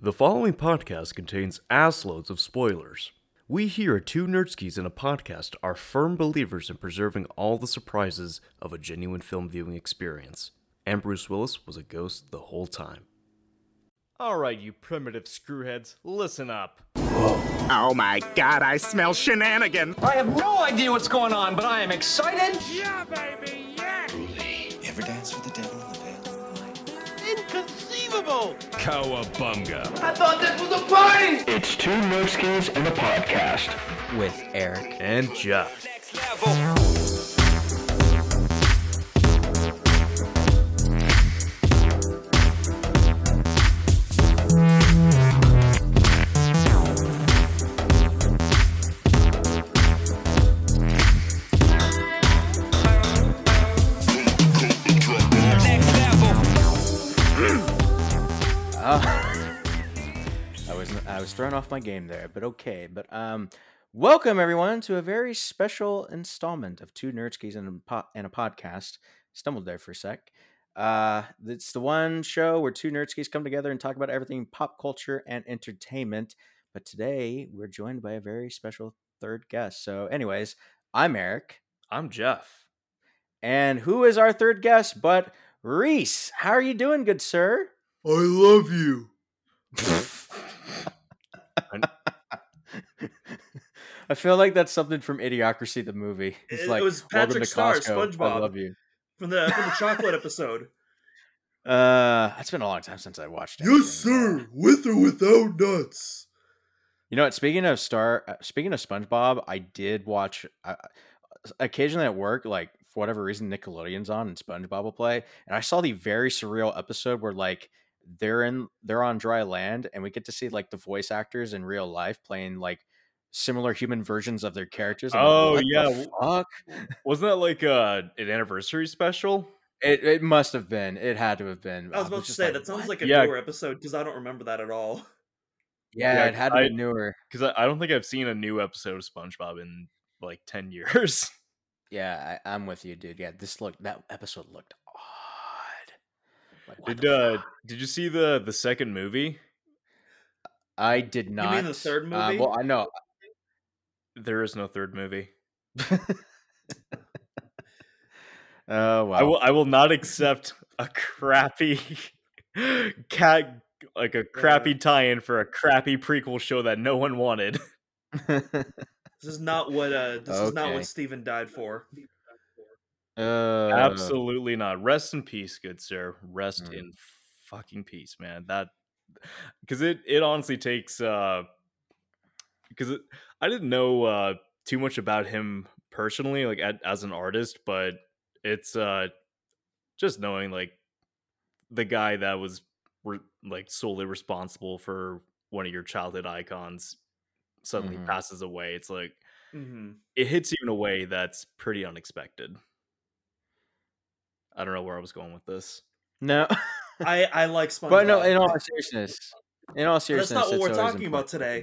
The following podcast contains assloads of spoilers. We here at Two Nerdskis in a Podcast are firm believers in preserving all the surprises of a genuine film viewing experience. And Bruce Willis was a ghost the whole time. Alright, you primitive screwheads, listen up. Oh my god, I smell shenanigan! I have no idea what's going on, but I am excited. Yeah, baby, Inconceivable! Cowabunga. I thought this was a party! It's two Nerdskis and a podcast. with Eric. And Jeff. I thrown off my game there, but okay. But um, welcome everyone to a very special installment of Two Nerdskis and a, po- and a podcast. Stumbled there for a sec. Uh, it's the one show where two nerdskis come together and talk about everything pop culture and entertainment. But today we're joined by a very special third guest. So, anyways, I'm Eric, I'm Jeff. and who is our third guest? But Reese. How are you doing, good sir? I love you. I feel like that's something from Idiocracy, the movie. It's It- like it was Patrick Star, Costco, I love you. From the from the chocolate episode. Uh, it's been a long time since I watched it. Yes, sir. With or without nuts. You know what? Speaking of Star, uh, speaking of SpongeBob, I did watch uh, occasionally at work, like for whatever reason, Nickelodeon's on and SpongeBob will play, and I saw the very surreal episode where like they're in they're on dry land, and we get to see like the voice actors in real life playing like similar human versions of their characters. I'm Oh, "What the yeah. fuck. Wasn't that like uh, an anniversary special? It, it must have been. It had to have been. I was about to say like, that sounds "What?" like a Yeah. newer episode because I don't remember that at all. yeah, Yeah, it had to I- be newer. Because I, I don't think I've seen a new episode of SpongeBob in like 10 years. Yeah, I, I'm with you, dude. Yeah, this looked that episode looked odd. Like, Did uh did you see the the second movie? I did not. mean the third Uh, movie? well, I know. There is no third movie. Oh wow! I will I will not accept a crappy cat like a crappy tie-in for a crappy prequel show that no one wanted. This is not what uh this is not what Steven died for. Uh, Absolutely not. Rest in peace, good sir. Rest Mm. in fucking peace, man. That because it it honestly takes uh because I didn't know uh too much about him personally, like at, as an artist, but it's uh just knowing like the guy that was re- like solely responsible for one of your childhood icons suddenly Mhm. passes away. It's like hmm it hits you in a way that's pretty unexpected. I don't know where I was going with this. No, I I like SpongeBob. but no. In all seriousness, in all seriousness, that's not what we're talking about today.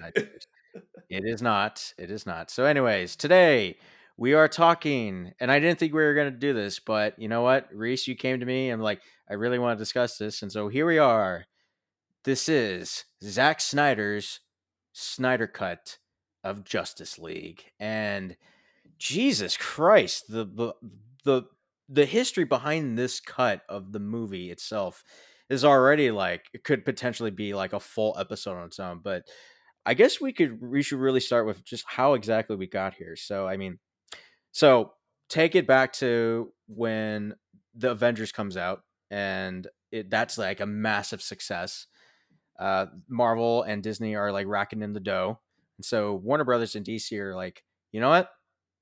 it is not. It is not. So, anyways, today we are talking, and I didn't think we were going to do this, but you know what, Reese, you came to me. and like, I really want to discuss this, and so here we are. This is Zack Snyder's Snyder cut of Justice League, and Jesus Christ, the the the the history behind this cut of the movie itself is already like it could potentially be like a full episode on its own. But I guess we could we should really start with just how exactly we got here. So I mean, so take it back to when the Avengers comes out, and it that's like a massive success. Uh, Marvel and Disney are like racking in the dough, and so Warner Brothers and DC are like, you know what?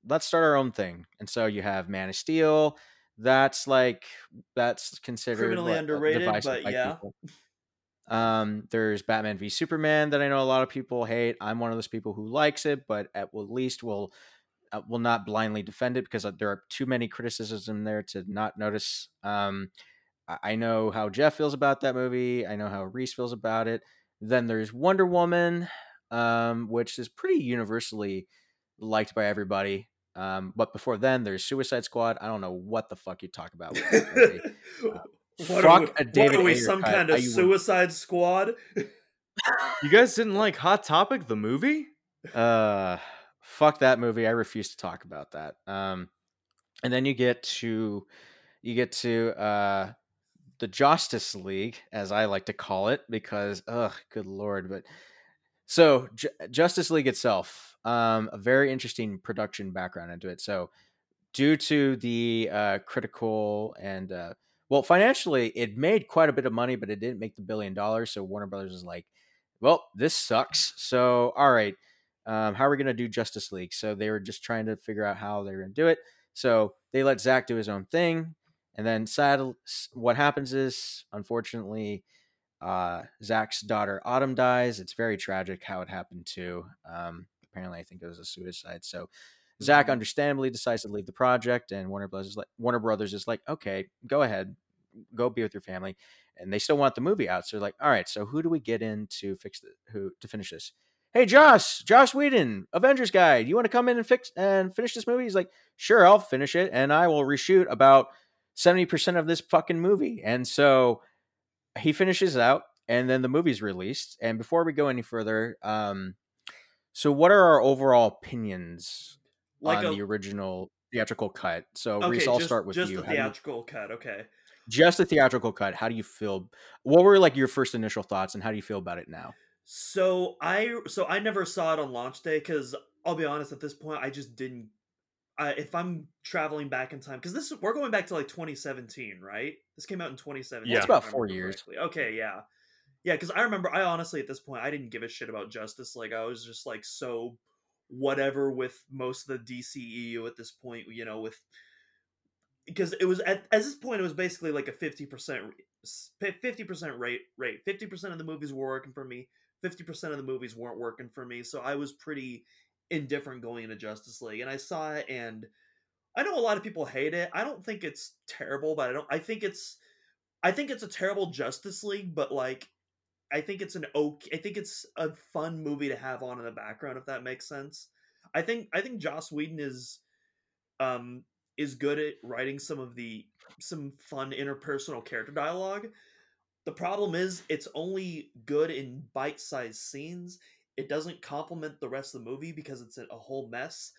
Let's start our own thing. And so you have Man of Steel. That's like that's considered Criminally what, underrated, but yeah. people. Um, there's Batman v Superman that I know a lot of people hate. I'm one of those people who likes it, but at least will uh, will not blindly defend it because uh, there are too many criticisms in there to not notice. Um, I- I know how Jeff feels about that movie. I know how Reese feels about it. Then there's Wonder Woman, um, which is pretty universally liked by everybody. Um, but before then, there's Suicide Squad. I don't know what the fuck you talk about. With that movie. What Fuck are we, a David what are we Ayer some cut. kind of you- Suicide Squad? You guys didn't like Hot Topic the movie? uh fuck that movie i refuse to talk about that um and then you get to you get to uh the justice league as i like to call it because ugh good lord but so Ju- justice league itself um a very interesting production background into it so due to the uh critical and uh well financially it made quite a bit of money but it didn't make the billion dollars so warner brothers is like well this sucks so all right um, how are we going to do Justice League? So they were just trying to figure out how they were going to do it. So they let Zach do his own thing. And then sad, what happens is, unfortunately, uh, Zach's daughter Autumn dies. It's very tragic how it happened too. Um, apparently, I think it was a suicide. So Zach understandably decides to leave the project, and Warner Brothers is like Warner Brothers is like, okay, go ahead, go be with your family, and they still want the movie out. So they're like, all right, so who do we get in to fix the, who to finish this? Hey, Josh, Josh Whedon, Avengers guy, do you want to come in and fix and finish this movie? He's like, sure, I'll finish it, and I will reshoot about seventy percent of this fucking movie. And so he finishes out, and then the movie's released. And before we go any further, um, so what are our overall opinions Like on a- the original theatrical cut? So Okay, Reese, I'll just, start with just you. the How do you- theatrical cut. Okay. just the theatrical cut. How do you feel? What were like your first initial thoughts, and how do you feel about it now? So I so I never saw it on launch day because I'll be honest at this point I just didn't. I, if I'm traveling back in time because this we're going back to like 2017, right? This came out in 2017. Yeah. It's about four years. correctly. Okay, yeah, yeah. Because I remember I honestly at this point I didn't give a shit about Justice. Like I was just like so whatever with most of the DCEU at this point. You know with because it was at, at this point it was basically like a 50 percent 50 percent rate rate 50 percent of the movies were working for me 50% of the movies weren't working for me so i was pretty indifferent going into justice league and i saw it and i know a lot of people hate it i don't think it's terrible but i don't i think it's i think it's a terrible justice league but like i think it's an okay i think it's a fun movie to have on in the background if that makes sense i think i think joss whedon is um is good at writing some of the some fun interpersonal character dialogue the problem is it's only good in bite-sized scenes. It doesn't complement the rest of the movie because it's a whole mess.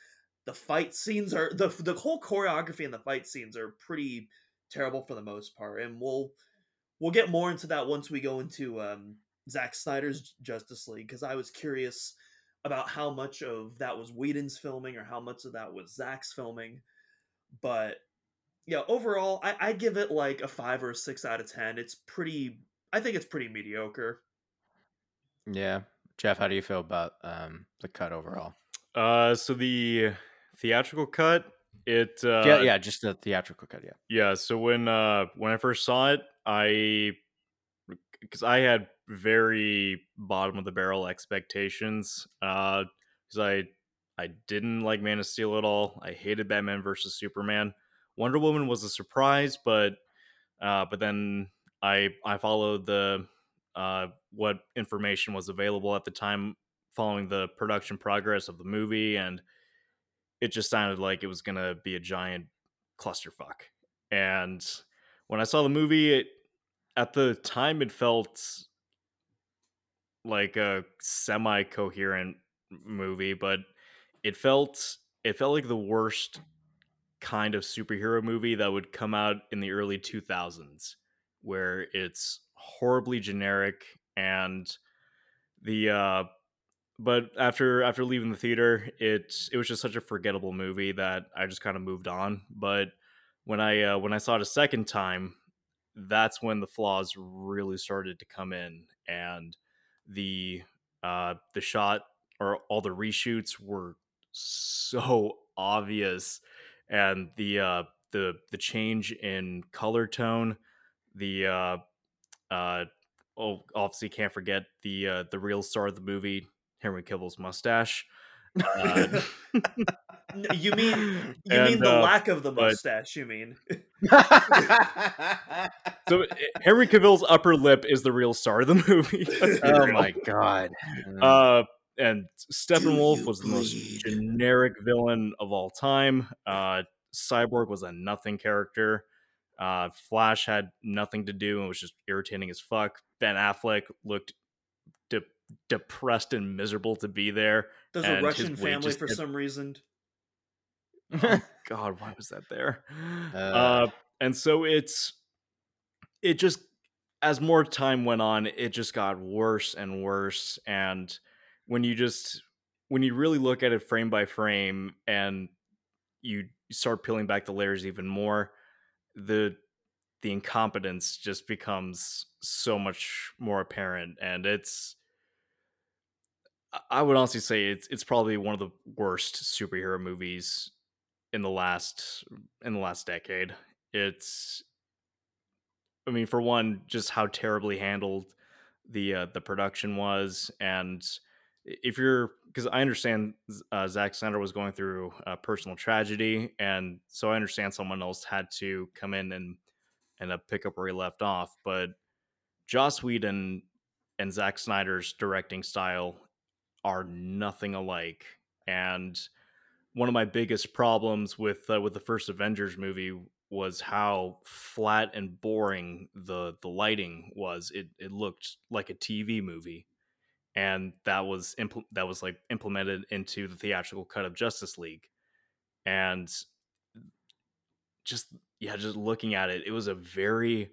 The fight scenes are the the whole choreography and the fight scenes are pretty terrible for the most part, and we'll we'll get more into that once we go into um, Zack Snyder's Justice League because I was curious about how much of that was Whedon's filming or how much of that was Zack's filming, but yeah, overall, I, I give it like a five or a six out of ten. It's pretty. I think it's pretty mediocre. Yeah, Jeff, how do you feel about um, the cut overall? Uh, so the theatrical cut, it uh, yeah, yeah, just the theatrical cut. Yeah. yeah. So when uh when I first saw it, I because I had very bottom of the barrel expectations. Uh, because I I didn't like Man of Steel at all. I hated Batman versus Superman. Wonder Woman was a surprise, but uh, but then I I followed the uh what information was available at the time following the production progress of the movie and it just sounded like it was gonna be a giant clusterfuck. And when I saw the movie, it, at the time it felt like a semi-coherent movie, but it felt it felt like the worst kind of superhero movie that would come out in the early 2000s where it's horribly generic and the uh but after after leaving the theater it it was just such a forgettable movie that i just kind of moved on but when i uh, when i saw it a second time that's when the flaws really started to come in and the uh the shot or all the reshoots were so obvious and the uh the the change in color tone the uh uh oh obviously can't forget the uh the real star of the movie henry cavill's mustache uh, You mean you And, mean the uh, lack of the but- mustache? You mean? so uh, henry cavill's upper lip is the real star of the movie oh my god. Uh, and Steppenwolf was the most generic villain of all time. Uh, Cyborg was a nothing character. Uh, Flash had nothing to do and was just irritating as fuck. Ben Affleck looked de- depressed and miserable to be there. There's and a Russian family for gets- some reason. oh, God, why was that there? Uh. Uh, and so it's it just as more time went on, it just got worse and worse. And when you just when you really look at it frame by frame and you start peeling back the layers even more, the the incompetence just becomes so much more apparent and it's I- would honestly say it's it's probably one of the worst superhero movies in the last in the last decade. It's I mean for one just how terribly handled the uh, the production was and if you're because I understand uh, Zack Snyder was going through a personal tragedy and so I understand someone else had to come in and and uh, pick up where he left off but Joss Whedon and Zack Snyder's directing style are nothing alike and one of my biggest problems with uh, with the first Avengers movie was how flat and boring the the lighting was. It it looked like a TV movie, and that was impl- that was like implemented into the theatrical cut of Justice League, and just yeah, just looking at it, it was a very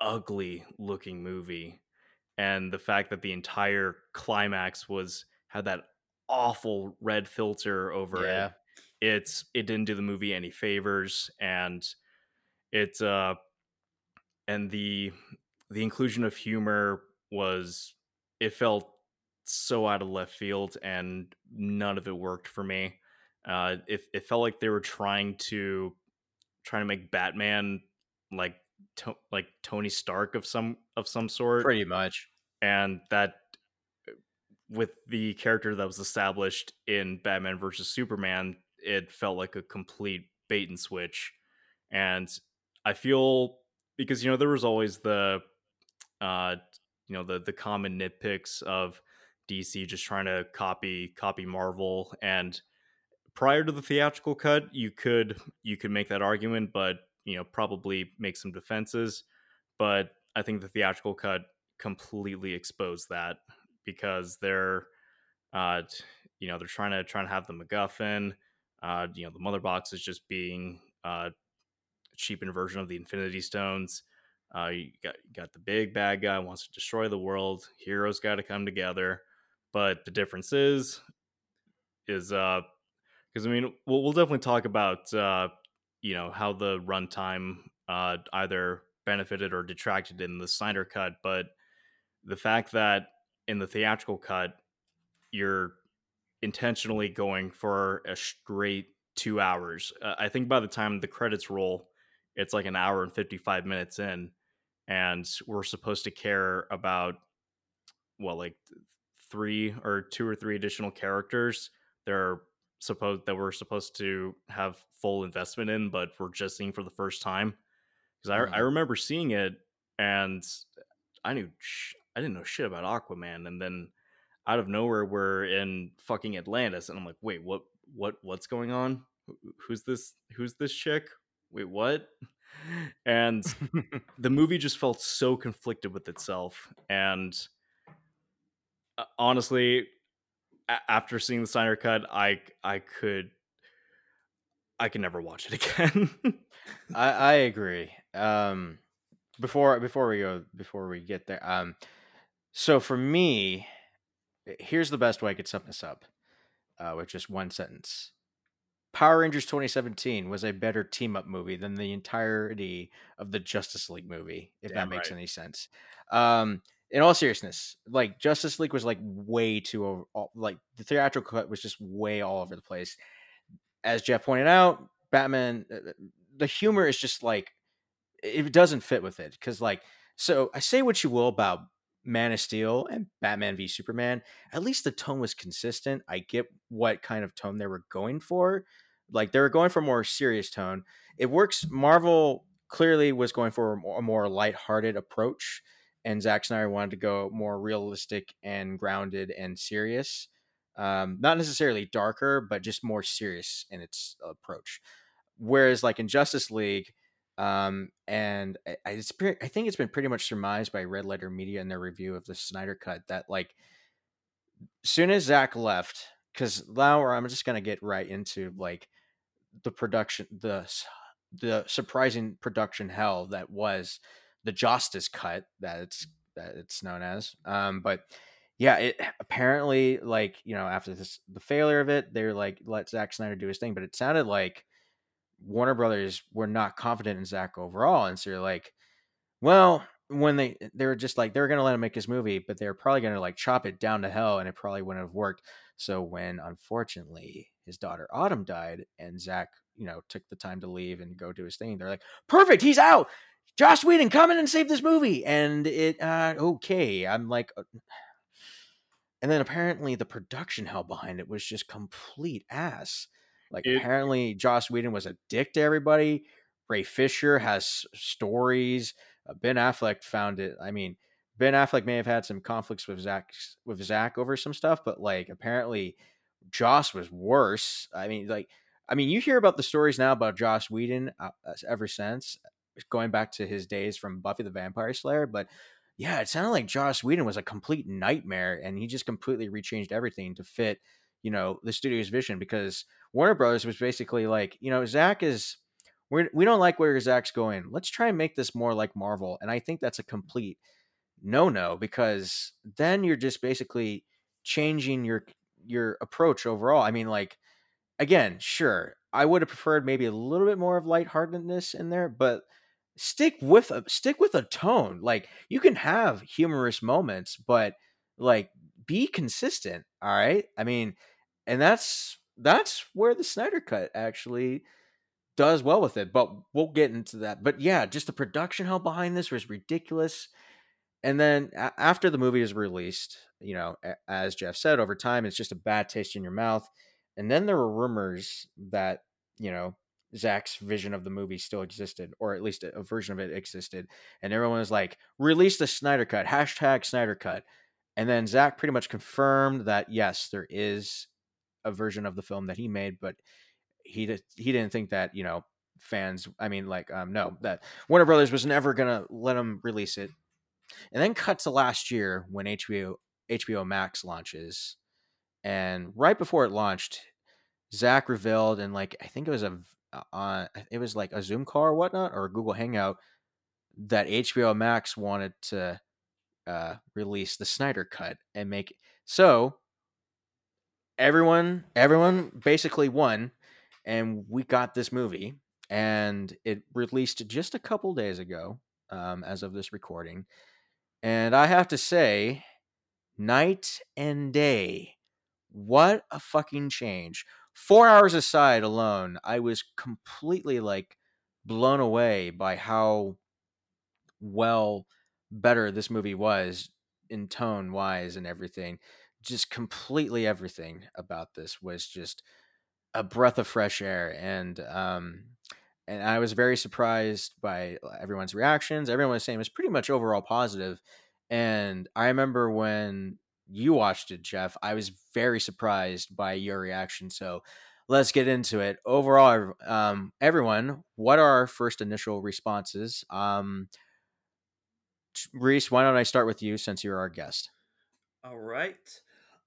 ugly looking movie, and the fact that the entire climax was had that awful red filter over Yeah. it it's it didn't do the movie any favors and it's uh and the the inclusion of humor was it felt so out of left field and none of it worked for me uh it, it felt like they were trying to trying to make batman like to, like tony stark of some of some sort Pretty much. and that with the character that was established in Batman versus Superman, it felt like a complete bait and switch. And I feel because you know there was always the uh you know the the common nitpicks of DC just trying to copy copy Marvel and prior to the theatrical cut you could you could make that argument but you know probably make some defenses but I think the theatrical cut completely exposed that because they're uh you know they're trying to trying to have the MacGuffin uh you know the mother box is just being uh cheapened version of the Infinity Stones uh you got you got the big bad guy wants to destroy the world heroes got to come together but the difference is is uh because I mean we'll, we'll definitely talk about uh you know how the runtime uh either benefited or detracted in the Snyder cut but the fact that in the theatrical cut you're intentionally going for a straight two hours uh, i think by the time the credits roll it's like an hour and 55 minutes in and we're supposed to care about well like three or two or three additional characters they're supposed that we're supposed to have full investment in but we're just seeing for the first time. Because I, I Mhm. remember seeing it and i knew sh- i didn't know shit about aquaman and then out of nowhere we're in fucking atlantis and i'm like wait what what what's going on? Who's this who's this chick? Wait what? And the movie just felt so conflicted with itself and honestly a- after seeing the Snyder cut i i could i could never watch it again I, I agree. Um, before before we go before we get there, um, so for me, eh, here's the best way I could sum this up, uh, with just one sentence. Power Rangers 2017 was a better team up movie than the entirety of the Justice League movie, if Damn that makes right. any sense. Um, in all seriousness, like Justice League was like way too over, like the theatrical cut was just way all over the place. As Jeff pointed out, Batman, uh, the humor is just like it doesn't fit with it because like so I say what you will about Man of Steel and Batman v Superman, at least the tone was consistent. I get what kind of tone they were going for. Like they were going for a more serious tone. It works. Marvel clearly was going for a more lighthearted approach, and Zack Snyder wanted to go more realistic and grounded and serious. Um, not necessarily darker, but just more serious in its approach. Whereas, like in Justice League, um, and I, I, I think it's been pretty much surmised by Red Letter Media in their review of the Snyder Cut that like soon as Zach left, because now I'm just gonna get right into like the production, the the surprising production hell that was the Justice cut that it's that it's known as. Um, but yeah, it apparently like you know after this the failure of it, they're like let Zack Snyder do his thing, but it sounded like Warner Brothers were not confident in Zack overall, and so you're like, well, when they they were just like they were gonna let him make his movie, but they were probably gonna like chop it down to hell, and it probably wouldn't have worked. So when unfortunately his daughter Autumn died, and Zach, you know, took the time to leave and go do his thing, they're like, perfect, he's out. Josh Whedon, come in and save this movie, and it uh, okay. I'm like, uh, and then apparently the production hell behind it was just complete ass. Like It- apparently Josh Whedon was a dick to everybody. Ray Fisher has stories. Uh, ben Affleck found it. I mean, Ben Affleck may have had some conflicts with Zach with Zach over some stuff, but like apparently Joss was worse. I mean, like I mean, you hear about the stories now about Josh Whedon uh, ever since going back to his days from Buffy the Vampire Slayer, but yeah, it sounded like Joss Whedon was a complete nightmare, and he just completely rechanged everything to fit, you know, the studio's vision. Because Warner Brothers was basically like, you know, Zach is, we're, we don't like where Zach's going. Let's try and make this more like Marvel, and I think that's a complete no no because then you're just basically changing your your approach overall. I mean, like again, sure, I would have preferred maybe a little bit more of lightheartedness in there, but stick with a stick with a tone. Like you can have humorous moments, but like be consistent. All right. I mean, and that's that's where the Snyder cut actually does well with it. But we'll get into that. But yeah, just the production help behind this was ridiculous. And then a- after the movie is released, you know, a- as Jeff said, over time it's just a bad taste in your mouth. And then there were rumors that you know Zach's vision of the movie still existed, or at least a, version of it existed. And everyone was like, release the Snyder Cut, hashtag Snyder Cut. And then Zach pretty much confirmed that yes, there is a version of the film that he made, but he did, he didn't think that you know fans. I mean, like um, no, that Warner Brothers was never gonna let him release it. And then cut to last year when HBO HBO Max launches, and right before it launched, Zach revealed and like I think it was a uh, it was like a Zoom call or whatnot or a Google Hangout that HBO Max wanted to uh, release the Snyder Cut and make so everyone everyone basically won and we got this movie and it released just a couple days ago um, as of this recording and I have to say night and day what a fucking change four hours aside alone i was completely like blown away by how well better this movie was in tone wise and everything. Just completely everything about this was just a breath of fresh air and um and i was very surprised by everyone's reactions. Everyone was saying it was pretty much overall positive. And i remember when you watched it jeff i was very surprised by your reaction so let's get into it overall um everyone what are our first initial responses um reese why don't i start with you since you're our guest All right.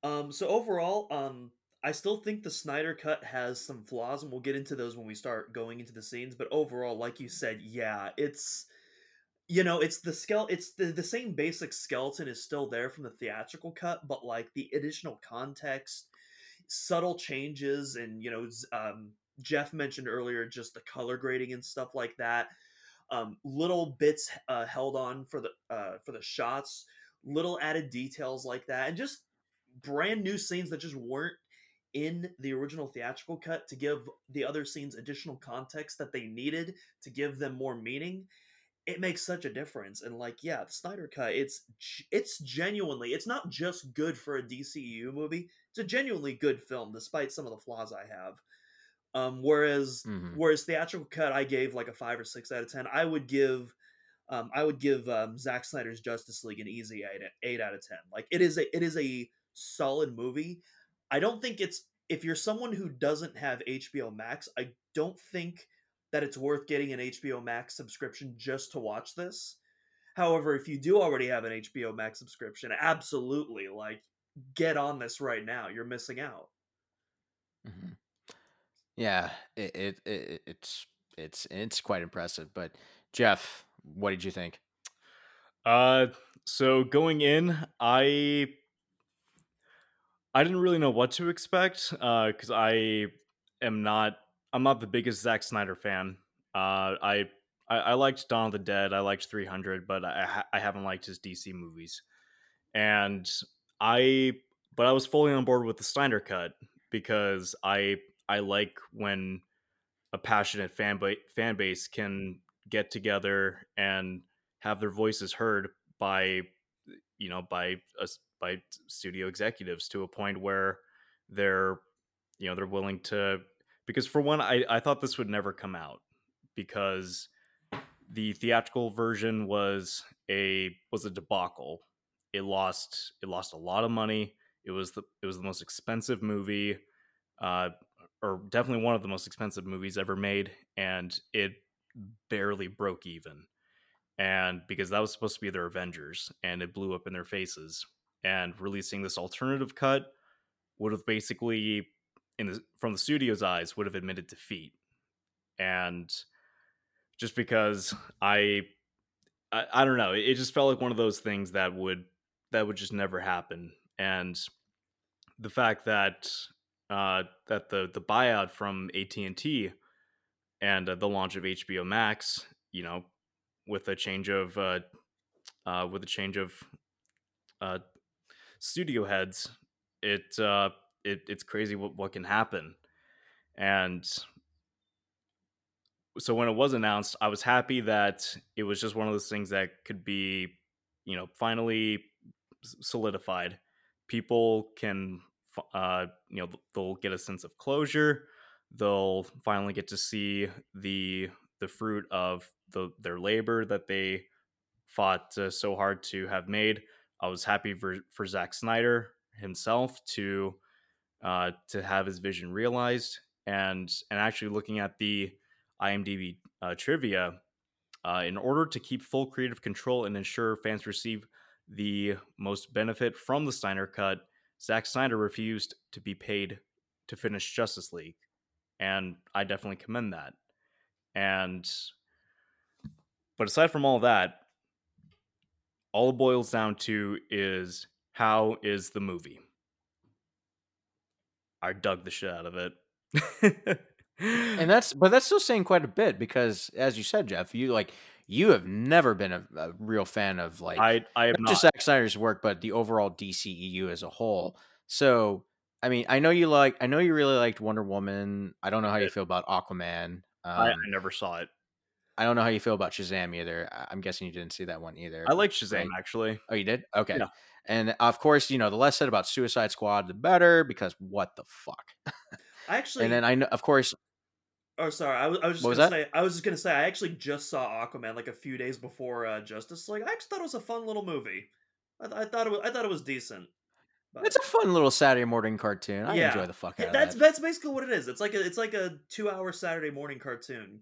Um, so overall, um, I still think the Snyder Cut has some flaws, and we'll get into those when we start going into the scenes. But overall, like you said, yeah, it's you know, it's the skele- it's the, the same basic skeleton is still there from the theatrical cut, but like the additional context, subtle changes, and you know, um, Jeff mentioned earlier just the color grading and stuff like that. Um, little bits uh, held on for the uh, for the shots, little added details like that, and just brand new scenes that just weren't in the original theatrical cut to give the other scenes additional context that they needed to give them more meaning it makes such a difference and like yeah the snyder cut it's it's genuinely it's not just good for a dceu movie it's a genuinely good film despite some of the flaws i have. Um whereas Mhm. whereas theatrical cut i gave like a five or six out of ten i would give um i would give um Zack snyder's justice league an easy eight, eight out of ten. Like it is a it is a solid movie. I don't think it's if you're someone who doesn't have hbo max i don't think that it's worth getting an HBO Max subscription just to watch this. However, if you do already have an HBO Max subscription, absolutely, like get on this right now. You're missing out. Mhm. Yeah, it, it it it's it's it's quite impressive. But Jeff, what did you think? Uh, so going in, I I didn't really know what to expect. Uh, because I am not I'm not the biggest Zack Snyder fan. Uh, I I, I liked Dawn of the Dead. I liked 300, but I I haven't liked his DC movies. And I but I was fully on board with the Snyder cut because I I like when a passionate fan ba- fan base can get together and have their voices heard by you know by us by studio executives to a point where they're you know they're willing to because for one I, I thought this would never come out because the theatrical version was a was a debacle. It lost it lost a lot of money. It was the it was the most expensive movie uh or definitely one of the most expensive movies ever made and it barely broke even. And because that was supposed to be their avengers and it blew up in their faces. And releasing this alternative cut would have basically in the from the studio's eyes would have admitted defeat. And just because i i, I don't know it, just felt like one of those things that would that would just never happen. And the fact that uh that the the buyout from AT&T and uh, the launch of HBO Max, you know, with a change of uh, uh, with a change of uh, studio heads, it uh, it it's crazy what what can happen, and so when it was announced, I was happy that it was just one of those things that could be, you know, finally solidified. People can, uh, you know, they'll get a sense of closure. They'll finally get to see the the fruit of the their labor that they fought uh, so hard to have made. I was happy for for Zack Snyder himself to uh, to have his vision realized, and and actually looking at the IMDb uh, trivia, uh, in order to keep full creative control and ensure fans receive the most benefit from the Snyder Cut, Zack Snyder refused to be paid to finish Justice League, and I definitely commend that. And but aside from all that, all it boils down to is how is the movie? I dug the shit out of it. And that's but that's still saying quite a bit because as you said, Jeff, you like you have never been a, a real fan of like I I have not not. just Zack Snyder's work, but the overall DCEU as a whole. So, I mean, I know you like, I know you really liked Wonder Woman. I don't know how you feel about Aquaman. Um, I, I never saw it. I don't know how you feel about Shazam either. I'm guessing you didn't see that one either. I like Shazam right? actually. Oh, you did? Okay. Yeah. And of course, you know, the less said about Suicide Squad, the better because what the fuck? I actually, and then I know, of course, oh sorry, I was, I was just What gonna say, I was just gonna say, I actually just saw Aquaman like a few days before uh, Justice League. I actually thought it was a fun little movie. I, th- I thought it was, I thought it was decent. But it's a fun little Saturday morning cartoon. I Yeah. enjoy the fuck out yeah, of that's that. that's basically what it is. It's like a it's like a two hour Saturday morning cartoon,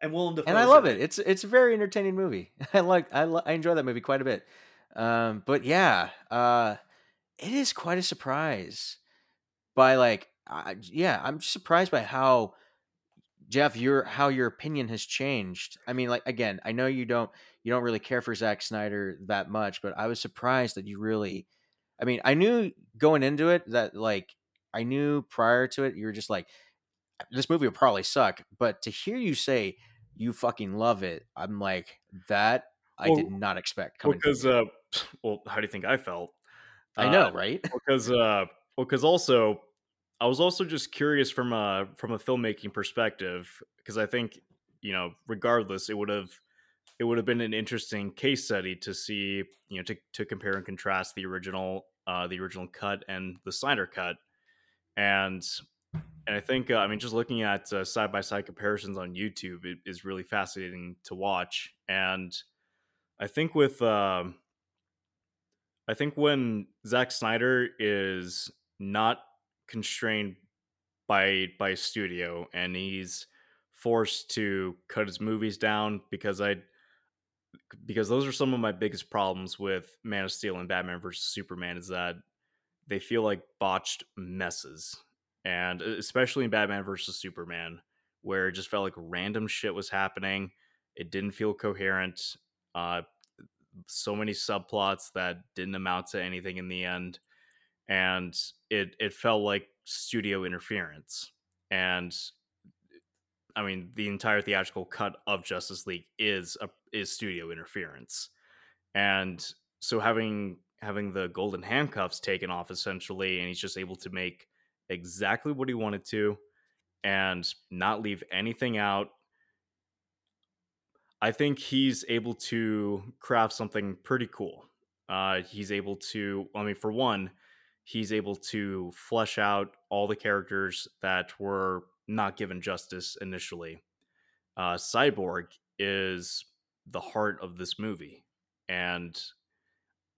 and Willem Dafoe. and I love it. It's it's a very entertaining movie. I like I lo- I enjoy that movie quite a bit. Um, but yeah, uh, it is quite a surprise. By like, yeah, I'm just surprised by how Jeff your how your opinion has changed. I mean, like again, I know you don't you don't really care for Zack Snyder that much, but I was surprised that you really. I mean, I knew going into it that like I knew prior to it you were just like this movie will probably suck, but to hear you say you fucking love it, I'm like that I did not expect coming Because uh, well, how do you think I felt? I know, Uh, right? because uh well because also i was also just curious from a from a filmmaking perspective because i think you know regardless it would have it would have been an interesting case study to see you know to, to compare and contrast the original uh the original cut and the snyder cut and and i think uh, i mean just looking at uh, side by side comparisons on youtube it is really fascinating to watch and i think with um I think when Zack Snyder is not constrained by by studio and he's forced to cut his movies down because I because those are some of my biggest problems with Man of Steel and Batman versus Superman is that they feel like botched messes, and especially in Batman versus Superman, where it just felt like random shit was happening. It didn't feel coherent. Uh, so many subplots that didn't amount to anything in the end, and it it felt like studio interference. And I mean, the entire theatrical cut of Justice League is a is studio interference, and so having having the golden handcuffs taken off essentially, and he's just able to make exactly what he wanted to, and not leave anything out. I think he's able to craft something pretty cool. Uh, he's able to, I mean, for one, he's able to flesh out all the characters that were not given justice initially. Uh, Cyborg is the heart of this movie, and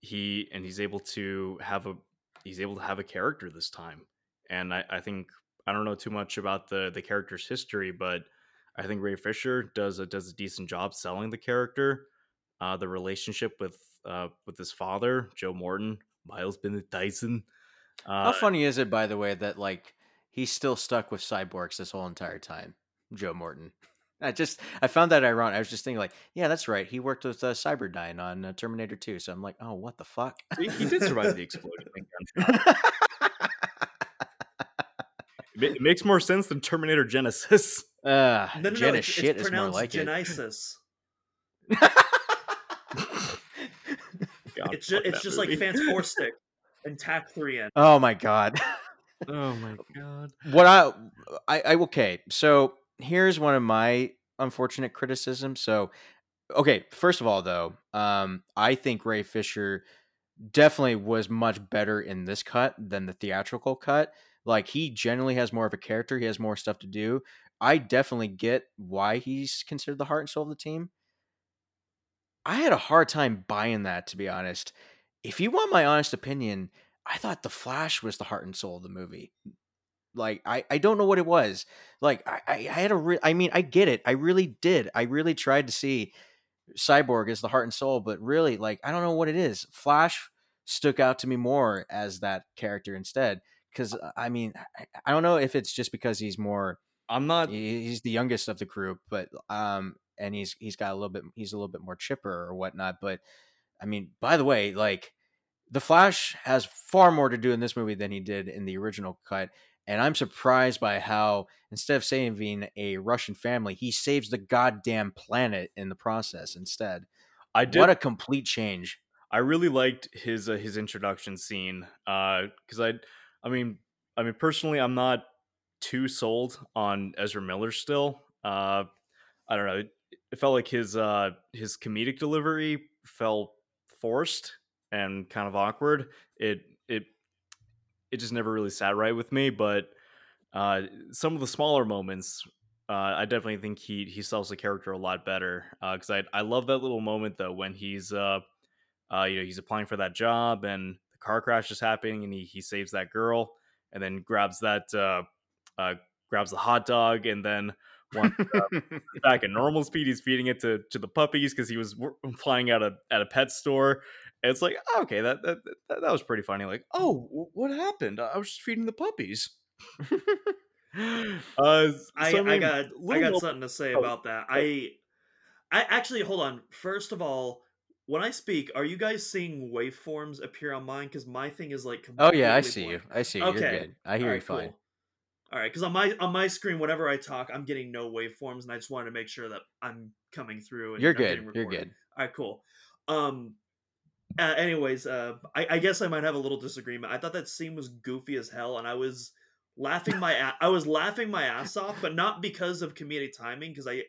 he and he's able to have a he's able to have a character this time. And I, I think I don't know too much about the the character's history, but I think Ray Fisher does a does a decent job selling the character, uh, the relationship with uh, with his father, Joe Morton, Miles Bennett Dyson. Uh, How funny is it, by the way, that like he's still stuck with cyborgs this whole entire time, Joe Morton? I just I found that ironic. I was just thinking like, yeah, that's right. He worked with uh, Cyberdyne on uh, Terminator 2. So I'm like, oh, what the fuck? he, he did survive the explosion. and gunshot. It it makes more sense than Terminator Genisys. uh, No, no, no. It's, shit it's is more pronounced like it. Genesis. God, It's just it's that just like movie. Fans Four Stick and Tac Three N. Oh my god. oh my god. what I, I I okay. So here's one of my unfortunate criticisms. So okay, first of all though, um I think Ray Fisher definitely was much better in this cut than the theatrical cut. Like he generally has more of a character, he has more stuff to do. I definitely get why he's considered the heart and soul of the team. I had a hard time buying that to be honest. If you want my honest opinion, I thought the Flash was the heart and soul of the movie. Like I, I don't know what it was. Like I, I, I had a re- I mean I get it. I really did. I really tried to see Cyborg as the heart and soul, but really like I don't know what it is. Flash stuck out to me more as that character instead. Because I mean I, don't know if it's just because he's more I'm not. he's the youngest of the group, but um, and he's he's got a little bit he's a little bit more chipper or whatnot. But I mean, by the way, like the Flash has far more to do in this movie than he did in the original cut, and I'm surprised by how instead of saving a Russian family, he saves the goddamn planet in the process instead. I did. What a complete change! I really liked his uh, his introduction scene because I, I mean, I mean personally, I'm not too sold on Ezra Miller still. Uh, I don't know. It, it felt like his uh, his comedic delivery felt forced and kind of awkward. It it it just never really sat right with me. But uh, some of the smaller moments, uh, I definitely think he he sells the character a lot better. Because I I love that little moment though when he's uh, uh, you know, he's applying for that job and car crash is happening and he, he saves that girl and then grabs that, uh, uh, grabs the hot dog and then once uh, back at normal speed, he's feeding it to, to the puppies because he was flying at a, at a pet store. And it's like, oh, okay, that, that, that, that was pretty funny. Like, oh, wh- what happened? I was just feeding the puppies. uh, I, so, I mean, got I got something to say Oh, about that. I I actually hold on. First of all, when I speak, are you guys seeing waveforms appear on mine? Because my thing is like Oh yeah, I see you. I see you. You're Okay. good. I hear you fine. cool. All right, because on my on my screen, whenever I talk, I'm getting no waveforms, and I just wanted to make sure that I'm coming through. And You're good. You're good. All right, cool. Um. Uh, anyways, uh, I, I guess I might have a little disagreement. I thought that scene was goofy as hell, and I was laughing my a- I was laughing my ass off, but not because of comedic timing. Because I,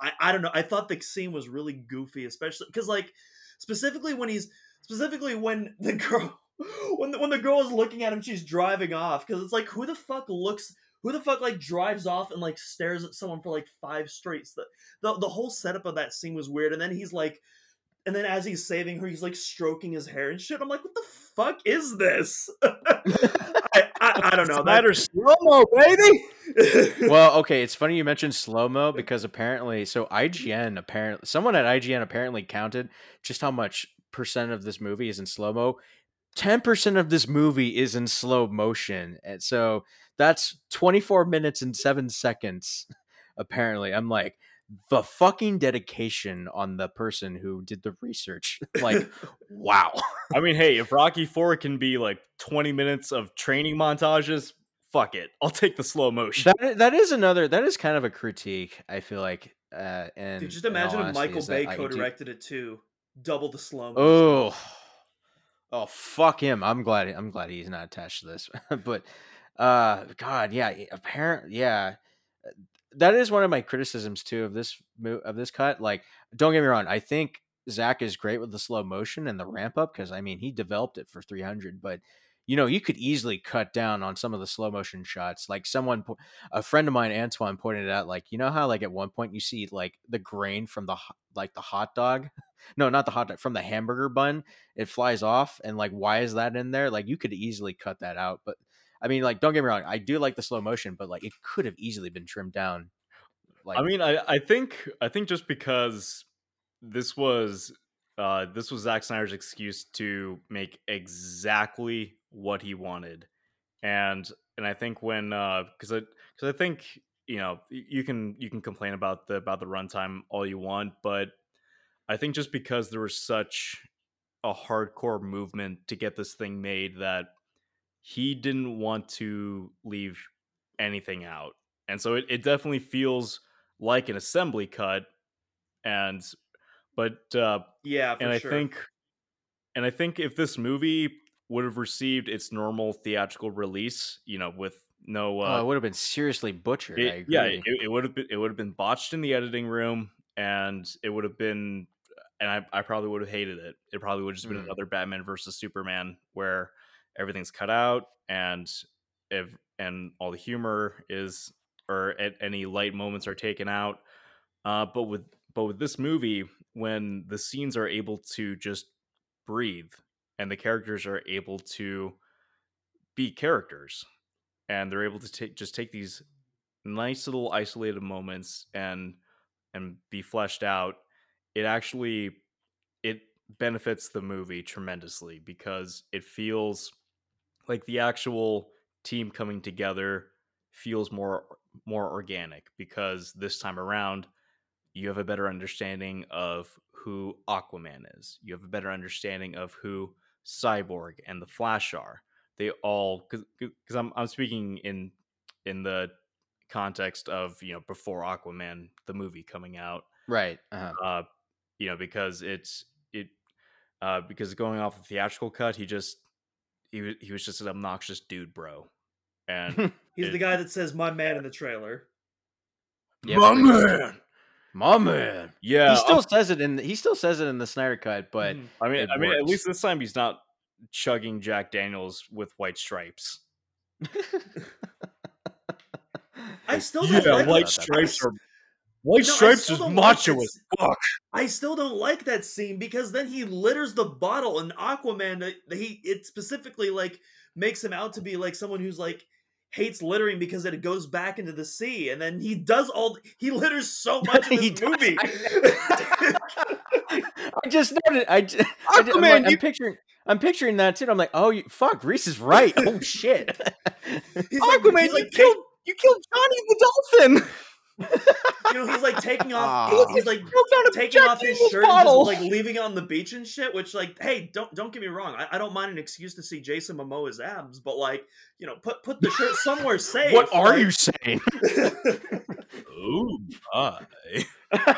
I, I don't know. I thought the scene was really goofy, especially because like specifically when he's specifically when the girl when the, when the girl is looking at him, she's driving off. Because it's like who the fuck looks. Who the fuck like drives off and like stares at someone for like five straights? The, the the whole setup of that scene was weird. And then he's like, and then as he's saving her, he's like stroking his hair and shit. I'm like, what the fuck is this? I, I, I don't know. Snyder slow mo, baby. Well, okay, it's funny you mentioned slow mo because apparently, so IGN apparently, someone at IGN apparently counted just how much percent of this movie is in slow mo. 10% of this movie is in slow motion. And so that's 24 minutes and 7 seconds apparently. I'm like the fucking dedication on the person who did the research. like wow. I mean, hey, if Rocky 4 can be like 20 minutes of training montages, fuck it. I'll take the slow motion. That that is another that is kind of a critique, I feel like uh and Dude, just in all imagine if Michael is that Bay co-directed it too. Double the slow. motion. Oh, oh, fuck him! I'm glad. I'm glad he's not attached to this. but, uh, God, yeah, apparently, yeah, that is one of my criticisms too of this of this cut. Like, don't get me wrong, I think Zack is great with the slow motion and the ramp up because I mean he developed it for 300, but you know you could easily cut down on some of the slow motion shots. Like someone, a friend of mine, Antoine, pointed out, like you know how like at one point you see like the grain from the like the hot dog no, not the hot dog from the hamburger bun. It flies off, and like, why is that in there? Like, you could easily cut that out. But I mean, like, don't get me wrong, I do like the slow motion, but like, it could have easily been trimmed down. Like, I mean, I, I think I think just because this was uh this was Zack Snyder's excuse to make exactly what he wanted. And and I think when uh because I because I think you know you can you can complain about the about the runtime all you want, but I think just because there was such a hardcore movement to get this thing made that he didn't want to leave anything out. And so it, it definitely feels like an assembly cut. And but uh yeah, for and I think and I think if this movie would have received its normal theatrical release, you know, with no uh oh, it would have been seriously butchered. it- I agree. yeah, it, it would have been it would have been botched in the editing room, and it would have been, and I, I probably would have hated it. It probably would have just been Mm. another Batman versus Superman where everything's cut out and if and all the humor is or at any light moments are taken out. Uh, but with but with this movie, when the scenes are able to just breathe and the characters are able to be characters and they're able to take just take these nice little isolated moments and and be fleshed out it actually it benefits the movie tremendously because it feels like the actual team coming together feels more more organic because this time around you have a better understanding of who Aquaman is. You have a better understanding of who Cyborg and the Flash are. They all because I'm I'm speaking in in the context of you know before Aquaman the movie coming out. right. Uh-huh. Uh, you know because it's it uh because going off the theatrical cut he just he wa- he was just an obnoxious dude, bro. And He's it- the guy that says "my man" in the trailer. Yeah, my but- man. my man. Yeah, he still I'm- says it in. He still says it in the Snyder cut, but Mhm. I mean, It I mean, at least this time he's not chugging Jack Daniels with white stripes. I still don't yeah, like white stripes are white No, I stripes is like macho as fuck. I still don't like that scene because then he litters the bottle and Aquaman uh, he it specifically like makes him out to be like someone who's like hates littering because it goes back into the sea and then he does all he litters so much in He this movie. I just noted. I, I ju- I'm, Aquaman, like- I'm you- picturing. I'm picturing that too. I'm like, oh, you, fuck, Reese is right. Oh shit. Like, Aquaman, he's you like killed you killed Johnny the dolphin. You know, he's like taking off. Aw. He's like Choked on a taking off his Daniels shirt and bottle. just like leaving it on the beach and shit. Which, like, hey, don't don't get me wrong. I, I don't mind an excuse to see Jason Momoa's abs, but like, you know, put put the shirt somewhere safe. what are like- you saying? oh my!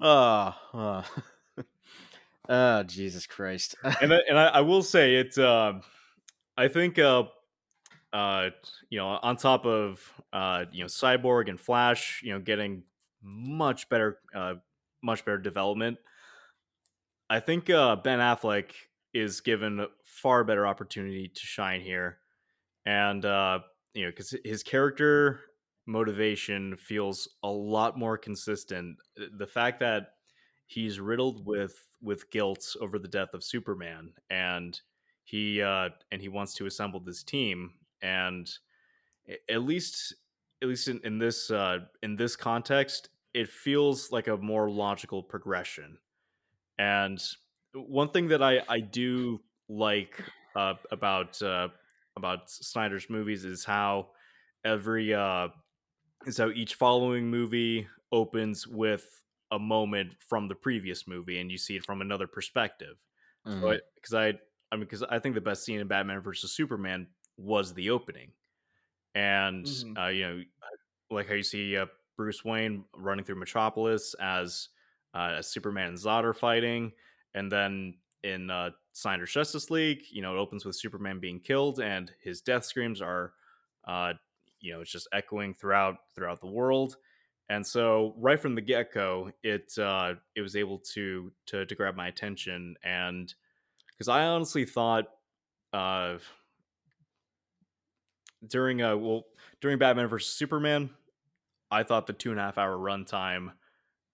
oh, oh. oh, Jesus Christ. and I, and I, I will say it. Um, I think, uh, uh, you know, on top of uh, you know, Cyborg and Flash, you know, getting much better, uh, much better development. I think uh, Ben Affleck is given far better opportunity to shine here, and uh, you know, because his character motivation feels a lot more consistent. The fact that he's riddled with with guilt over the death of Superman, and he uh, and he wants to assemble this team. And at least, at least in, in this uh, in this context, it feels like a more logical progression. And one thing that I I do like uh, about uh, about Snyder's movies is how every uh, how each following movie opens with a moment from the previous movie, and you see it from another perspective. Mhm. So because I, I mean, because I think the best scene in Batman versus Superman was the opening, and Mhm. uh, you know, like how you see uh, Bruce Wayne running through Metropolis as uh, Superman and Zod are fighting, and then in uh, Snyder's Justice League, you know, it opens with Superman being killed, and his death screams are, uh, you know, it's just echoing throughout throughout the world. And so, right from the get go, it uh, it was able to to to grab my attention, and because I honestly thought uh, during uh well during Batman versus Superman, I thought the two and a half hour runtime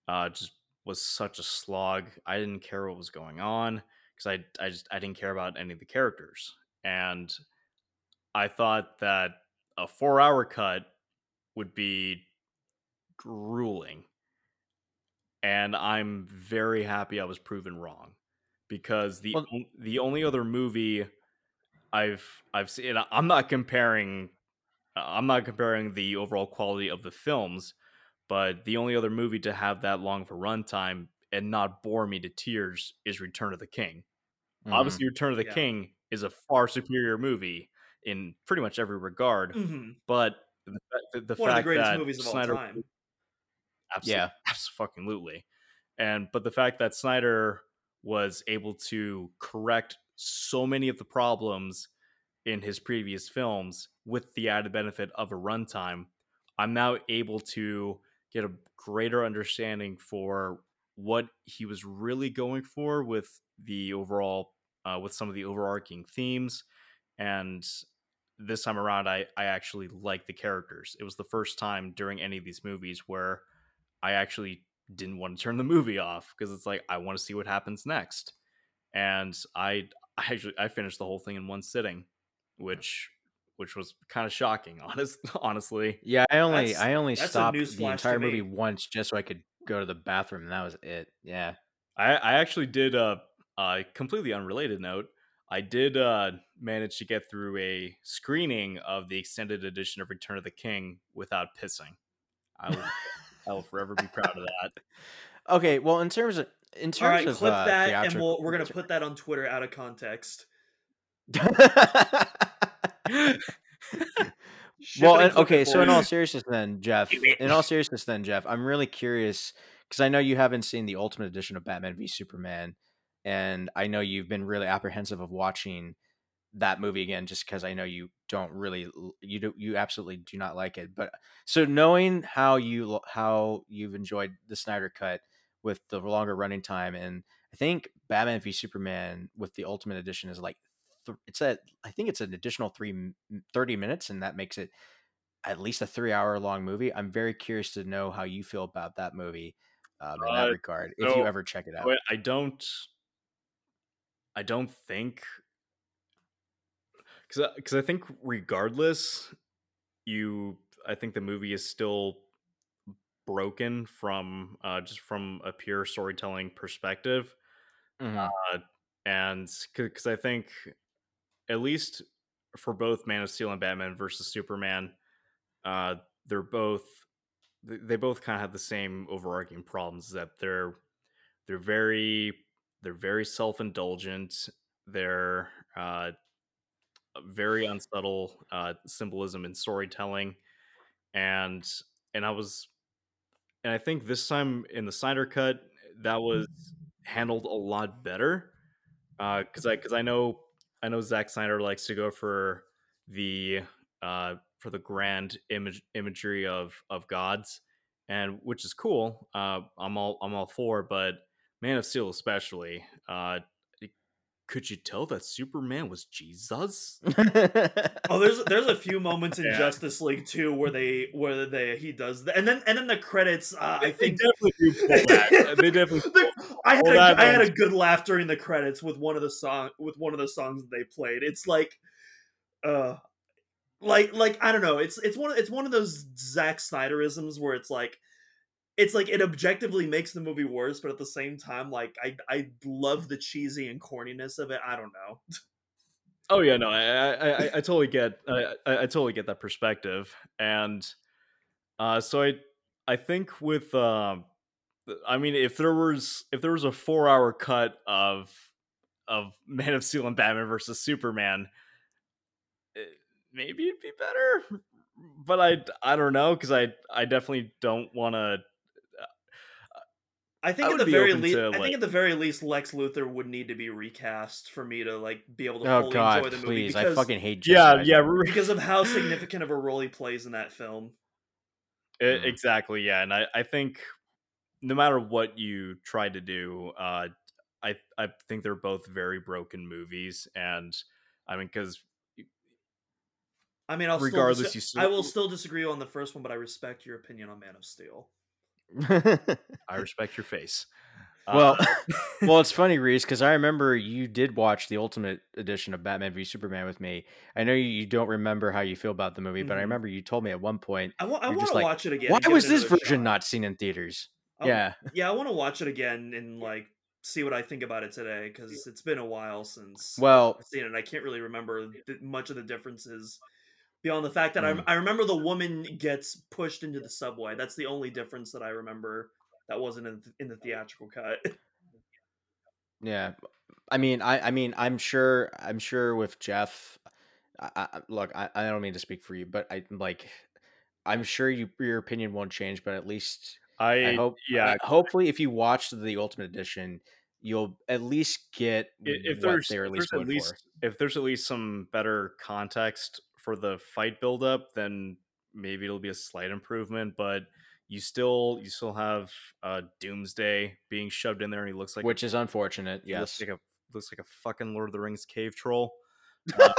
uh just was such a slog. I didn't care what was going on because I I just I didn't care about any of the characters, and I thought that a four hour cut would be grueling, and I'm very happy I was proven wrong because the Well- the only other movie I've I've seen I'm not comparing I'm not comparing the overall quality of the films, but the only other movie to have that long of a runtime and not bore me to tears is Return of the King. Mhm. Obviously, Return of the Yeah. King is a far superior movie in pretty much every regard, Mhm. but the, the, the One of the fact greatest that movies of all Snyder, time. Absolutely, Yeah. absolutely. And but the fact that Snyder was able to correct so many of the problems in his previous films with the added benefit of a runtime, I'm now able to get a greater understanding for what he was really going for with the overall uh, with some of the overarching themes and this time around I, I actually like the characters it was the first time during any of these movies where I actually didn't want to turn the movie off because it's like I want to see what happens next. And I I actually I finished the whole thing in one sitting, which which was kind of shocking, honest honestly. Yeah, I only That's- I only stopped the entire movie once just so I could go to the bathroom, and that was it. Yeah. I I actually did a, a completely unrelated note. I did uh, manage to get through a screening of the extended edition of Return of the King without pissing. I will, I will forever be proud of that. Okay, well, in terms of in terms All right, of clip uh, that, and we'll, we're gonna put that on Twitter out of context. well, and, okay. So in all seriousness, then Jeff, in all seriousness, then Jeff, I'm really curious because I know you haven't seen the Ultimate Edition of Batman v Superman, and I know you've been really apprehensive of watching that movie again, just because I know you don't really, you do, you absolutely do not like it. But so knowing how you how you've enjoyed the Snyder Cut with the longer running time, and I think Batman v Superman with the Ultimate Edition is like th- it's a I think it's an additional three 30 minutes, and that makes it at least a three hour long movie. I'm very curious to know how you feel about that movie um, in that Uh, regard. If you ever check it out, I don't. I don't think because because I think regardless, you I think the movie is still broken from uh, just from a pure storytelling perspective, Mhm. and because I think at least for both Man of Steel and Batman versus Superman, uh, they're both they both kind of have the same overarching problems that they're they're very they're very self-indulgent they're uh very unsubtle uh symbolism and storytelling and and i was and i think this time in the snyder cut that was handled a lot better uh because i because i know i know Zack snyder likes to go for the uh for the grand image imagery of of gods and which is cool uh i'm all i'm all for but man of steel especially uh could you tell that superman was jesus Oh, there's there's a few moments in Yeah. Justice League too where they where they he does that, and then and then the credits. Uh, I they think definitely do pull that they definitely The- I had Well, a, I had a good laugh during the credits with one of the song with one of the songs that they played. It's like, uh, like like I don't know. It's it's one of- it's one of those Zack Snyderisms where it's like, it's like it objectively makes the movie worse, but at the same time, like I I love the cheesy and corniness of it. I don't know. Oh yeah, no, I I, I, I totally get I, I totally get that perspective, and uh, so I I think with um, I mean if there was if there was a four hour cut of of Man of Steel and Batman versus Superman, eh, maybe it'd be better, but I I don't know because I I definitely don't want to. I think I at the very least, to, I like- think at the very least, Lex Luthor would need to be recast for me to like be able to Oh fully God, enjoy the movie please! I fucking hate. Jesse Yeah, Eisenberg. yeah, because of how significant of a role he plays in that film. E- Mm. exactly yeah and I, I think no matter what you try to do uh i i think they're both very broken movies and i mean because I mean, I'll Regardless, still you still- I will still disagree on the first one, but I respect your opinion on Man of Steel. I respect your face well, Uh, well, it's funny, Reese, because I remember you did watch the Ultimate Edition of Batman v Superman with me. I know you, you don't remember how you feel about the movie, but I Mhm. remember you told me at one point, I want I want to like, watch it again. "Why was this version shot. not seen in theaters?" I- yeah, Yeah, I want to watch it again and like see what I think about it today because it's been a while since well, I've seen it. and I can't really remember much of the differences beyond the fact that Mm. I I remember the woman gets pushed into the subway. That's the only difference that I remember that wasn't in, in the theatrical cut. Yeah, I mean, I, I mean, I'm sure, I'm sure with Jeff. I, I, look, I, I don't mean to speak for you, but I like, I'm sure you your opinion won't change, but at least i, I hope, yeah I- hopefully, if you watch the Ultimate Edition, you'll at least get if what there's, they were at least there's at going least if there's at least some better context for the fight buildup then maybe it'll be a slight improvement but you still you still have uh doomsday being shoved in there and he looks for, like a which is unfortunate. He looks Yes. like a looks like a fucking Lord of the Rings cave troll. Uh,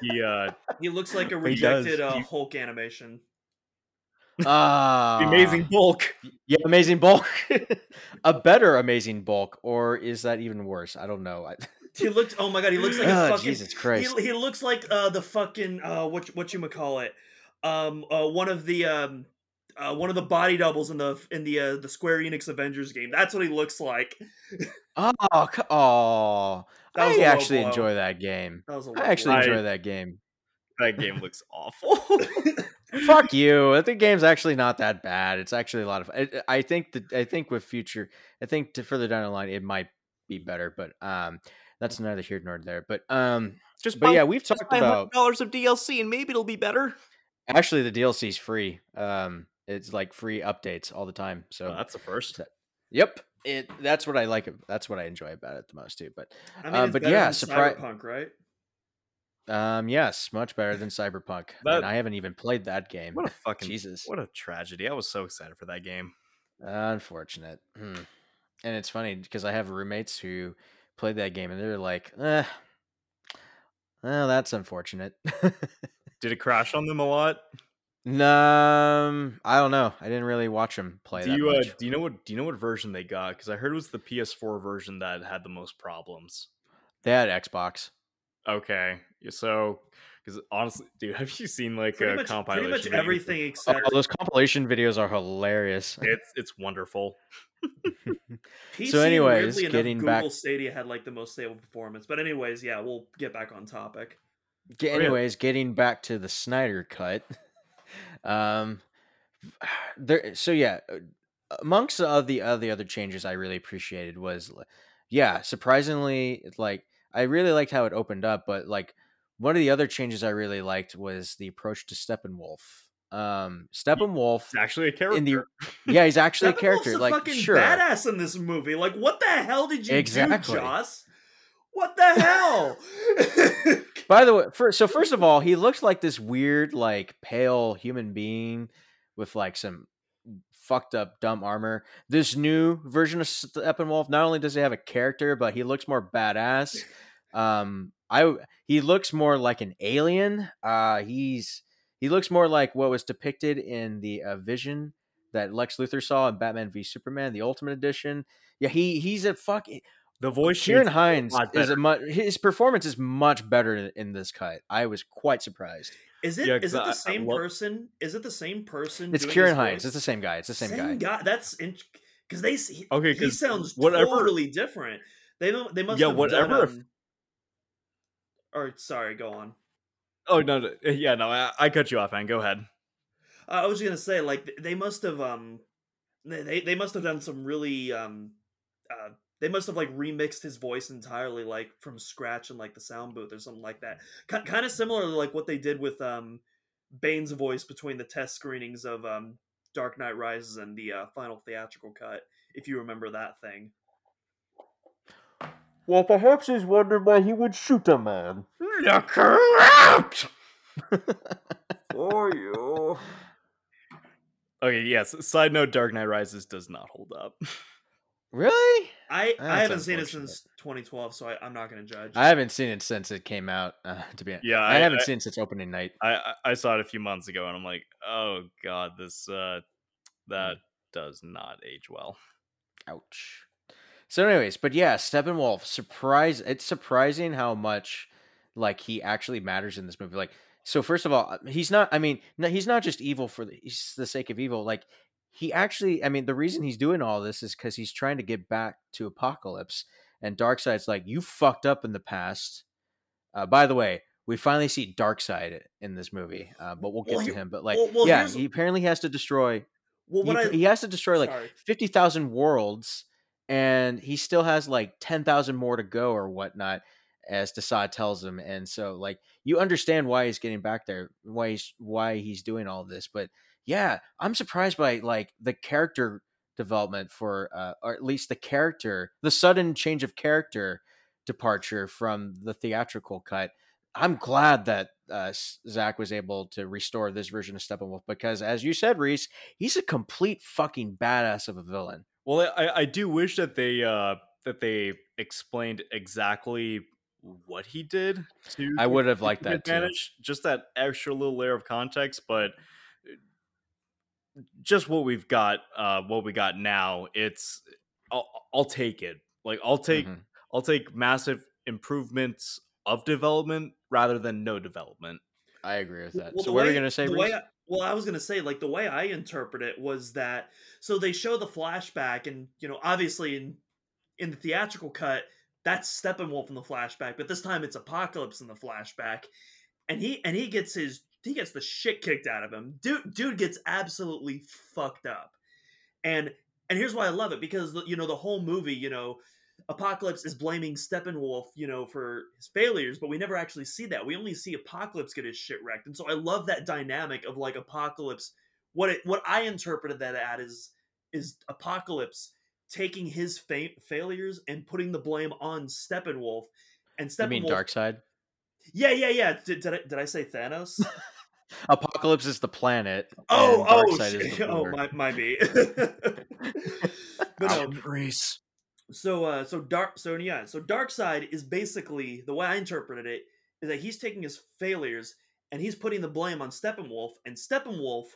he uh he looks like a He rejected uh, Hulk animation. Ah, the amazing bulk. Yeah, amazing bulk. a better amazing bulk, or is that even worse? I don't know. He looked. Oh my god, he looks like a fucking. Jesus Christ. He, he looks like uh the fucking uh what what you call it, um uh one of the um. Uh, one of the body doubles in the in the uh, the Square Enix Avengers game. That's what he looks like. oh, c- oh, That was I a actually blow. enjoy that game. That was a I actually I- enjoy that game. That game looks awful. Fuck you. The game's actually not that bad. It's actually a lot of. I, I think that I think with future, I think to further down the line, it might be better. But um, that's neither here nor there. But um, just but yeah, we've talked about. dollars of DLC and maybe it'll be better. Actually, the DLC's free. Um, it's like free updates all the time. So Oh, that's the first. Yep. It that's what I like. That's what I enjoy about it the most too. But I mean, Um, but yeah, than surpri- Cyberpunk, right? Um, yes, much better than Cyberpunk. That- and I haven't even played that game. What a fucking Jesus. What a tragedy. I was so excited for that game. Unfortunate. Hmm. And it's funny because I have roommates who played that game and they're like, eh, well, that's unfortunate. Did it crash on them a lot? um, I don't know. I didn't really watch them play Do that you uh, do you know what do you know what version they got? Because I heard it was the PS4 version that had the most problems. They had Xbox. Okay, yeah, so because honestly, dude, have you seen like Pretty a much, compilation? pretty much video? everything Oh, those compilation videos are hilarious. It's it's wonderful. PC. so anyways, weirdly enough, getting Google back- Stadia had like the most stable performance. But anyways, yeah, we'll get back on topic. Ge- yeah. anyways, getting back to the Snyder cut. Um, there. So yeah, uh, amongst the other the other other changes I really appreciated was, li- yeah, surprisingly, like I really liked how it opened up, but like one of the other changes I really liked was the approach to Steppenwolf. Um, Steppenwolf It's actually a character. in the yeah, he's actually a character. Like fucking sure, badass in this movie. Like, what the hell did you Exactly. do, Joss? What the hell? By the way, first, so first of all, he looks like this weird, like pale human being with like some fucked up dumb armor. This new version of Steppenwolf not only does he have a character, but he looks more badass. Um, I he looks more like an alien. Uh, he's he looks more like what was depicted in the uh, Vision that Lex Luthor saw in Batman v Superman, the Ultimate Edition. Yeah, he he's a fucking the voice Ciarán change Hinds lot is a much. his performance is much better in- in this cut. I was quite surprised. Is it? Yeah, is 'cause it I- I the same love- person? Is it the same person? It's doing Ciarán his Hinds. It's the same guy. It's the same, guy. That's because they s- he, Okay, he 'cause sounds whatever- totally different. They don't. They must. Yeah, have whatever Done, if- um, or sorry, go on. Oh no, no, yeah, no, I, I cut you off, man. Go ahead. I was gonna say like they must have um they they- they must have done some really um uh they must have like remixed his voice entirely like from scratch in like the sound booth or something like that. K- kind of similar to like what they did with um Bane's voice between the test screenings of um Dark Knight Rises and the uh, final theatrical cut, if you remember that thing. Well, perhaps he's wondering why he would shoot a man. Look out! For you. Okay, yes. Side note: Dark Knight Rises does not hold up. Really? I I haven't seen it since 2012, so I, I'm not gonna judge. I haven't seen it since it came out. Uh, to be honest, Yeah, I, I- haven't I- seen it since opening night. I I- I saw it a few months ago, and I'm like, oh god, this uh that does not age well. Ouch. So, anyways, but yeah, Steppenwolf. Surprise! It's surprising how much like he actually matters in this movie. Like, so first of all, uh, he's not. I mean, no, he's not just evil for the, he's the sake of evil. Like, he actually. I mean, the reason he's doing all this is because he's trying to get back to Apokolips. And Darkseid's like, you fucked up in the past. Uh, by the way, we finally see Darkseid in this movie, uh, but we'll get Well, to him. But like, well- well, yeah, he apparently has to destroy well, he, I he has to destroy like sorry. 50,000 worlds and he still has like 10,000 more to go or whatnot as Desaad tells him and so like you understand why he's getting back there why he's why he's doing all this but yeah I'm surprised by like the character development for uh, or at least the character the sudden change of character departure from the theatrical cut I'm glad that uh, Zack was able to restore this version of Steppenwolf because, as you said, Reese, he's a complete fucking badass of a villain. Well, I I do wish that they uh that they explained exactly what he did to I would have liked that too. just that extra little layer of context, but just what we've got uh what we got now, it's I'll, I'll take it. Like I'll take Mhm. I'll take massive improvements of development rather than no development. I agree with that. Well, so, the what are you gonna say, the way I- well, I was gonna say like the way I interpret it was that so they show the flashback, and you know, obviously in in the theatrical cut, that's Steppenwolf in the flashback, but this time it's Apokolips in the flashback, and he and he gets his he gets the shit kicked out of him. Dude, dude gets absolutely fucked up, and and here's why I love it because you know the whole movie, you know. Apokolips is blaming Steppenwolf, you know, for his failures, but we never actually see that. We only see Apokolips get his shit wrecked, and so I love that dynamic of like Apokolips. What it, what I interpreted that at is is Apokolips taking his fa- failures and putting the blame on Steppenwolf, and You Steppenwolf. mean Darkseid? Yeah, yeah, yeah. Did, did I did I say Thanos? Apokolips is the planet. oh, oh, Darkseid is the oh, my my me. but no, so uh so dark so yeah so Darkseid is basically the way i interpreted it is that he's taking his failures and he's putting the blame on steppenwolf and steppenwolf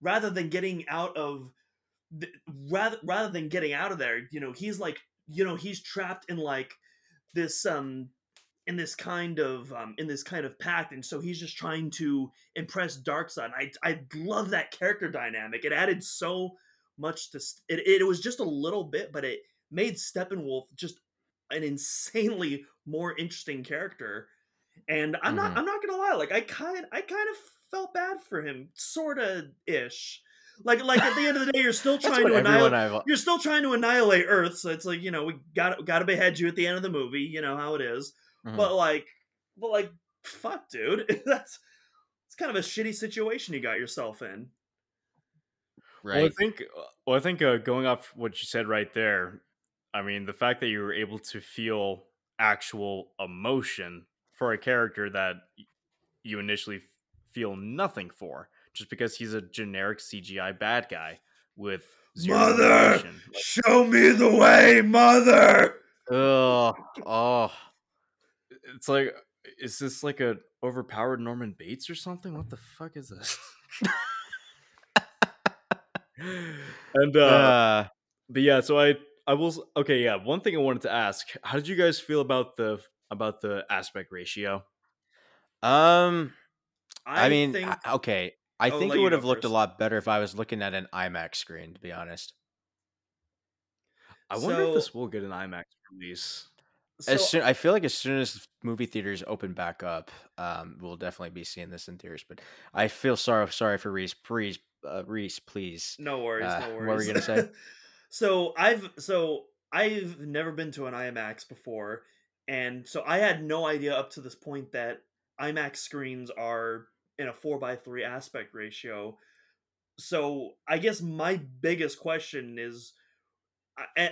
rather than getting out of the, rather rather than getting out of there you know he's like you know he's trapped in like this um in this kind of um in this kind of pact and so he's just trying to impress darkseid i i love that character dynamic it added so much to s- it, it was just a little bit but it made Steppenwolf just an insanely more interesting character. And I'm not Mhm. I'm not gonna lie, like I kind I kind of felt bad for him, sorta ish. Like like at the end of the day, you're still trying to annihilate you're still trying to annihilate Earth, so it's like, you know, we got gotta behead you at the end of the movie, you know how it is. Mhm. But like but like fuck dude. That's it's kind of a shitty situation you got yourself in. Well, I think well, I think uh, going off what you said right there, I mean, the fact that you were able to feel actual emotion for a character that you initially feel nothing for, just because he's a generic CGI bad guy with zero Mother! emotion. Show me the way, mother. Oh, oh. It's like, is this like a overpowered Norman Bates or something? What the fuck is this? and uh, Uh, but yeah, so I I will. Okay, yeah. One thing I wanted to ask: How did you guys feel about the about the aspect ratio? Um, I, I mean, think I- okay. I I'll think it would have looked a lot better if I was looking at an IMAX screen. To be honest, I wonder if this will get an IMAX release. So, as soon I feel like as soon as movie theaters open back up, um, we'll definitely be seeing this in theaters. But I feel sorry sorry for Reese. Please, uh, Reese, please. No worries, Uh, no worries. what were you gonna say? so I've so I've never been to an IMAX before, and so I had no idea up to this point that IMAX screens are in a four by three aspect ratio. So I guess my biggest question is,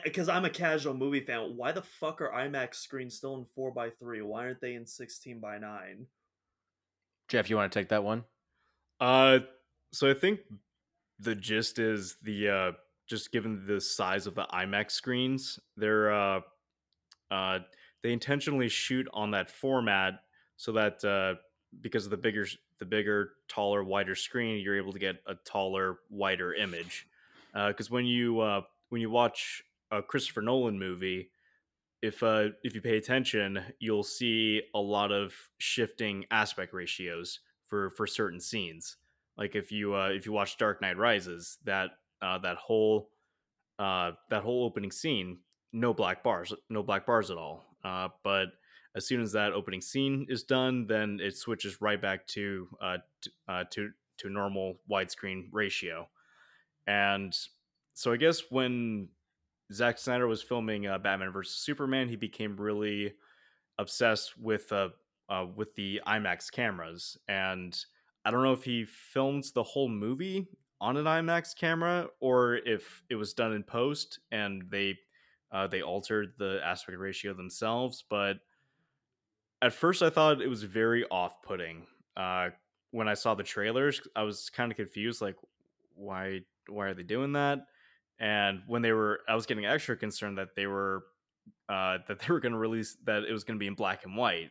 because I'm a casual movie fan, why the fuck are IMAX screens still in four by three? Why aren't they in sixteen by nine? Jeff, you want to take that one? Uh, so I think the gist is the uh, just given the size of the IMAX screens, they're uh, uh, they intentionally shoot on that format so that uh, because of the bigger the bigger, taller, wider screen, you're able to get a taller, wider image. Because when you uh, when you watch a Christopher Nolan movie, if uh, if you pay attention, you'll see a lot of shifting aspect ratios for for certain scenes. Like if you uh, if you watch Dark Knight Rises, that uh, that whole uh, that whole opening scene, no black bars, no black bars at all. Uh, but as soon as that opening scene is done, then it switches right back to uh, t- uh, to to normal widescreen ratio. And so I guess when Zack Snyder was filming uh, Batman versus Superman, he became really obsessed with uh, uh, with the IMAX cameras, and I don't know if he filmed the whole movie on an IMAX camera or if it was done in post and they uh, they altered the aspect ratio themselves. But at first, I thought it was very off putting. Uh, when I saw the trailers, I was kind of confused, like why why are they doing that? And when they were, I was getting extra concerned that they were uh, that they were going to release that it was going to be in black and white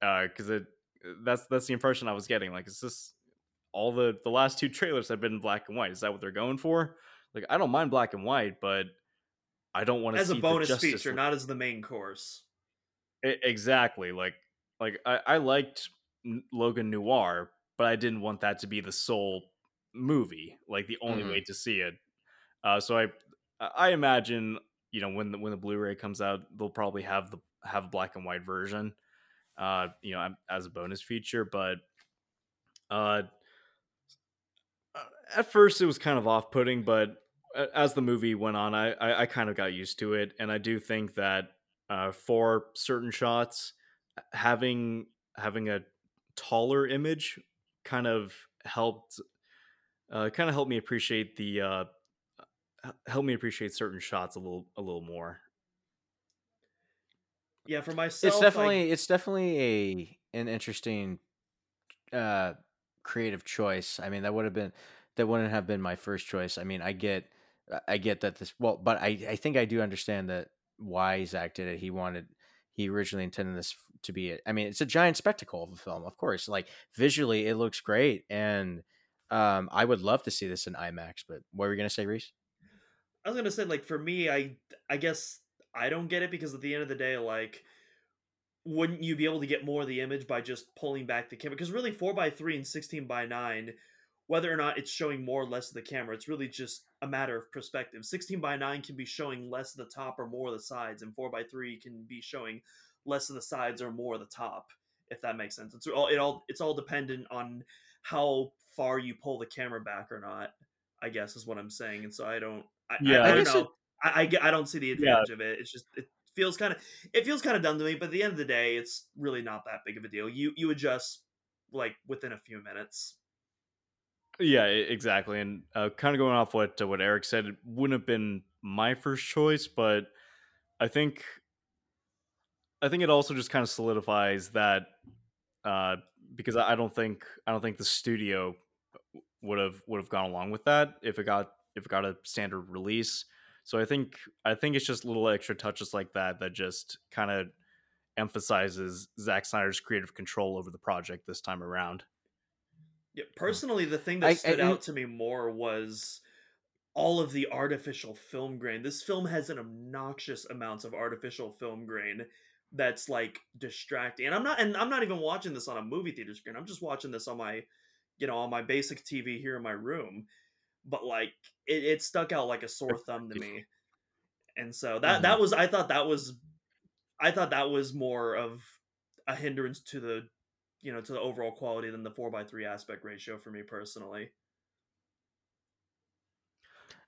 because it that's that's the impression I was getting. Like, is this all the the last two trailers have been in black and white? Is that what they're going for? Like, I don't mind black and white, but I don't want to As a bonus feature, not as the main course. E- exactly. Like, like I, I liked Logan Noir, but I didn't want that to be the sole movie, like the only Mhm. way to see it. Uh, so I, I imagine you know when the when the Blu-ray comes out, they'll probably have the have a black and white version, uh, you know, as a bonus feature. But uh, at first it was kind of off-putting, but as the movie went on, I I, I kind of got used to it, and I do think that uh, for certain shots, having having a taller image kind of helped uh, kind of helped me appreciate the uh, helped me appreciate certain shots a little a little more. Yeah, for myself, it's I- definitely it's definitely a an interesting uh creative choice. I mean that would have been that wouldn't have been my first choice. I mean i get i get that this well but i i think i do understand that why zack did it. He wanted he originally intended this to be it i mean it's a giant spectacle of a film of course. Like visually it looks great and um i would love to see this in imax but what were you gonna say reese I was gonna say, like, for me, I I guess I don't get it because at the end of the day, like, wouldn't you be able to get more of the image by just pulling back the camera? Because really, four by three and sixteen by nine, whether or not it's showing more or less of the camera, it's really just a matter of perspective. Sixteen by nine can be showing less of the top or more of the sides, and four by three can be showing less of the sides or more of the top. If that makes sense, it's all it all it's all dependent on how far you pull the camera back or not. I guess is what I'm saying, and so I don't. I, Yeah, I, I don't know. it- I, I, get- I don't see the Yeah. advantage of it. It's just it feels kind of it feels kind of dumb to me. But at the end of the day, it's really not that big of a deal. You you adjust like within a few minutes. Yeah, exactly. And uh, kind of going off what uh, what Eric said, it wouldn't have been my first choice, but I think I think it also just kind of solidifies that uh, because I I don't think I don't think the studio would have would have gone along with that if it got if it got a standard release. So I think I think it's just little extra touches like that that just kind of emphasizes Zack Snyder's creative control over the project this time around. Yeah, hmm. personally, the thing that I- I- stood and- out to me more was all of the artificial film grain. This film has an obnoxious amounts of artificial film grain that's like distracting. And I'm not and I'm not even watching this on a movie theater screen. I'm just watching this on my you know, on my basic TV here in my room. But like it, it stuck out like a sore thumb to me. And so that Mhm. that was I thought that was I thought that was more of a hindrance to the you know to the overall quality than the four by three aspect ratio for me personally.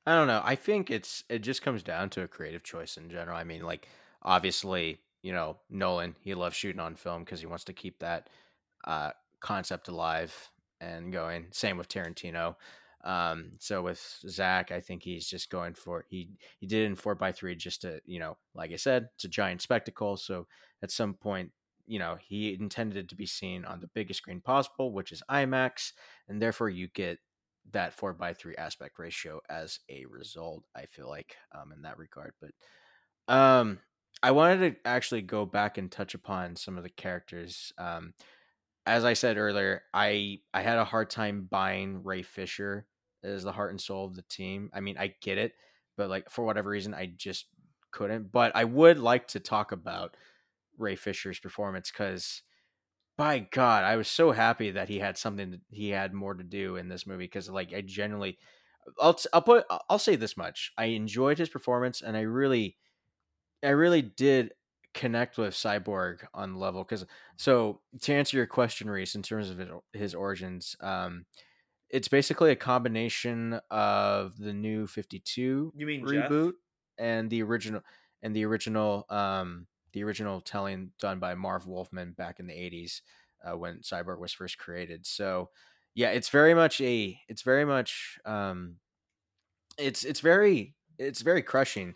I don't know. I think it's it just comes down to a creative choice in general. I mean, like obviously, you know, Nolan, he loves shooting on film because he wants to keep that uh, concept alive and going. Same with Tarantino. Um, so with Zack, I think he's just going for he he did it in four by three just to you know, like I said, it's a giant spectacle. So at some point, you know, he intended it to be seen on the biggest screen possible, which is IMAX, and therefore you get that four by three aspect ratio as a result. I feel like um, in that regard, but um, I wanted to actually go back and touch upon some of the characters. Um, as I said earlier, I I had a hard time buying Ray Fisher as the heart and soul of the team. I mean, I get it, but like for whatever reason, I just couldn't. But I would like to talk about Ray Fisher's performance because by God, I was so happy that he had something that he had more to do in this movie because like I genuinely I'll I'll put I'll say this much. I enjoyed his performance and I really I really did connect with Cyborg on level cuz so to answer your question Reese in terms of his, his origins um it's basically a combination of the new 52 You mean Jeff? reboot and the original and the original um the original telling done by Marv Wolfman back in the 80s uh, when Cyborg was first created. So yeah, it's very much a it's very much um it's it's very it's very crushing.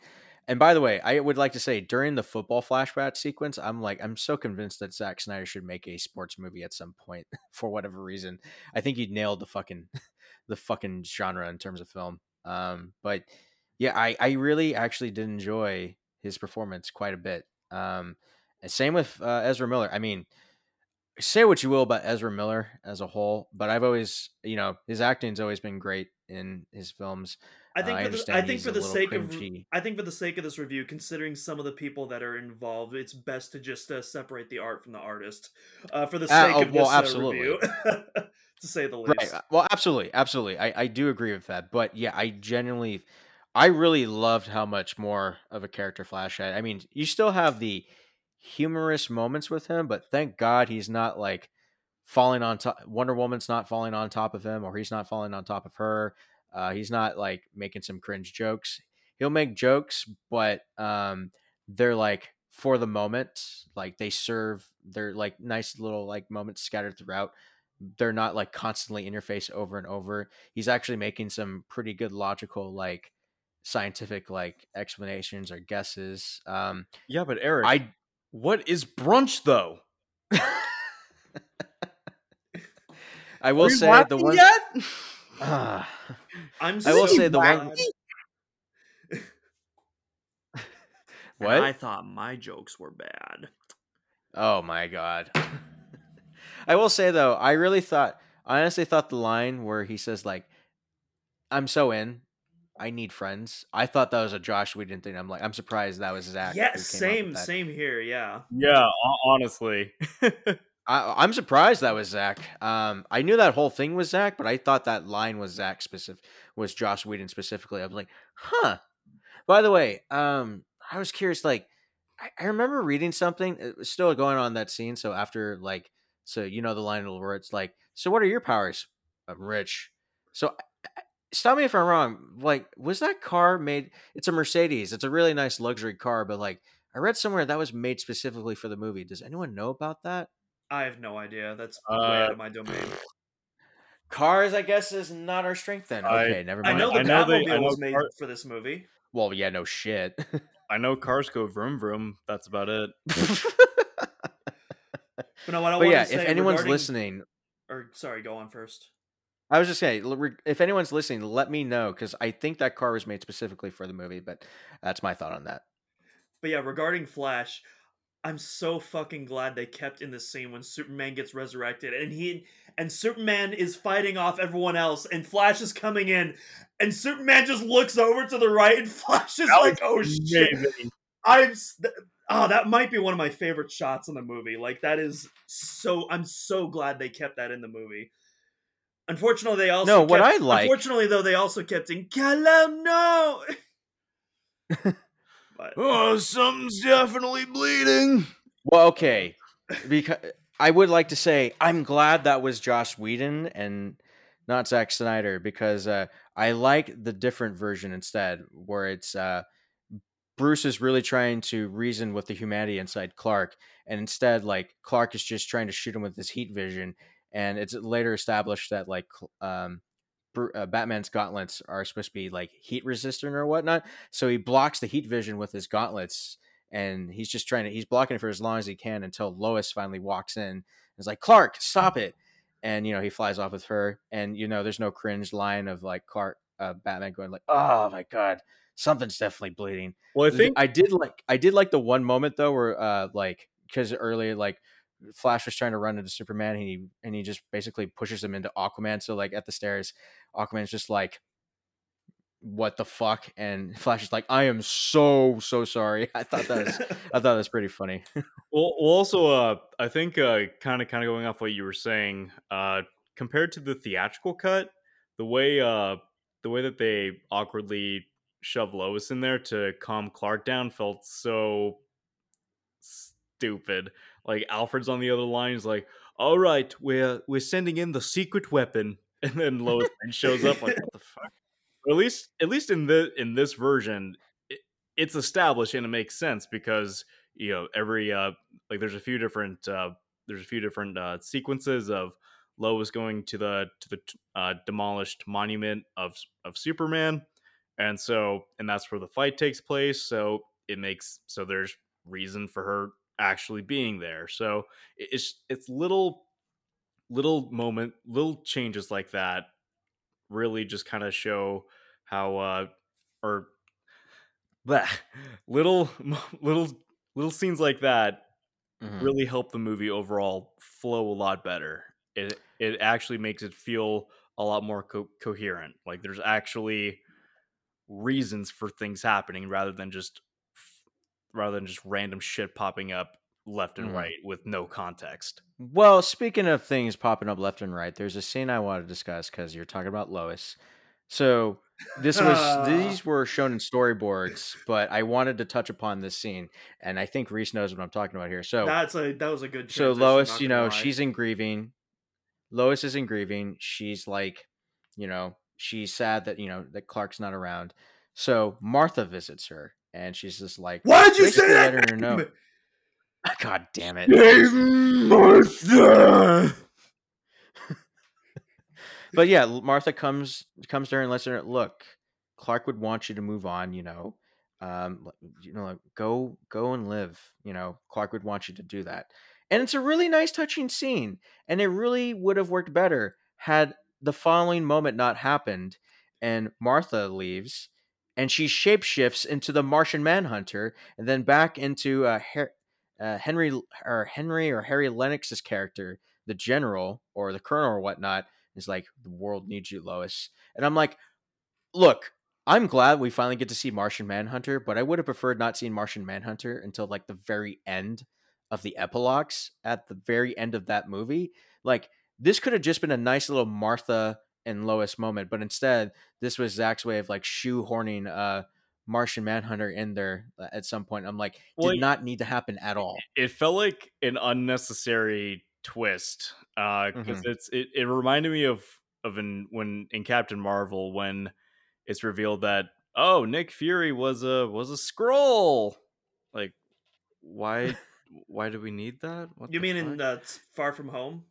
And by the way, I would like to say during the football flashback sequence, I'm like I'm so convinced that Zack Snyder should make a sports movie at some point for whatever reason. I think he nailed the fucking the fucking genre in terms of film. Um, but yeah, I I really actually did enjoy his performance quite a bit. Um, and same with uh, Ezra Miller. I mean, say what you will about Ezra Miller as a whole, but I've always, you know, his acting's always been great in his films. I Uh, think I for the, I think for the sake of. I think for the sake of this review, considering some of the people that are involved, it's best to just uh, separate the art from the artist. Uh, for the Uh, sake oh, of well, this uh, absolutely. review, to say the least. Right. uh, Well, absolutely, absolutely. I, I do agree with that. But yeah, I genuinely, I really loved how much more of a character Flash had. I mean, you still have the humorous moments with him, but thank God he's not like falling on top. Wonder Woman's not falling on top of him, or he's not falling on top of her. Uh, he's not like making some cringe jokes. He'll make jokes, but um, they're like for the moment. Like they serve. They're like nice little like moments scattered throughout they're not like constantly in your face over and over. He's actually making some pretty good logical like scientific like explanations or guesses. Um Yeah, but Eric, I what is brunch though? I will say the one yet? Ah, I'm I will so say the glad- one And what? I thought my jokes were bad. Oh my god. I will say though, I really thought I honestly thought the line where he says like I'm so in, I need friends. I thought that was a Joss Whedon thing. I'm like I'm surprised that was Zack. yeah, who came up with same, same here. Yeah, Yeah, honestly. I, I'm surprised that was Zack. Um, I knew that whole thing was Zack, but I thought that line was Zack specific, was Joss Whedon specifically. I was like, huh. By the way, um, I was curious. Like, I, I remember reading something. It was still going on that scene. So after like, so you know the line where it's like, so what are your powers? I'm rich. So stop me if I'm wrong. Like, was that car made? It's a Mercedes. It's a really nice luxury car, but like. I read somewhere that was made specifically for the movie. Does anyone know about that? I have no idea. That's Uh, way out of my domain. Cars, I guess, is not our strength then. I- Okay, never I mind. know the I know they- Batmobile I know was made car- for this movie. well, yeah, no shit. I know cars go vroom vroom. That's about it. But no, what I but yeah, if anyone's regarding- listening, or sorry, go on first. I was just saying, if anyone's listening, let me know because I think that car was made specifically for the movie. But that's my thought on that. But yeah, regarding Flash, I'm so fucking glad they kept in the scene when Superman gets resurrected and he and Superman is fighting off everyone else and Flash is coming in and Superman just looks over to the right and Flash is like, "Oh shit." I'm oh, that might be one of my favorite shots in the movie. Like that is so I'm so glad they kept that in the movie. Unfortunately, they also No, what I like- Unfortunately, though, they also kept in Kal-El, no. but Oh, something's definitely bleeding. Well, okay, because I would like to say I'm glad that was Joss Whedon and not Zack Snyder because uh, I like the different version instead, where it's uh, Bruce is really trying to reason with the humanity inside Clark, and instead, like Clark is just trying to shoot him with his heat vision, and it's later established that like um, Bru- uh, Batman's gauntlets are supposed to be like heat resistant or whatnot, so he blocks the heat vision with his gauntlets and he's just trying to he's blocking it for as long as he can until Lois finally walks in and is like Clark stop it! And you know he flies off with her and you know there's no cringe line of like Clark uh, Batman going like oh my god something's definitely bleeding. Well, I think I did like I did like the one moment though where uh like because earlier like Flash was trying to run into Superman and he and he just basically pushes him into Aquaman so like at the stairs Aquaman's just like what the fuck? And Flash is like I am so so sorry. I thought that was I thought that was pretty funny. Well, well also, uh, I think kind of kind of going off what you were saying, uh, compared to the theatrical cut, the way uh, the way that they awkwardly shoved Lois in there to calm Clark down felt so stupid. Like Alfred's on the other line, he's like, "All right, we're we're sending in the secret weapon," and then Lois Lane shows up like, "What the fuck?" But at least, at least in the in this version, it, it's established and it makes sense because you know every uh like there's a few different uh there's a few different uh sequences of Lois going to the to the uh, demolished monument of of Superman, and so and that's where the fight takes place. So it makes so there's reason for her actually being there. So it's it's little little moment little changes like that really just kind of show how uh or bleh, little little little scenes like that Mhm. really help the movie overall flow a lot better. It it actually makes it feel a lot more co- coherent. Like there's actually reasons for things happening rather than just rather than just random shit popping up left and Mhm. right with no context. Well, speaking of things popping up left and right, there's a scene I want to discuss because you're talking about Lois. So this was these were shown in storyboards, but I wanted to touch upon this scene, and I think Reese knows what I'm talking about here. So that's a that was a good. so Lois, you know, lie. she's in grieving. Lois is in grieving. She's like, you know, she's sad that you know that Clark's not around. So Martha visits her, and she's just like, "Why did you say that? her know. God damn it! Martha. but yeah, Martha comes comes to her and lets her look. Clark would want you to move on, you know. Um, you know, like, go go and live. You know, Clark would want you to do that, and it's a really nice, touching scene. And it really would have worked better had the following moment not happened, and Martha leaves, and she shapeshifts into the Martian Manhunter, and then back into uh, Her- uh, Henry or Henry or Harry Lennix's character, the general or the colonel or whatnot, is like, the world needs you, Lois. And I'm like, look, I'm glad we finally get to see Martian Manhunter, but I would have preferred not seeing Martian Manhunter until like the very end of the epilogues at the very end of that movie. Like, this could have just been a nice little Martha and Lois moment, but instead, this was Zack's way of like shoehorning uh Martian Manhunter in there uh, at some point. I'm like, Well, did not need to happen at all. it felt like an unnecessary twist because Mhm. it's it, it reminded me of of in when in Captain Marvel when it's revealed that oh Nick Fury was a was a Skrull like why why do we need that what You the mean in fuck? uh, s- Far From Home?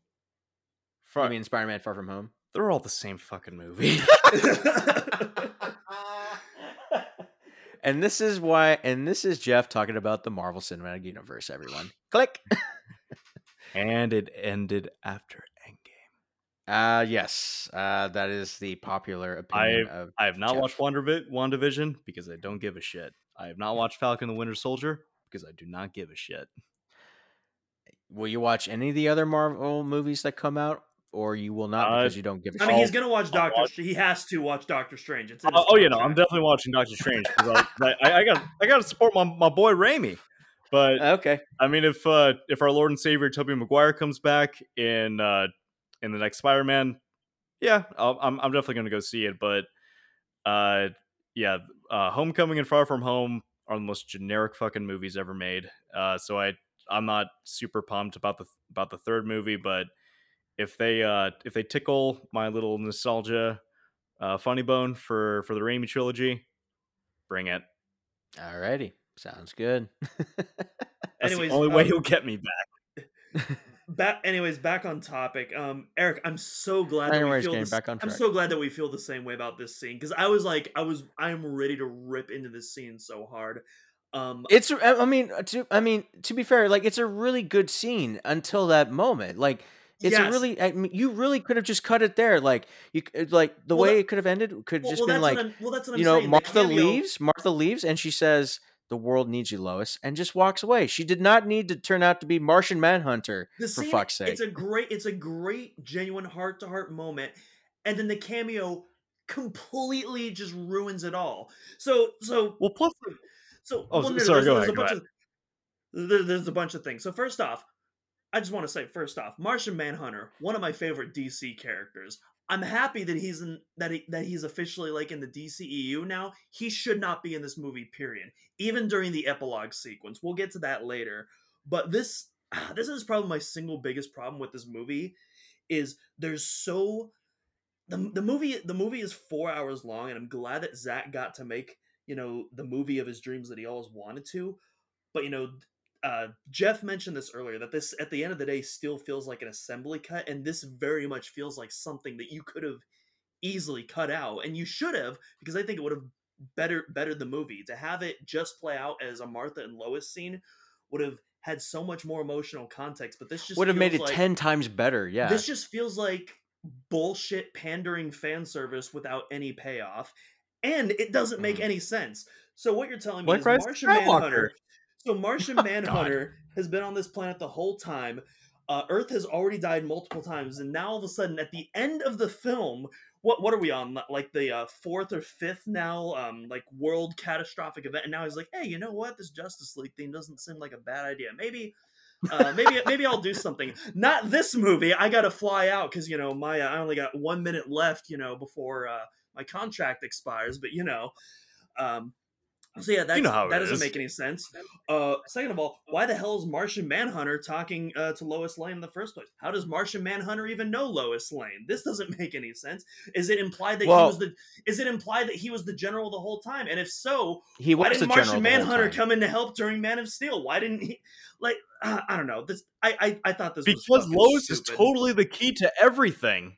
Fuck, I mean, Spider-Man: Far From Home. they're all the same fucking movie and this is why, and this is Jeff talking about the Marvel Cinematic Universe. Everyone, click. and it ended after Endgame Uh yes, uh, that is the popular opinion i, of. I have not Jeff. watched Wander WandaVision because I don't give a shit I have not watched Falcon the Winter Soldier because I do not give a shit will you watch any of the other Marvel movies that come out, or you will not Uh, because you don't give a I mean, he's gonna watch Doctor. watch- He has to watch Doctor Strange. It's in his Oh, you know, I'm definitely watching Doctor Strange because I, I, I got I got to support my, my boy Raimi. But Okay. I mean, if uh, if our Lord and Savior Tobey Maguire comes back in uh, in the next Spider Man, yeah, I'll, I'm I'm definitely going to go see it. But uh, yeah, uh, Homecoming and Far From Home are the most generic fucking movies ever made. Uh, so I I'm not super pumped about the about the third movie, but if they uh, if they tickle my little nostalgia uh, funny bone for for the Raimi trilogy, bring it. Alrighty. Sounds good. That's Anyways, the only way um, he'll get me back. back anyways back on topic um eric i'm so glad that we feel this, back on i'm so glad that we feel the same way about this scene because i was like i was i'm ready to rip into this scene so hard um It's. I I mean, to I mean, to be fair, like it's a really good scene until that moment. Like it's a yes. really. I mean, you really could have just cut it there. Like you, like the Well, way that- it could have ended could well, just well, been like, well that's what i'm you know, saying. the Martha leaves. Martha leaves, and she says, "The world needs you, Lois," and just walks away. She did not need to turn out to be Martian Manhunter the for scene, fuck's sake. it's a great it's a great genuine heart to heart moment and then the cameo completely just ruins it all so so Well, plus So, Oh, well, sorry, there's, go there's ahead, a go bunch of there's a bunch of things. So first off, I just want to say first off, Martian Manhunter, one of my favorite DC characters. I'm happy that he's in that he, that he's officially like in the DCEU now. He should not be in this movie. Period. Even during the epilogue sequence, we'll get to that later. But this this is probably my single biggest problem with this movie is there's so the, the movie the movie is four hours long and i'm glad that zack got to make you know the movie of his dreams that he always wanted to but you know uh, jeff mentioned this earlier that this at the end of the day still feels like an assembly cut and this very much feels like something that you could have easily cut out and you should have because i think it would have better bettered the movie to have it just play out as a martha and lois scene would have had so much more emotional context but this just Would have made it like- ten times better. Yeah. this just feels like bullshit pandering fan service without any payoff, and it doesn't make Mm. any sense. So what you're telling me Like is Rise of Martian Skywalker. Manhunter. So Martian God. Manhunter has been on this planet the whole time. Uh, Earth has already died multiple times, and now all of a sudden, at the end of the film, what what are we on? Like the uh, fourth or fifth now, um, like world catastrophic event, and now he's like, hey, you know what? This Justice League thing doesn't seem like a bad idea. Maybe uh, maybe maybe I'll do something. Not this movie. I got to fly out because you know my I only got one minute left. You know before uh, my contract expires. But you know, um, so yeah, that's, know how that doesn't is. make any sense. Uh, second of all, why the hell is Martian Manhunter talking uh, to Lois Lane in the first place? How does Martian Manhunter even know Lois Lane? This doesn't make any sense. Is it implied that he was the? Is it implied that he was the general the whole time? And if so, he why was didn't Martian Manhunter come in to help during Man of Steel? Why didn't he? Like, uh, I don't know. This I I, I thought this was because fucking Lois is totally the key to everything.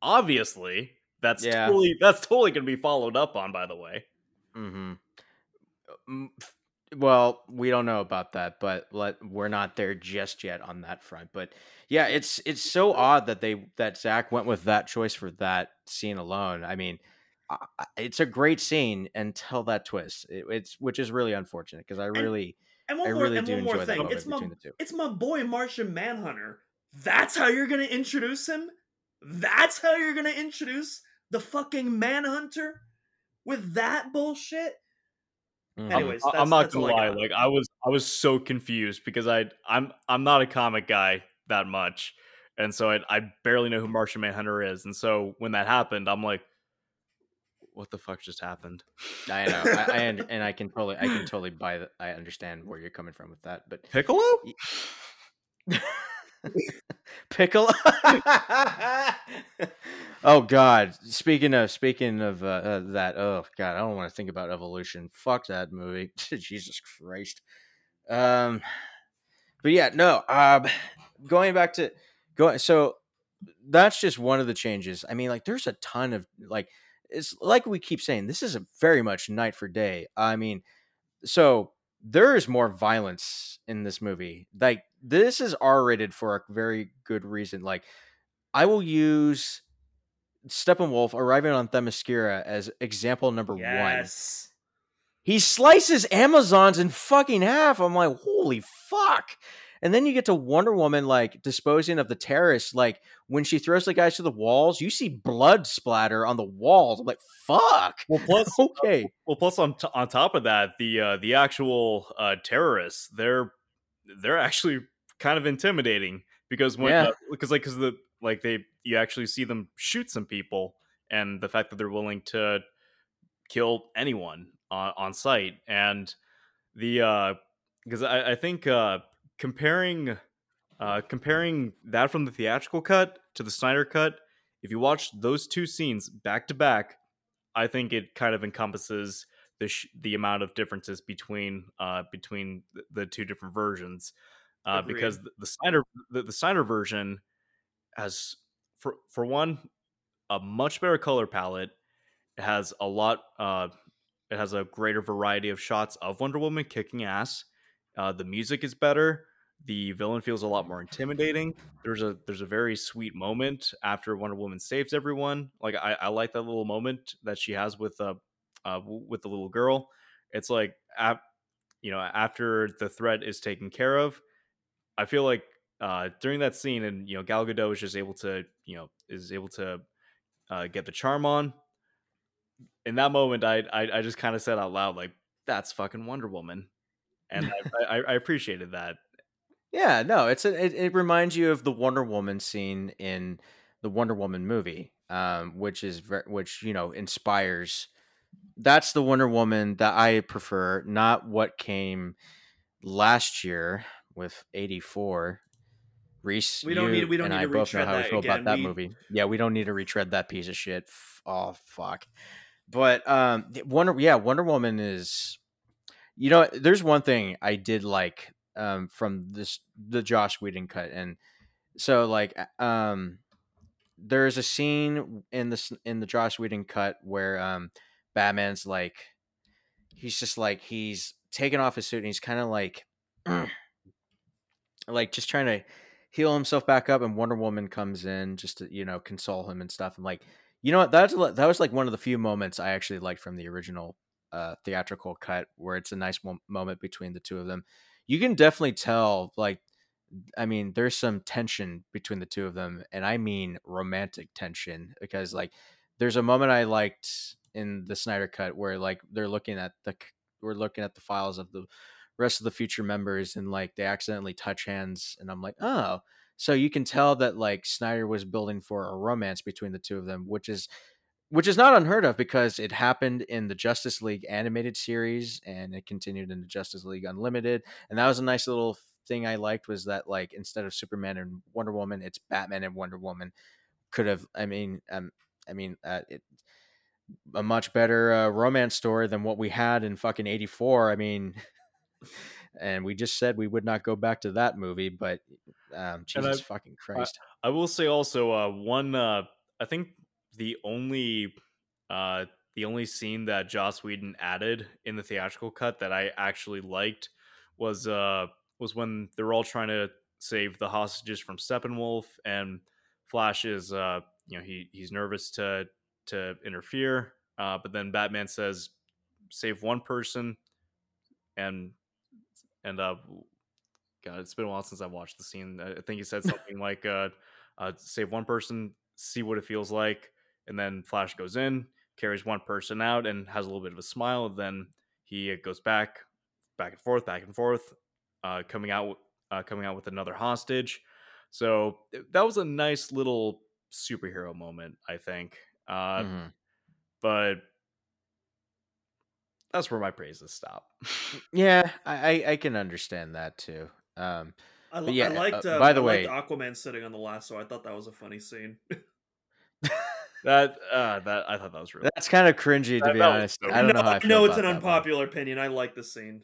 Obviously, that's Yeah. totally that's totally going to be followed up on. By the way, Mm-hmm. Well, we don't know about that, but let we're not there just yet on that front. But yeah, it's it's so odd that they that Zack went with that choice for that scene alone. I mean, it's a great scene until that twist. It, it's which is really unfortunate because I really And one I more, really and do one more thing. It's my between the two. it's my boy Martian Manhunter. That's how you're gonna introduce him. That's how you're gonna introduce the fucking Manhunter with that bullshit. Mhm. Anyways, I- that's, I'm not that's gonna all I lie. Like I was, I was so confused because I, I'm, I'm not a comic guy that much, and so I, I barely know who Martian Manhunter is. And so when that happened, I'm like, what the fuck just happened? I know, I, I und- and I can totally I can totally buy that. I understand where you're coming from with that, but Piccolo? Piccolo. oh God! Speaking of speaking of uh, uh, that, oh God, I don't want to think about evolution. Fuck that movie. Jesus Christ. Um, but yeah, no. Um, going back to going. So that's just one of the changes. I mean, like, there's a ton of like. It's like we keep saying. This is a very much night for day. I mean, so there is more violence in this movie. Like this is R rated for a very good reason. Like I will use Steppenwolf arriving on Themyscira as example number one. He slices Amazons in fucking half. I'm like, holy fuck. And then you get to Wonder Woman like disposing of the terrorists. Like when she throws the guys to the walls, you see blood splatter on the walls. I'm like, fuck. Well, plus, Okay. well, plus on t- on top of that, the uh, the actual uh, terrorists they're they're actually kind of intimidating because when Yeah. because like because the like they you actually see them shoot some people and the fact that they're willing to kill anyone on, on site and the uh because I, I think uh comparing uh comparing that from the theatrical cut to the Snyder cut if you watch those two scenes back to back I think it kind of encompasses the sh- the amount of differences between uh between the two different versions uh because the, the Snyder the, the Snyder version has for for one a much better color palette it has a lot uh it has a greater variety of shots of Wonder Woman kicking ass uh the music is better the villain feels a lot more intimidating there's a there's a very sweet moment after Wonder Woman saves everyone. Like I, I like that little moment that she has with uh, uh with the little girl. It's like ap- you know after the threat is taken care of, I feel like uh during that scene and you know Gal Gadot is just able to you know is able to uh, get the charm on. In that moment, I I, I just kind of said out loud like that's fucking Wonder Woman, and I, I, I appreciated that. Yeah, no, it's a, it, it reminds you of the Wonder Woman scene in the Wonder Woman movie, um, which is ver- which you know inspires. That's the Wonder Woman that I prefer, not what came last year with eighty four. Reese, We don't need- we don't and need I to both know retread how we feel about again. that We- movie. Yeah, we don't need to retread that piece of shit. Oh fuck! But um, Wonder, yeah, Wonder Woman is. You know, there's one thing I did like um from this the Joss Whedon cut, and so like um, there's a scene in this in the Joss Whedon cut where um, Batman's like, he's just like he's taking off his suit and he's kind of like, like just trying to heal himself back up, and Wonder Woman comes in just to you know console him and stuff. I'm like, you know what? That's that was like one of the few moments I actually liked from the original uh, theatrical cut, where it's a nice mo- moment between the two of them. You can definitely tell, like, I mean, there's some tension between the two of them, and I mean romantic tension because, like, there's a moment I liked in the Snyder cut where, like, they're looking at the we're looking at the files of the rest of the future members, and like they accidentally touch hands, and I'm like, oh, so you can tell that like Snyder was building for a romance between the two of them, which is which is not unheard of because it happened in the Justice League animated series and it continued in the Justice League Unlimited. And that was a nice little thing I liked was that like instead of Superman and Wonder Woman, it's Batman and Wonder Woman. Could have, I mean, um, I mean, uh, it, a much better uh, romance story than what we had in fucking '84. I mean, and we just said we would not go back to that movie, but um, And I- Jesus fucking Christ. I will say also uh, one. Uh, I think the only uh, the only scene that Joss Whedon added in the theatrical cut that I actually liked was uh, was when they're all trying to save the hostages from Steppenwolf, and Flash is uh, you know he he's nervous to to interfere, uh, but then Batman says save one person, and and uh, God, it's been a while since I watched the scene. I I think he said something like, uh, uh, "Save one person, see what it feels like," and then Flash goes in, carries one person out, and has a little bit of a smile. Then he uh, goes back, back and forth, back and forth, uh, coming out, uh, coming out with another hostage. So that was a nice little superhero moment, I think. Uh, Mhm. But that's where my praises stop. Yeah, I, I I can understand that too. Um, I, yeah, I liked. uh, Uh, by the I way- liked Aquaman sitting on the lasso. I thought that was a funny scene. that uh, that I thought that was really that's kind of cringy to That- be that honest. so I don't know how I I feel know it's about an that unpopular opinion. I like the scene.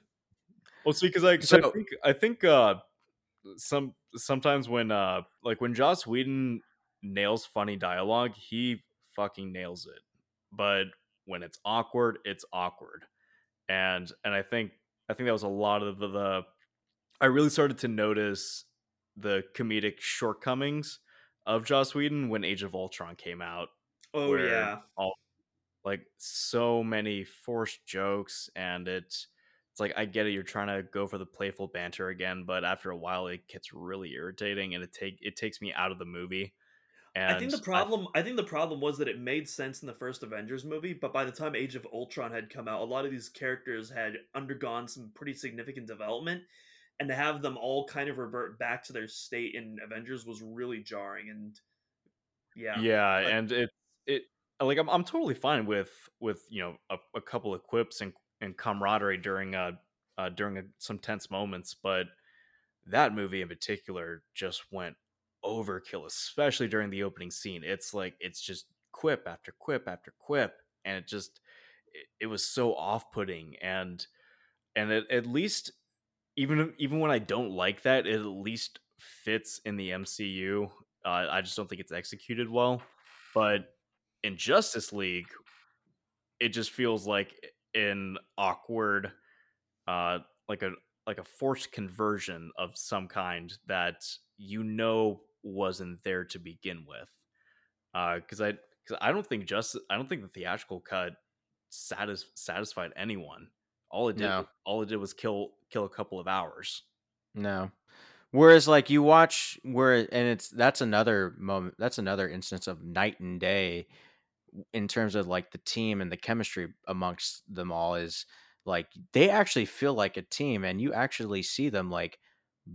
Well, see, because I, 'cause I So- think I think uh, some sometimes when uh like when Joss Whedon nails funny dialogue, he fucking nails it. But when it's awkward, it's awkward, and and I think I think that was a lot of the, the I really started to notice the comedic shortcomings of Joss Whedon when Age of Ultron came out. Oh yeah. all like so many forced jokes and it's it's like I get it. You're trying to go for the playful banter again, but after a while, it gets really irritating, and it take it takes me out of the movie. And I think the problem I think the problem was that it made sense in the first Avengers movie, but by the time Age of Ultron had come out, a lot of these characters had undergone some pretty significant development and to have them all kind of revert back to their state in Avengers was really jarring and yeah. yeah, like- and it it like I'm I'm totally fine with with you know a, a couple of quips and and camaraderie during uh, uh during a, some tense moments, but that movie in particular just went overkill, especially during the opening scene. It's like it's just quip after quip after quip, and it just it, it was so off putting and and it, at least even even when I don't like that, it at least fits in the MCU. Uh, I just don't think it's executed well. But in Justice League, it just feels like an awkward, uh, like a like a forced conversion of some kind that you know wasn't there to begin with. Because I because I don't think just I don't think the theatrical cut satis- satisfied anyone. All it did No. all it did was kill kill a couple of hours. No. Whereas like you watch where and it's that's another moment that's another instance of night and day in terms of like the team and the chemistry amongst them all is like they actually feel like a team and you actually see them like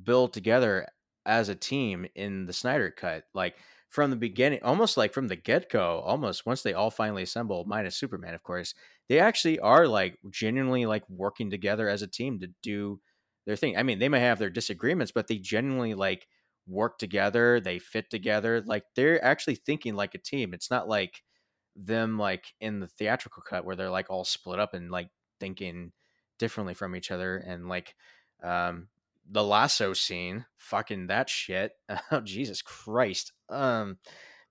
build together as a team in the Snyder cut like from the beginning almost like from the get-go almost once they all finally assemble minus Superman of course they actually are like genuinely like working together as a team to do their thing. I mean, they may have their disagreements, but they genuinely like work together. They fit together. Like they're actually thinking like a team. It's not like them like in the theatrical cut where they're like all split up and like thinking differently from each other. And like um the lasso scene, fucking that shit. Oh Jesus Christ. Um,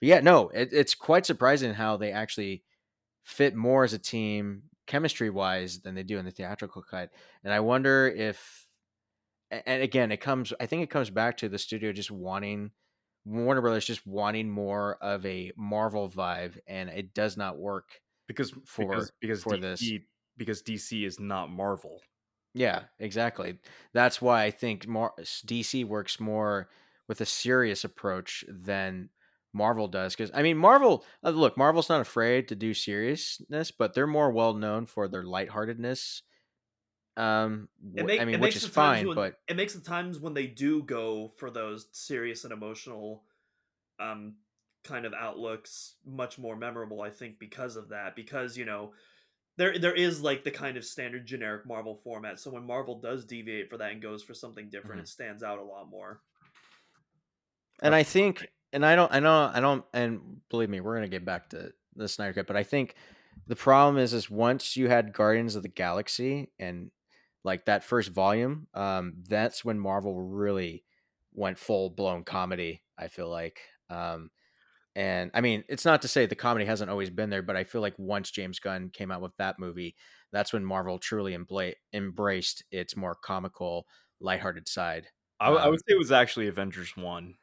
but yeah, no, it, it's quite surprising how they actually fit more as a team chemistry wise than they do in the theatrical cut. And I wonder if and again it comes I think it comes back to the studio just wanting Warner Brothers just wanting more of a Marvel vibe and it does not work. because For- because because for DC, this. because DC is not Marvel. Yeah, exactly. That's why I think more DC works more with a serious approach than Marvel does because I mean Marvel uh, look Marvel's not afraid to do seriousness but they're more well known for their lightheartedness um It make- I mean it which makes is fine when- but it makes the times when they do go for those serious and emotional um kind of outlooks much more memorable i think because of that because you know there there is like the kind of standard generic marvel format so when marvel does deviate for that and goes for something different Mm-hmm. it stands out a lot more and I think, and I don't, I know, I don't, and believe me, we're gonna get back to the Snyder Cut, but I think the problem is, is once you had Guardians of the Galaxy and like that first volume, um, that's when Marvel really went full blown comedy. I feel like, um, and I mean, it's not to say the comedy hasn't always been there, but I feel like once James Gunn came out with that movie, that's when Marvel truly embla- embraced its more comical, lighthearted side. I, Um, would say it was actually Avengers one.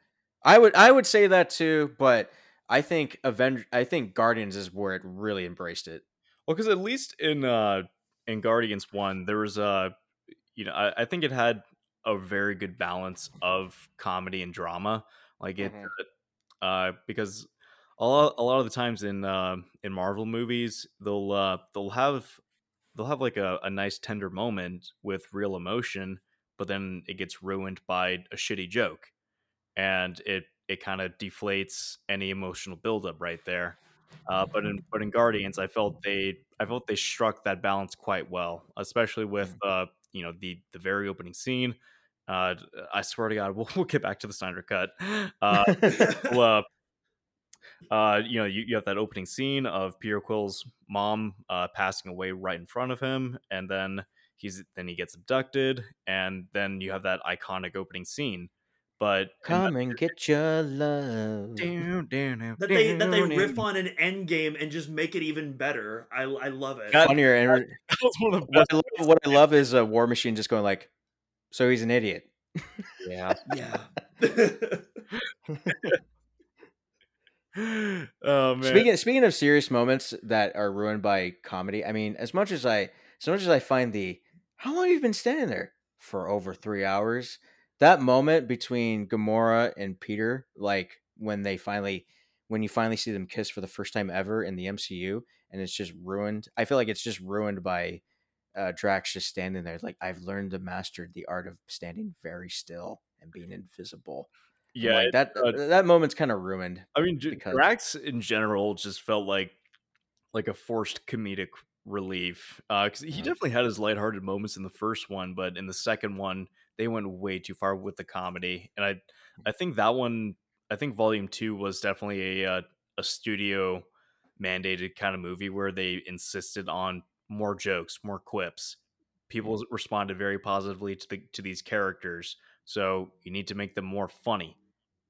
I would I would say that too, but I think Avenger I think Guardians is where it really embraced it. Well, because at least in uh in Guardians one, there was a you know I, I think it had a very good balance of comedy and drama. Like it, Mhm. uh, because a lot a lot of the times in uh, in Marvel movies, they'll uh they'll have they'll have like a, a nice tender moment with real emotion, but then it gets ruined by a shitty joke, and it it kind of deflates any emotional buildup right there. Uh, but in but in Guardians, I felt they I felt they struck that balance quite well, especially with uh you know the the very opening scene. Uh, I swear to God, we'll, we'll get back to the Snyder cut. Uh, well, uh, uh, you know, you, you have that opening scene of Peter Quill's mom uh, passing away right in front of him, and then he's then he gets abducted, and then you have that iconic opening scene. But Come and get your love. that they that they riff on an Endgame and just make it even better i i love it That- Funnier and That was one of the what. I, love, what I love is a War Machine just going like, so he's an idiot. Yeah. yeah oh man. Speaking speaking of serious moments that are ruined by comedy, I mean, as much as I as much as I find the how long you've you been standing there for over three hours? That moment between Gamora and Peter, like when they finally, when you finally see them kiss for the first time ever in the MCU, and it's just ruined. I feel like it's just ruined by uh, Drax just standing there. Like I've learned to master the art of standing very still and being invisible. Yeah, like it- that. uh, that moment's kind of ruined. I mean, because- Drax in general just felt like like a forced comedic relief because he Mhm. definitely had his lighthearted moments in the first one, but in the second one they went way too far with the comedy, and I I think that one I think Volume Two was definitely a uh, a studio mandated kind of movie where they insisted on more jokes, more quips. People responded very positively to the to these characters, so you need to make them more funny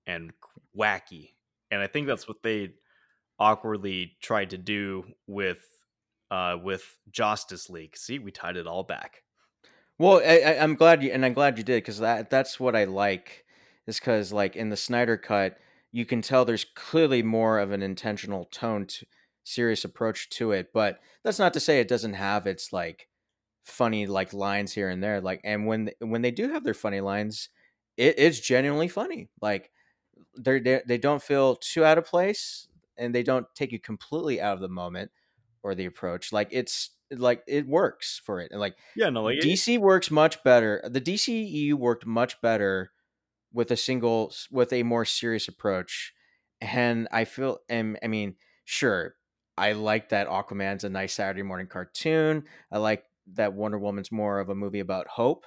and wacky. And I think that's what they awkwardly tried to do with uh with Justice League. See, we tied it all back. Well, I, I'm glad you, and I'm glad you did because that that's what I like. Is because like in the Snyder cut, you can tell there's clearly more of an intentional tone, to, serious approach to it. But that's not to say it doesn't have its like funny like lines here and there. Like, and when when they do have their funny lines, it, it's genuinely funny. Like, they're, they they don't feel too out of place, and they don't take you completely out of the moment or the approach. Like it's like it works for it. And like Yeah, no, like it- DC works much better. The DCEU worked much better with a single with a more serious approach. And I feel and I mean, sure, I like that Aquaman's a nice Saturday morning cartoon. I like that Wonder Woman's more of a movie about hope.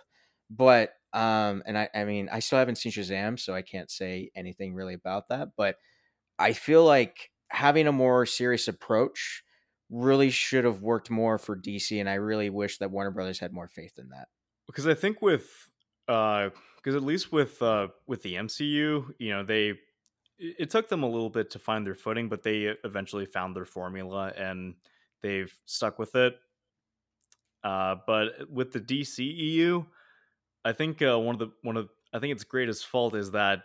But um and I I mean, I still haven't seen Shazam, so I can't say anything really about that, but I feel like having a more serious approach really should have worked more for DC, and I really wish that Warner Brothers had more faith in that. because I think with uh because at least with uh with the MCU, you know, they it it took them a little bit to find their footing, but they eventually found their formula and they've stuck with it. Uh but with the DCEU, I think uh, one of the one of I think its greatest fault is that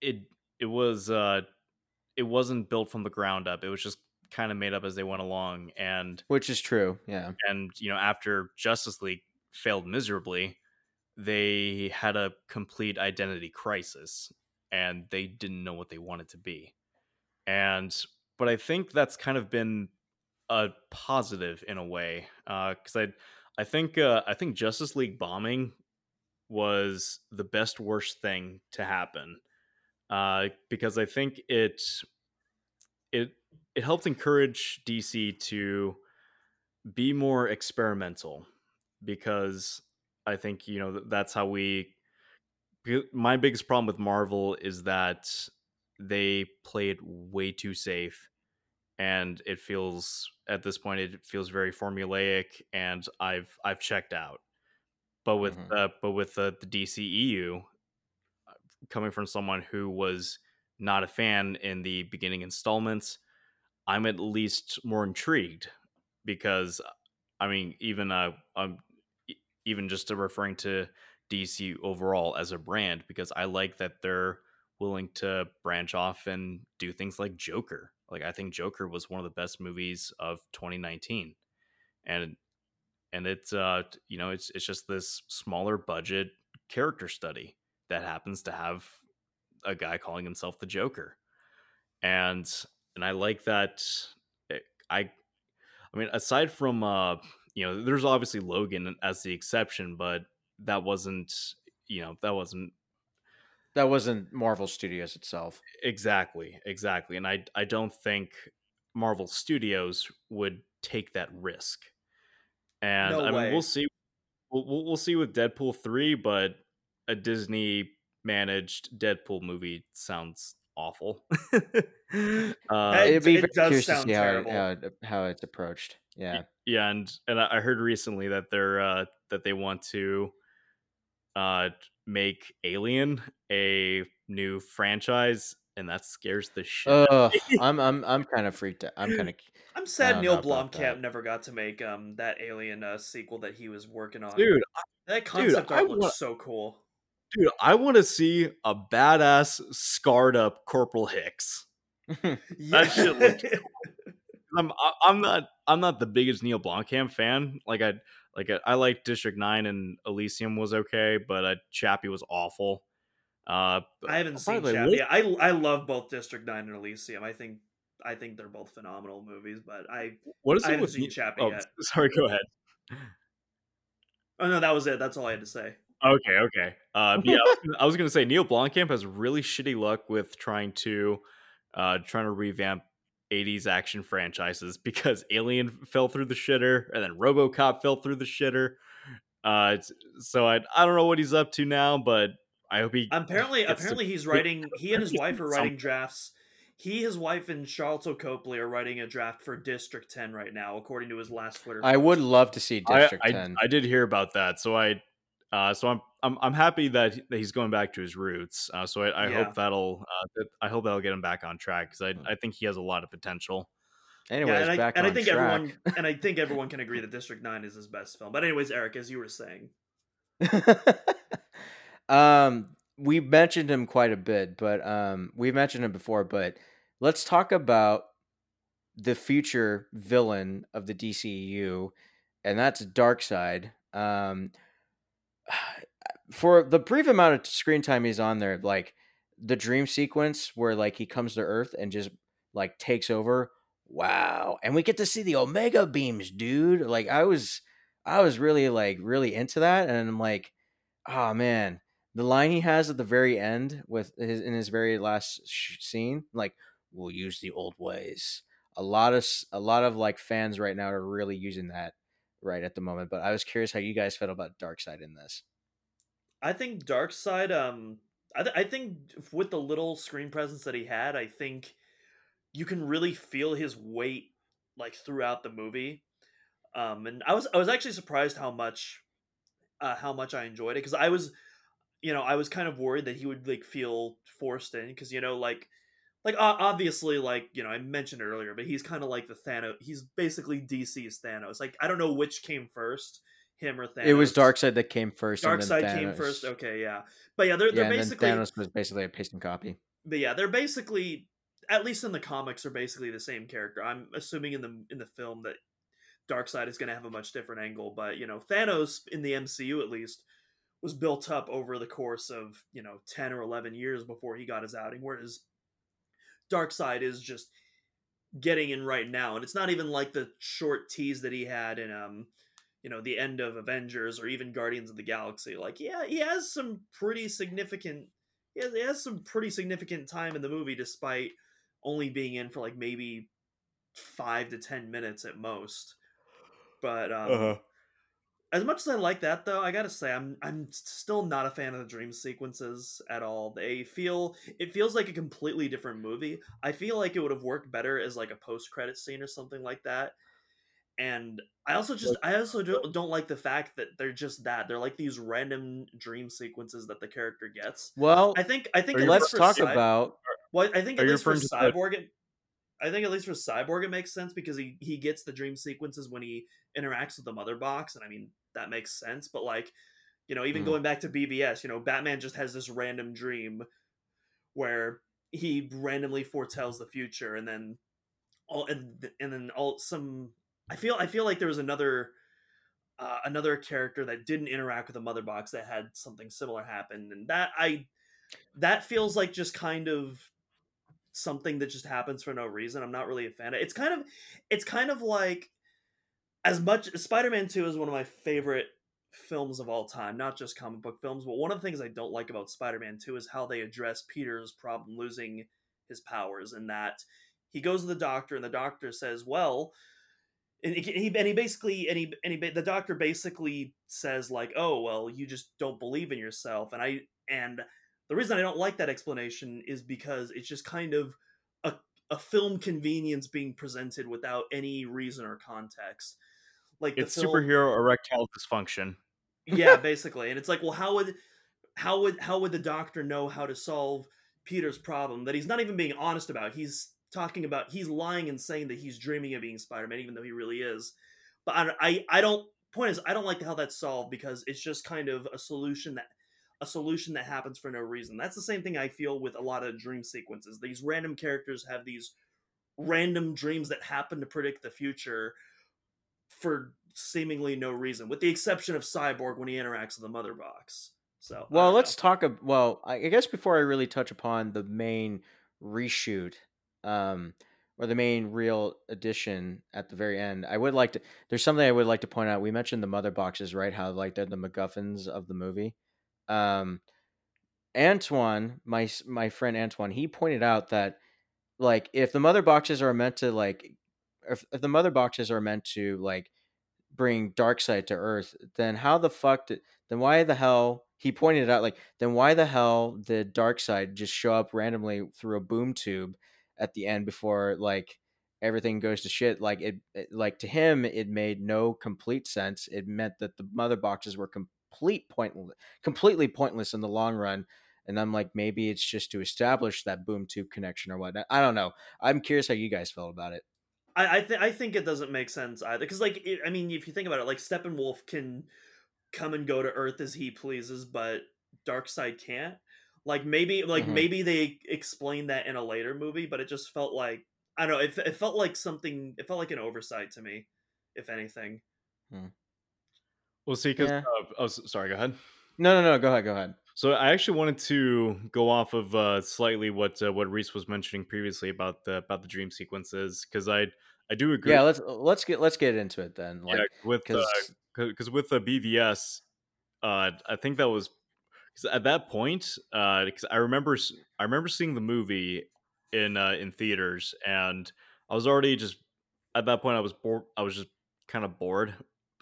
it it was uh it wasn't built from the ground up. It was just kind of made up as they went along and Which is true, yeah. and you know after justice league failed miserably they had a complete identity crisis and they didn't know what they wanted to be and but i think that's kind of been a positive in a way because i i think uh, i think justice league bombing was the best worst thing to happen uh, because i think it it it helped encourage dc to be more experimental because I think you know that's how we. My biggest problem with Marvel is that they play it way too safe, and it feels at this point it feels very formulaic, and I've I've checked out. But with Mhm. uh, but with the, the DCEU, uh, coming from someone who was not a fan in the beginning installments, I'm at least more intrigued because I mean, even uh, um, even just referring to DC overall as a brand, because I like that they're willing to branch off and do things like Joker. Like I think Joker was one of the best movies of 2019, and and it's uh you know it's it's just this smaller budget character study that happens to have a guy calling himself the Joker, and and I like that. I I mean, aside from uh, you know, there's obviously Logan as the exception, but that wasn't you know that wasn't That wasn't Marvel Studios itself. exactly exactly, and I I don't think Marvel Studios would take that risk. And No I mean, way. we'll see. We'll, we'll we'll see with Deadpool three, but a Disney managed Deadpool movie sounds awful. uh, It- It'd be it very does curious to sound see how, it- terrible. how it- how it's approached. Yeah, yeah and and i I heard recently that they're uh that they want to uh make alien a new franchise and that scares the shit out of me. I'm I'm I'm kind of freaked out. I'm kind of I'm sad Neil Blomkamp never got to make um that Alien uh, sequel that he was working on. dude that concept I art looks wa- so cool. Dude i want to see a badass scarred up corporal hicks Yeah. shit looks I'm I- I'm not I'm not the biggest Neil Blomkamp fan. Like I like I, I like District Nine and Elysium was okay, but uh, Chappie was awful. Uh, I haven't seen Chappie. I I love both District Nine and Elysium. I think I think they're both phenomenal movies. But I What is I it haven't with seen Chappie oh, yet. Sorry, go ahead. oh no, that was it. That's all I had to say. Okay, okay. Uh, yeah, I was gonna- I was gonna say Neil Blomkamp has really shitty luck with trying to uh trying to revamp 80s action franchises because Alien fell through the shitter and then RoboCop fell through the shitter. Uh, it's, so I I don't know what he's up to now, but I hope he Apparently, gets to- apparently he's writing. He and his wife are some- writing drafts. He, his wife, and Sharlto Copley are writing a draft for District Ten right now, according to his last Twitter. I would love to see District I, 10. I did hear about that, so I uh, so I'm I'm I'm happy that, that he's going back to his roots. Uh, so I, I Yeah. hope that'll uh, I hope that'll get him back on track because Hmm. I I think he has a lot of potential. Anyways, yeah, and I, back and on I think track. everyone and I think everyone can agree that District Nine is his best film. But anyways, Eric, as you were saying, um, we mentioned him quite a bit, but um, we've mentioned him before. But let's talk about the future villain of the DCEU, and that's Darkseid. Um, for the brief amount of screen time he's on there, like the dream sequence where like he comes to Earth and just like takes over. Wow, and we get to see the Omega beams, dude. Like I was, I was really like really into that, and I'm like, oh man, the line he has at the very end with his in his very last sh- scene, like we'll use the old ways. A lot of a lot of like fans right now are really using that right at the moment. But I was curious how you guys felt about Darkseid in this. I think Darkseid. Um, I, th- I think with the little screen presence that he had, I think you can really feel his weight like throughout the movie. Um, and I was I was actually surprised how much uh, how much I enjoyed it because I was, you know, I was kind of worried that he would like feel forced in because you know like like obviously like you know I mentioned earlier, but he's kind of like the Thanos. He's basically DC's Thanos. Like I don't know which came first, him or Thanos. It was Darkseid that came first. Darkseid came first. Okay, yeah, but yeah, they're Yeah, they're basically Thanos was basically a paste and copy. but yeah, they're basically at least in the comics are basically the same character. I'm assuming in the in the film that Darkseid is going to have a much different angle, but you know, Thanos in the MCU at least was built up over the course of, you know, 10 or 11 years before he got his outing whereas Darkseid is just getting in right now and it's not even like the short tease that he had in um you know the end of Avengers or even Guardians of the Galaxy. Like, yeah, he has some pretty significant he has, he has some pretty significant time in the movie despite only being in for like maybe five to ten minutes at most. But um, Uh-huh. As much as I like that, though, I gotta say I'm I'm still not a fan of the dream sequences at all. They feel it feels like a completely different movie. I feel like it would have worked better as like a post credit scene or something like that. And I also just I also don't, don't like the fact that they're just that they're like these random dream sequences that the character gets. Well, I think I think Are at you let's talk Cy- about. well, I think at least for referring to the- Cyborg, it, I think at least for Cyborg it makes sense because he he gets the dream sequences when he interacts with the Mother Box, and I mean that makes sense. But like, you know, even Mhm. going back to BvS, you know, Batman just has this random dream where he randomly foretells the future, and then all and and then all some. I feel I feel like there was another. Uh, another character that didn't interact with the mother box that had something similar happen and that i that feels like just kind of something that just happens for no reason. I'm not really a fan of. It's kind of it's kind of like as much Spider-Man 2 is one of my favorite films of all time, not just comic book films, but one of the things I don't like about Spider-Man 2 is how they address Peter's problem losing his powers and that he goes to the doctor and the doctor says, "Well, and he, and he basically and he and he the doctor basically says like, "Oh, well, you just don't believe in yourself." And I and the reason I don't like that explanation is because it's just kind of a, a film convenience being presented without any reason or context. Like It's film- superhero erectile dysfunction. yeah, basically. And it's like, well, how would how would how would the doctor know how to solve Peter's problem that he's not even being honest about? He's talking about he's lying and saying that he's dreaming of being Spider-Man, even though he really is. But I I, I don't point is I don't like how that's solved because it's just kind of a solution that a solution that happens for no reason. That's the same thing I feel with a lot of dream sequences. These random characters have these random dreams that happen to predict the future for seemingly no reason, with the exception of Cyborg when he interacts with the Mother Box. So Well, let's know. talk. ab- Well, I guess before I really touch upon the main reshoot, um, or the main real addition at the very end, I would like to. There's something I would like to point out. We mentioned the mother boxes, right? How like they're the MacGuffins of the movie. Um, Antoine, my my friend Antoine, he pointed out that like if the mother boxes are meant to like if, if the mother boxes are meant to like bring Darkseid to Earth, then how the fuck did then why the hell he pointed it out like then why the hell did side just show up randomly through a boom tube at the end before like everything goes to shit? Like it, it like to him it made no complete sense. It meant that the mother boxes were complete pointless completely pointless in the long run and i'm like maybe it's just to establish that boom tube connection or whatnot i don't know. I'm curious how you guys felt about it I I, th- I think it doesn't make sense either because like it, I mean if you think about it like Steppenwolf can come and go to Earth as he pleases but Darkseid can't like maybe like Mhm. maybe they explain that in a later movie but it just felt like I don't know it, it felt like something it felt like an oversight to me if anything Well, see, because Yeah. uh, oh, sorry, go ahead. no no no go ahead go ahead So I actually wanted to go off of uh, slightly what uh, what Reese was mentioning previously about the about the dream sequences because I I do agree. yeah let's let's get let's get into it then like yeah, with because because with the BVS, uh, I think that was at that point, because I remember I remember seeing the movie in uh, in theaters, and I was already just at that point I was bored. I was just kind of bored.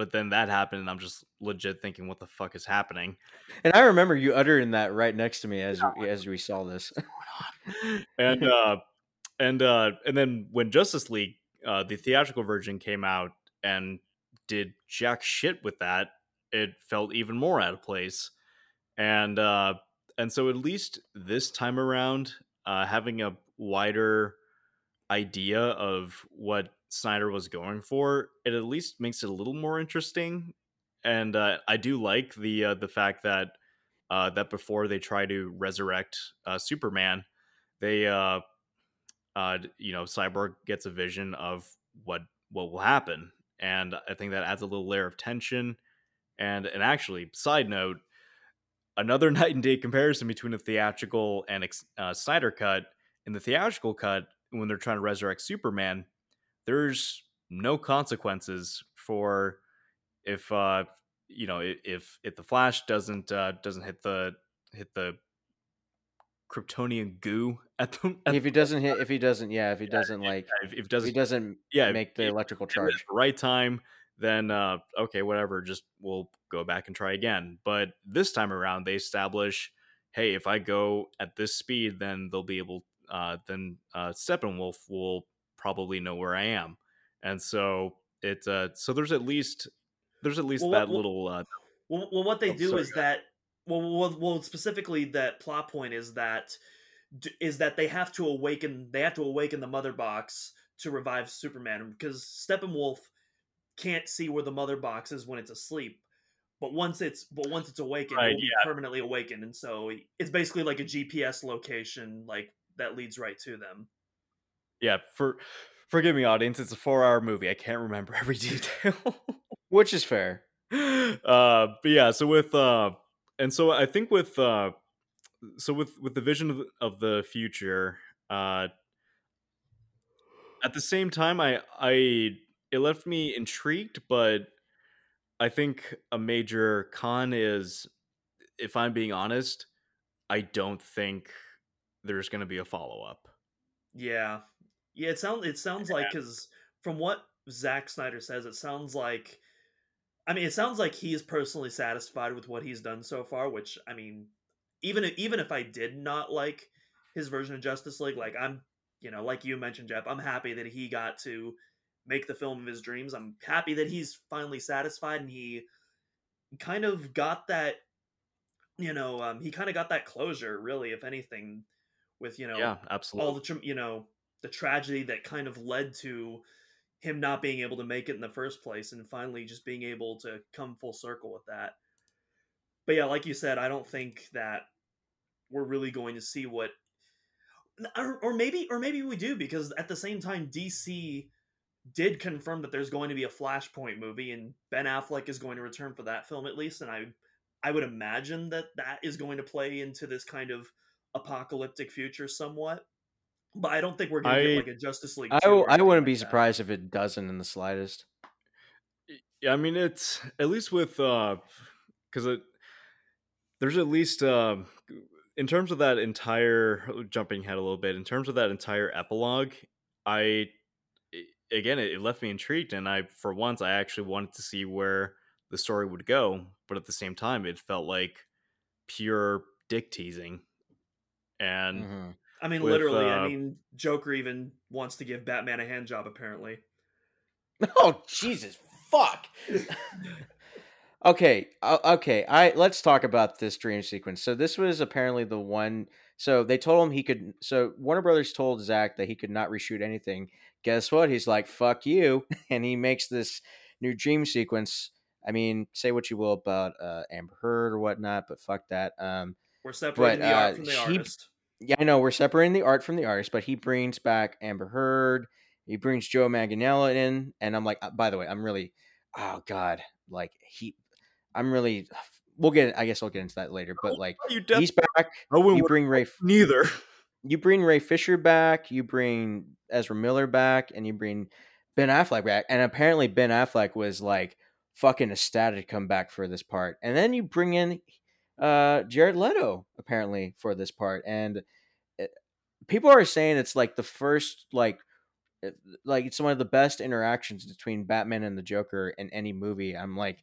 But then that happened, and I'm just legit thinking, "What the fuck is happening?" and i remember you uttering that right next to me as we, as we saw this. And uh and uh and then when justice league uh the theatrical version came out and did jack shit with that it felt even more out of place. And uh and so at least this time around uh having a wider idea of what snyder was going for it at least makes it a little more interesting and uh i do like the uh the fact that uh that before they try to resurrect uh superman they uh uh you know cyborg gets a vision of what what will happen and i think that adds a little layer of tension and and actually side note another night and day comparison between a theatrical and uh, snyder cut in the theatrical cut when they're trying to resurrect superman there's no consequences for if uh you know if if the flash doesn't uh doesn't hit the hit the kryptonian goo at the at if he doesn't hit if he doesn't yeah if he doesn't like if, if if doesn't he doesn't yeah, if- make the if- electrical charge at the right time, then uh, okay, whatever. Just we'll go back and try again. But this time around, they establish, hey, if I go at this speed, then they'll be able. Uh, then uh, Steppenwolf will probably know where I am, and so it. Uh, so there's at least there's at least Well, that what- little. Uh, Well, well what they Oh, do sorry, is that well, well, well, specifically that plot point is that is that they have to awaken they have to awaken the mother box to revive Superman because Steppenwolf can't see where the mother box is when it's asleep. But once it's but once it's awakened, Right, it will be yeah. permanently awakened, and so it's basically like a GPS location, like that leads right to them. Yeah, for forgive me, audience. It's a four hour movie. I can't remember every detail. which is fair uh but yeah so with uh and so i think with uh so with with the vision of, the- of the future uh at the same time i i it left me intrigued but i think a major con is if i'm being honest i don't think there's going to be a follow-up Yeah, yeah. It sounds it sounds like because from what Zack Snyder says, it sounds like. I mean, it sounds like he is personally satisfied with what he's done so far. Which I mean, even if, even if I did not like his version of Justice League, like I'm, you know, like you mentioned, Jeff, I'm happy that he got to make the film of his dreams. I'm happy that he's finally satisfied and he kind of got that. You know, um, he kind of got that closure, really, if anything, with you know yeah absolutely, all the you know the tragedy that kind of led to him not being able to make it in the first place and finally just being able to come full circle with that but yeah like you said i don't think that we're really going to see what or, or maybe or maybe we do because at the same time DC did confirm that there's going to be a Flashpoint movie and Ben Affleck is going to return for that film at least and I I would imagine that that is going to play into this kind of apocalyptic future somewhat. But I don't think we're going to get like a Justice League. I, 2 I wouldn't be like that. surprised if it doesn't in the slightest. Yeah, I mean it's at least with uh because it there's at least um in terms of that entire jumping head a little bit in terms of that entire epilogue i i- again it, it left me intrigued and i for once i actually wanted to see where the story would go but at the same time it felt like pure dick teasing and Mhm. I mean, with, literally. I uh, mean, Joker even wants to give Batman a hand job. Apparently, Oh Jesus, fuck. okay, uh, okay. I let's talk about this dream sequence. So this was apparently the one. So they told him he could. So Warner Brothers told Zack that he could not reshoot anything. Guess what? He's like, "Fuck you," and he makes this new dream sequence. I mean, say what you will about uh, Amber Heard or whatnot, but fuck that. Um, we're separating But, the art uh, from the he- artist. Yeah, I know we're separating the art from the artist, but he brings back Amber Heard. He brings Joe Manganiello in, and I'm like, uh, by the way, I'm really, oh god, like he, I'm really. We'll get. I guess I'll get into that later, but like you he's back. one You bring Ray. neither You bring Ray Fisher back. You bring Ezra Miller back, and you bring Ben Affleck back. And apparently, Ben Affleck was like fucking ecstatic to come back for this part. And then you bring in uh Jared Leto apparently for this part, and it, people are saying it's like the first like it- like it's one of the best interactions between Batman and the Joker in any movie. I'm like.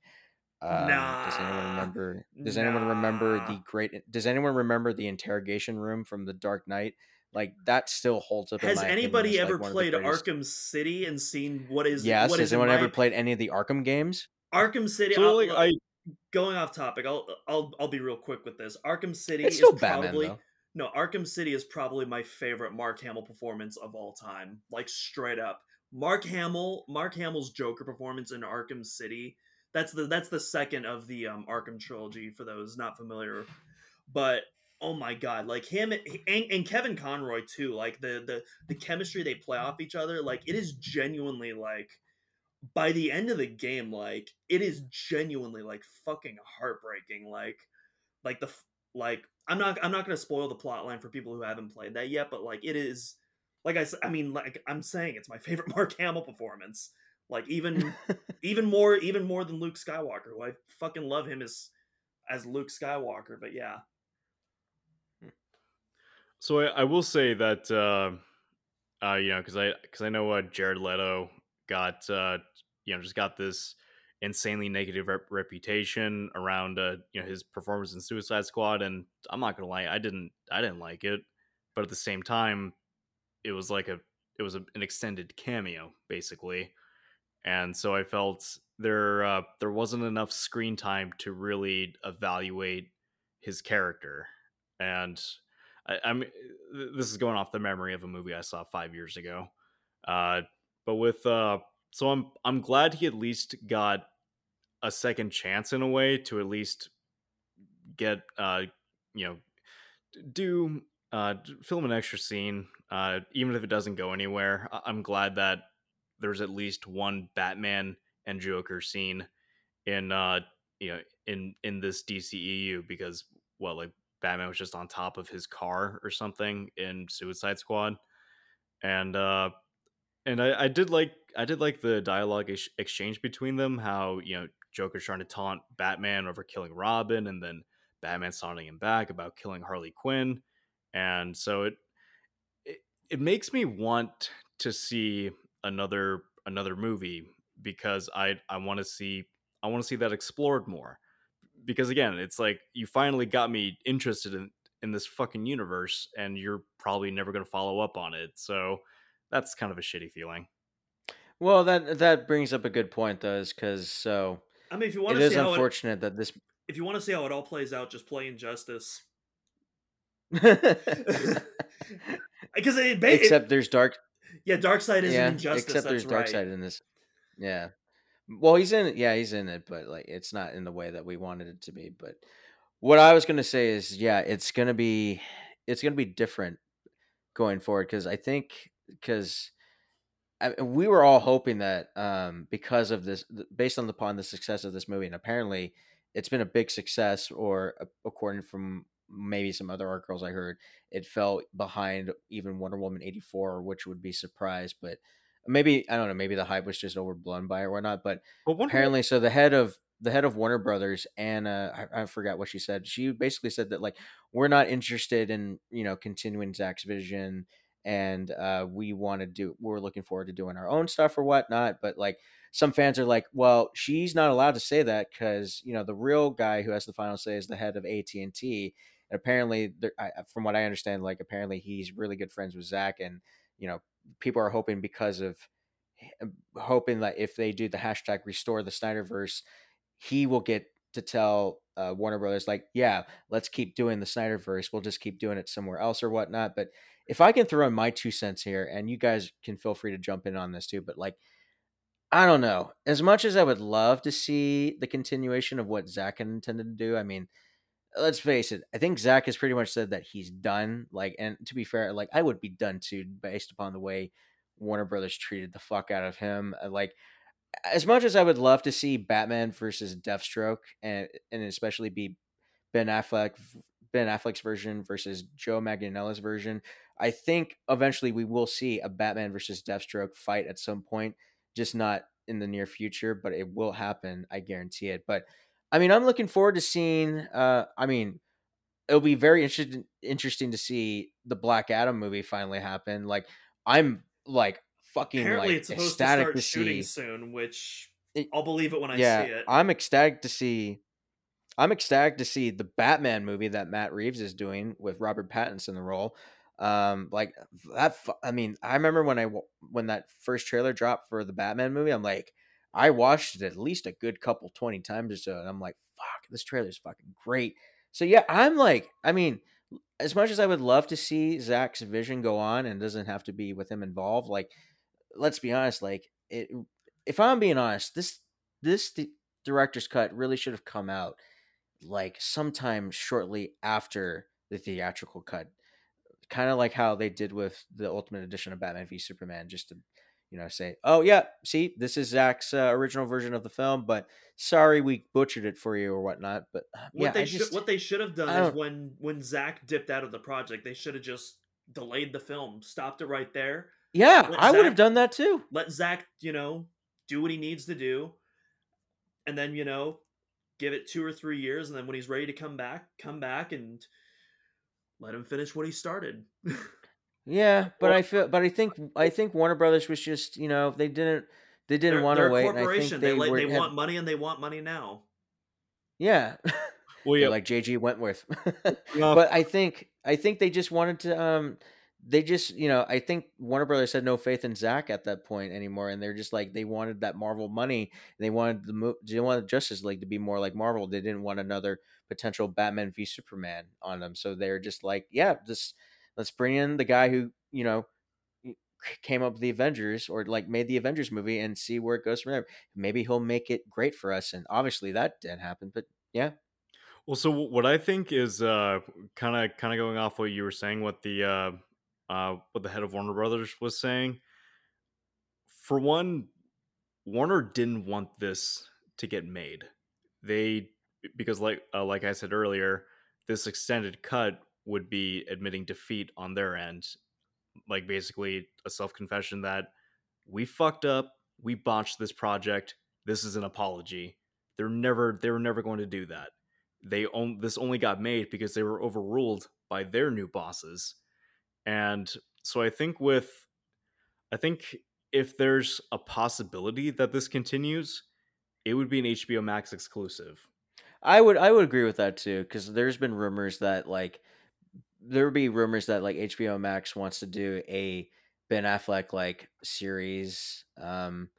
Um, does anyone remember? Does anyone remember the great? Does anyone remember the interrogation room from The Dark Knight? Like that still holds up. in Has my opinion anybody as, like, ever one played Arkham City and seen what is Yes. what Has is anyone ever op- played any of the Arkham games? Arkham City? so I'll- like i going off topic, I'll I'll I'll be real quick with this. Arkham City It's is Batman probably no Arkham City is probably my favorite Mark Hamill performance of all time. Like straight up, Mark Hamill, Mark Hamill's Joker performance in Arkham City. That's the that's the second of the um, Arkham trilogy for those not familiar. But oh my god, like him and, and Kevin Conroy too. Like the the the chemistry they play off each other. Like it is genuinely like by the end of the game, like it is genuinely like fucking heartbreaking. Like, like the like I'm not I'm not gonna spoil the plot line for people who haven't played that yet, but like it is like I said, I mean like I'm saying it's my favorite Mark Hamill performance. Like even even more even more than Luke Skywalker, who I fucking love him as as Luke Skywalker. But yeah, So I, I will say that uh, uh, you know because I because I know what Jared Leto got uh, you know just got this insanely negative rep- reputation around uh, you know his performance in Suicide Squad, and I'm not gonna lie, I didn't I didn't like it, but at the same time, it was like a it was a, an extended cameo basically, and so I felt there uh, there wasn't enough screen time to really evaluate his character, and I, I'm this is going off the memory of a movie I saw five years ago, uh, but with uh, so I'm I'm glad he at least got a second chance in a way to at least get uh you know do uh film an extra scene uh even if it doesn't go anywhere. I- i'm glad that there's at least one batman and joker scene in uh you know in in this dceu because well like batman was just on top of his car or something in suicide squad. And uh and I, I did like I did like the dialogue ex- exchange between them. How you know Joker's trying to taunt Batman over killing Robin, and then Batman's taunting him back about killing Harley Quinn, and so it it, it makes me want to see another another movie because I I want to see I want to see that explored more because again it's like you finally got me interested in in this fucking universe and you're probably never going to follow up on it so that's kind of a shitty feeling Well, that that brings up a good point though, is because so I mean if you want it to is see how it, unfortunate that this. if you want to see how it all plays out, just play Injustice because it, ba- it except there's dark. yeah, Darkseid is yeah, Injustice. except there's that's dark right. side in this. Yeah. Well, he's in. Yeah, he's in it, but like it's not in the way that we wanted it to be. But what I was gonna say is, yeah, it's gonna be, it's gonna be different going forward because I think because we were all hoping that um, because of this, based on the upon the success of this movie, and apparently it's been a big success, or according from maybe some other articles I heard, it fell behind even Wonder Woman eighty four, which would be surprised, but maybe I don't know, maybe the hype was just overblown by it or whatnot. But apparently, so the head of the head of Warner Brothers, Anna, I, I forgot what she said. She basically said that like we're not interested in you know continuing Zack's vision, and uh, we want to do. We're looking forward to doing our own stuff or whatnot. But like some fans are like, well, she's not allowed to say that because you know the real guy who has the final say is the head of AT and apparently, I, from what I understand, like apparently he's really good friends with zack and you know people are hoping because of hoping that if they do the hashtag restore the Snyderverse he will get to tell uh, Warner Brothers, like, yeah, let's keep doing the Snyderverse. We'll just keep doing it somewhere else or whatnot. But if I can throw in my two cents here, and you guys can feel free to jump in on this too, but like, I don't know. As much as I would love to see the continuation of what Zack intended to do, I mean, let's face it. I think Zack has pretty much said that he's done. Like, and to be fair, like I would be done too, based upon the way Warner Brothers treated the fuck out of him. Uh, like, as much as I would love to see Batman versus Deathstroke and and especially be Ben Affleck Ben Affleck's version versus Joe Manganiello's version, I think eventually we will see a Batman versus Deathstroke fight at some point, just not in the near future, but it will happen, I guarantee it. But I mean, I'm looking forward to seeing uh I mean, it'll be very interesting interesting to see the Black Adam movie finally happen. Like I'm like fucking Apparently, like it's supposed ecstatic to to, start shooting see. soon, which I'll believe it when I yeah, see it. I'm ecstatic to see. I'm ecstatic to see the Batman movie that Matt Reeves is doing with Robert Pattinson in the role. Um, like that. I mean, I remember when I when that first trailer dropped for the Batman movie. I'm like, I watched it at least a good couple twenty times or so, and I'm like, fuck, this trailer is fucking great. So yeah, I'm like, I mean, as much as I would love to see Zack's vision go on and doesn't have to be with him involved, like let's be honest, like it if I'm being honest, this this di- director's cut really should have come out like sometime shortly after the theatrical cut. Kind of like how they did with the ultimate edition of Batman v Superman, just to you know say, "Oh yeah, see, this is Zack's uh, original version of the film, but sorry we butchered it for you or whatnot." But uh, what yeah, they should just what they should have done is when when Zack dipped out of the project, they should have just delayed the film, stopped it right there, yeah, let I would have done that too. let Zack, you know, do what he needs to do, and then you know, give it two or three years, and then when he's ready to come back, come back and let him finish what he started. Yeah, but Well- I feel, but I think, I think Warner Brothers was just, you know, they didn't, they didn't want to a wait. And I corporation. think they they, like, were, they had- want money, and they want money now. yeah, Well, yeah, like JG Wentworth. No. but I think, I think they just wanted to, um, they just, you know, I think Warner Brothers had no faith in Zack at that point anymore, and they're just like they wanted that Marvel money. They wanted the they wanted Justice League to be more like Marvel. They didn't want another potential Batman v Superman on them, so they're just like, yeah, this let's bring in the guy who you know came up with the Avengers or like made the Avengers movie and see where it goes from there. Maybe he'll make it great for us. And obviously that didn't happen, but yeah. Well, so what I think is kind of kind of going off what you were saying, what the uh uh what the head of Warner Brothers was saying. For one, Warner didn't want this to get made. They because like uh, like I said earlier, this extended cut would be admitting defeat on their end, like basically a self confession that we fucked up, we botched this project. This is an apology. They're never they were never going to do that they on, this only got made because they were overruled by their new bosses and so i think with i think if there's a possibility that this continues it would be an hbo max exclusive. I would I would agree with that too because there's been rumors that like there would be rumors that like HBO Max wants to do a Ben Affleck like series, um,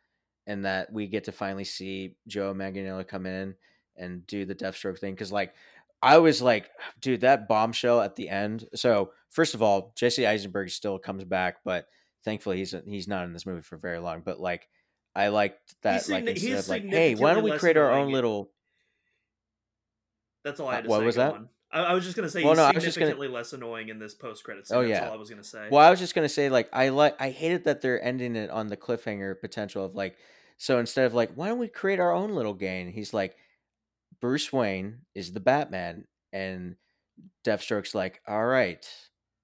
and that we get to finally see Joe Manganiello come in and do the Deathstroke thing because like I was like, dude, that bombshell at the end. So first of all, Jesse Eisenberg still comes back, but thankfully he's he's not in this movie for very long. But like, I liked that like instead of like, hey, why don't we create our own little That's all I Uh, had to what say. was that? on. I, I was just gonna say Well, he's no, I was just gonna- significantly less annoying in this post credit scene. Oh, That's yeah. all I was gonna say. Well, I was just gonna say, like, I like, I hated that they're ending it on the cliffhanger potential of like, so instead of like, why don't we create our own little gang? He's like, Bruce Wayne is the Batman, and Deathstroke's like, all right,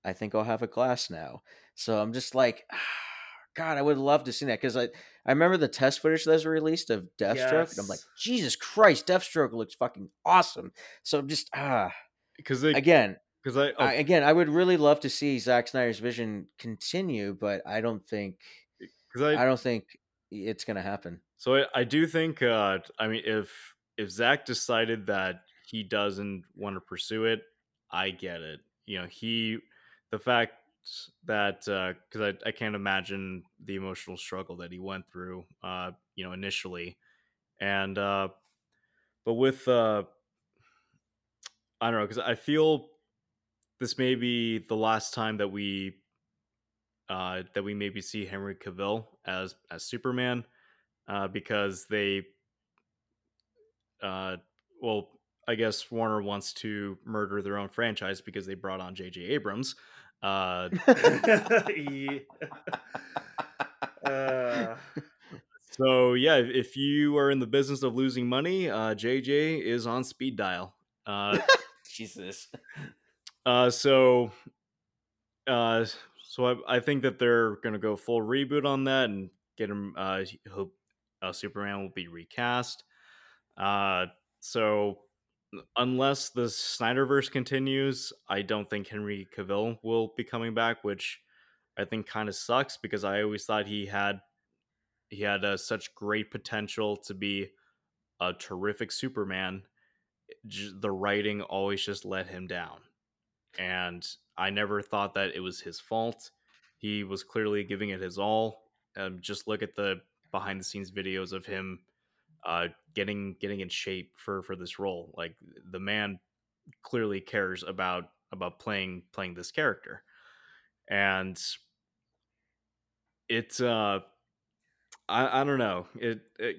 I think I'll have a glass now. So I'm just like, God, I would love to see that because I, I remember the test footage that was released of Deathstroke, and I'm like, Jesus Christ, Deathstroke looks fucking awesome. So I'm just ah, Because again, because I, oh, I, again, I would really love to see Zack Snyder's vision continue, but I don't think because I, I don't think it's gonna happen. So I, I do think uh I mean if if Zack decided that he doesn't want to pursue it, I get it. You know, he the fact that because I, I can't imagine the emotional struggle that he went through uh you know initially and uh but with uh I don't know because I feel this may be the last time that we uh that we maybe see Henry Cavill as as Superman uh, because they, uh, well, I guess Warner wants to murder their own franchise because they brought on J.J. Abrams. Uh, uh, so yeah, if- if you are in the business of losing money, uh, JJ is on speed dial. Uh, Jesus. uh, so, uh, so I, I think that they're gonna go full reboot on that and get him. Uh, hope uh, Superman will be recast. Uh, so unless the Snyderverse continues, I don't think Henry Cavill will be coming back, which I think kind of sucks because I always thought he had he had uh, such great potential to be a terrific Superman. J- the writing always just let him down, and I never thought that it was his fault. He was clearly giving it his all. Um, just look at the behind the scenes videos of him uh, getting getting in shape for for this role. Like the man clearly cares about about playing playing this character, and it's uh, I I don't know it, it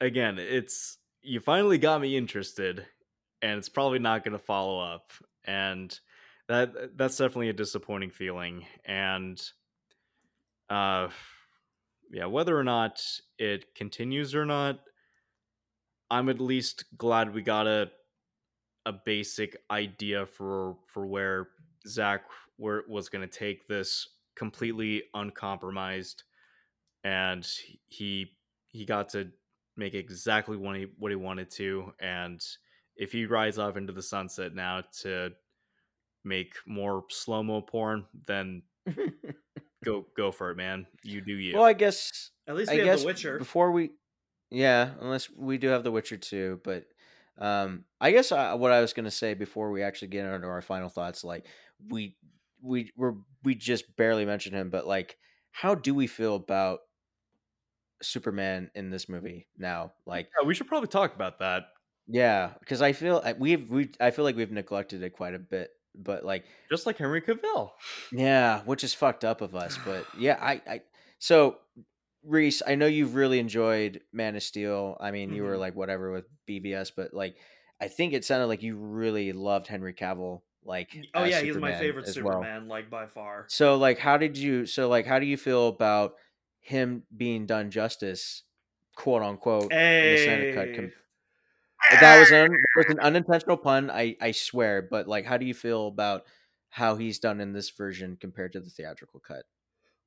again. It's you finally got me interested, and it's probably not going to follow up, and that that's definitely a disappointing feeling, and uh yeah whether or not it continues or not i'm at least glad we got a a basic idea for for where zack where was going to take this completely uncompromised and he he got to make exactly what he what he wanted to and if he rides off into the sunset now to make more slow-mo porn then go go for it man you do you Well, I guess at least I we have guess The Witcher. before we, yeah, unless we do have The Witcher too. But um, I guess I, what I was gonna say before we actually get into our final thoughts, like we we were we just barely mentioned him, but like, how do we feel about Superman in this movie now? Like, yeah, we should probably talk about that yeah, because I feel we've we I feel like we've neglected it quite a bit, but like just like henry cavill Yeah, which is fucked up of us, but yeah, I, I so Reese, I know you've really enjoyed Man of Steel. I mean, you were Mhm. like whatever with BVS, but like I think it sounded like you really loved Henry Cavill. Like, oh yeah, he's my favorite as well. Superman, like by far. So, like, how did you? So, like, how do you feel about him being done justice, quote unquote, in the Snyder cut? Com- that was an that was an unintentional pun. I I swear. But like, how do you feel about how he's done in this version compared to the theatrical cut?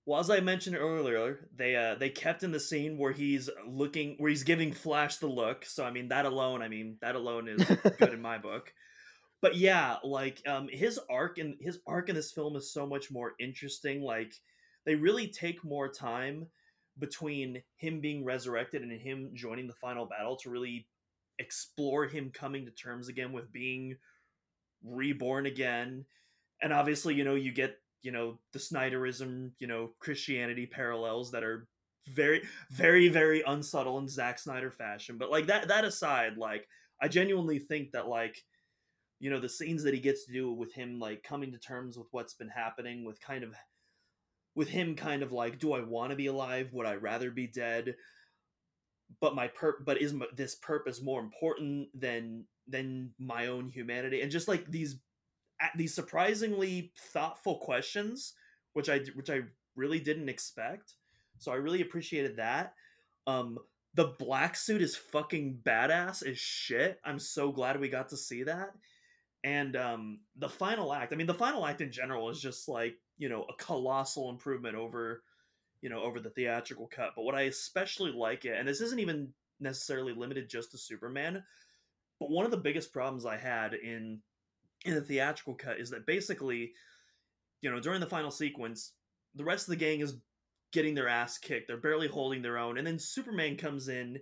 Well, as I mentioned earlier, they uh they kept in the scene where he's looking where he's giving Flash the look. So I mean that alone, I mean that alone is good in my book. But yeah, like um his arc and his arc in this film is so much more interesting. Like they really take more time between him being resurrected and him joining the final battle to really explore him coming to terms again with being reborn again. And obviously, you know, you get you know the Snyderism, you know Christianity parallels that are very, very, very unsubtle in Zack Snyder fashion. But like that that aside, like I genuinely think that like you know the scenes that he gets to do with him like coming to terms with what's been happening with kind of with him kind of like do I want to be alive? Would I rather be dead? But my per but is my, this purpose more important than than my own humanity and just like these these surprisingly thoughtful questions which i which i really didn't expect. So i really appreciated that. Um the black suit is fucking badass as shit. I'm so glad we got to see that. And um the final act i mean the final act in general is just like you know a colossal improvement over you know over the theatrical cut. But what i especially like it and this isn't even necessarily limited just to superman but one of the biggest problems i had in in the theatrical cut is that basically you know during the final sequence the rest of the gang is getting their ass kicked. They're barely holding their own. And then superman comes in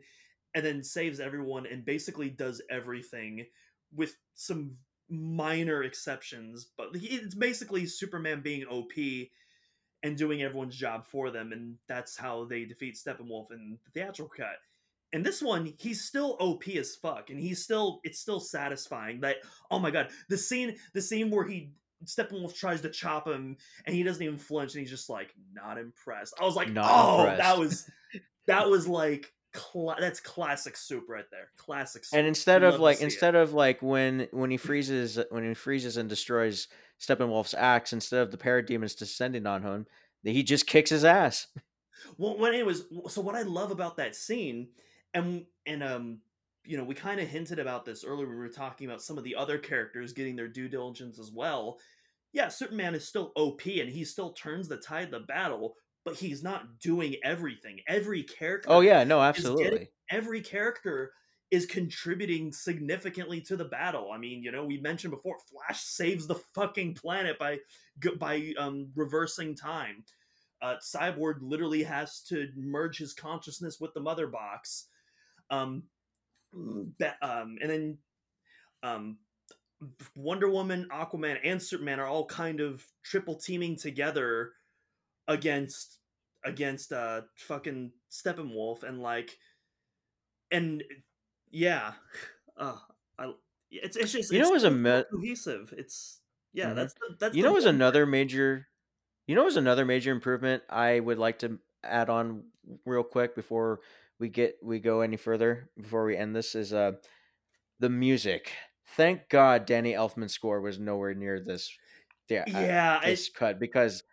and then saves everyone and basically does everything with some minor exceptions. But it's basically superman being op and doing everyone's job for them. And that's how they defeat steppenwolf in the theatrical cut and this one he's still op as fuck and he's still it's still satisfying that oh my god the scene the scene where he steppenwolf tries to chop him and he doesn't even flinch and he's just like not impressed i was like Not oh impressed. that was that was like cla- that's classic soup right there classic soup. And instead of like see it. instead of like when when he freezes when he freezes and destroys Steppenwolf's axe, instead of the parademons descending on him, he just kicks his ass. well when it was so what i love about that scene and and um you know we kind of hinted about this earlier when we were talking about some of the other characters getting their due diligence as well yeah superman is still op and he still turns the tide of the battle but he's not doing everything every character Oh yeah, no, is getting- absolutely. every character is contributing significantly to the battle. I mean, you know, we mentioned before, Flash saves the fucking planet by by um, reversing time. Uh, Cyborg literally has to merge his consciousness with the mother box. Um, um, and then um, Wonder Woman, Aquaman, and Superman are all kind of triple teaming together against against uh fucking Steppenwolf and like and yeah. Uh I, it's it's just You know it's what's a me- cohesive. It's yeah Mhm. that's the, that's you know, was another major, you know, was another major improvement I would like to add on real quick before we get we go any further before we end this is uh the music. Thank God Danny Elfman's score was nowhere near this. Yeah, yeah I- this cut because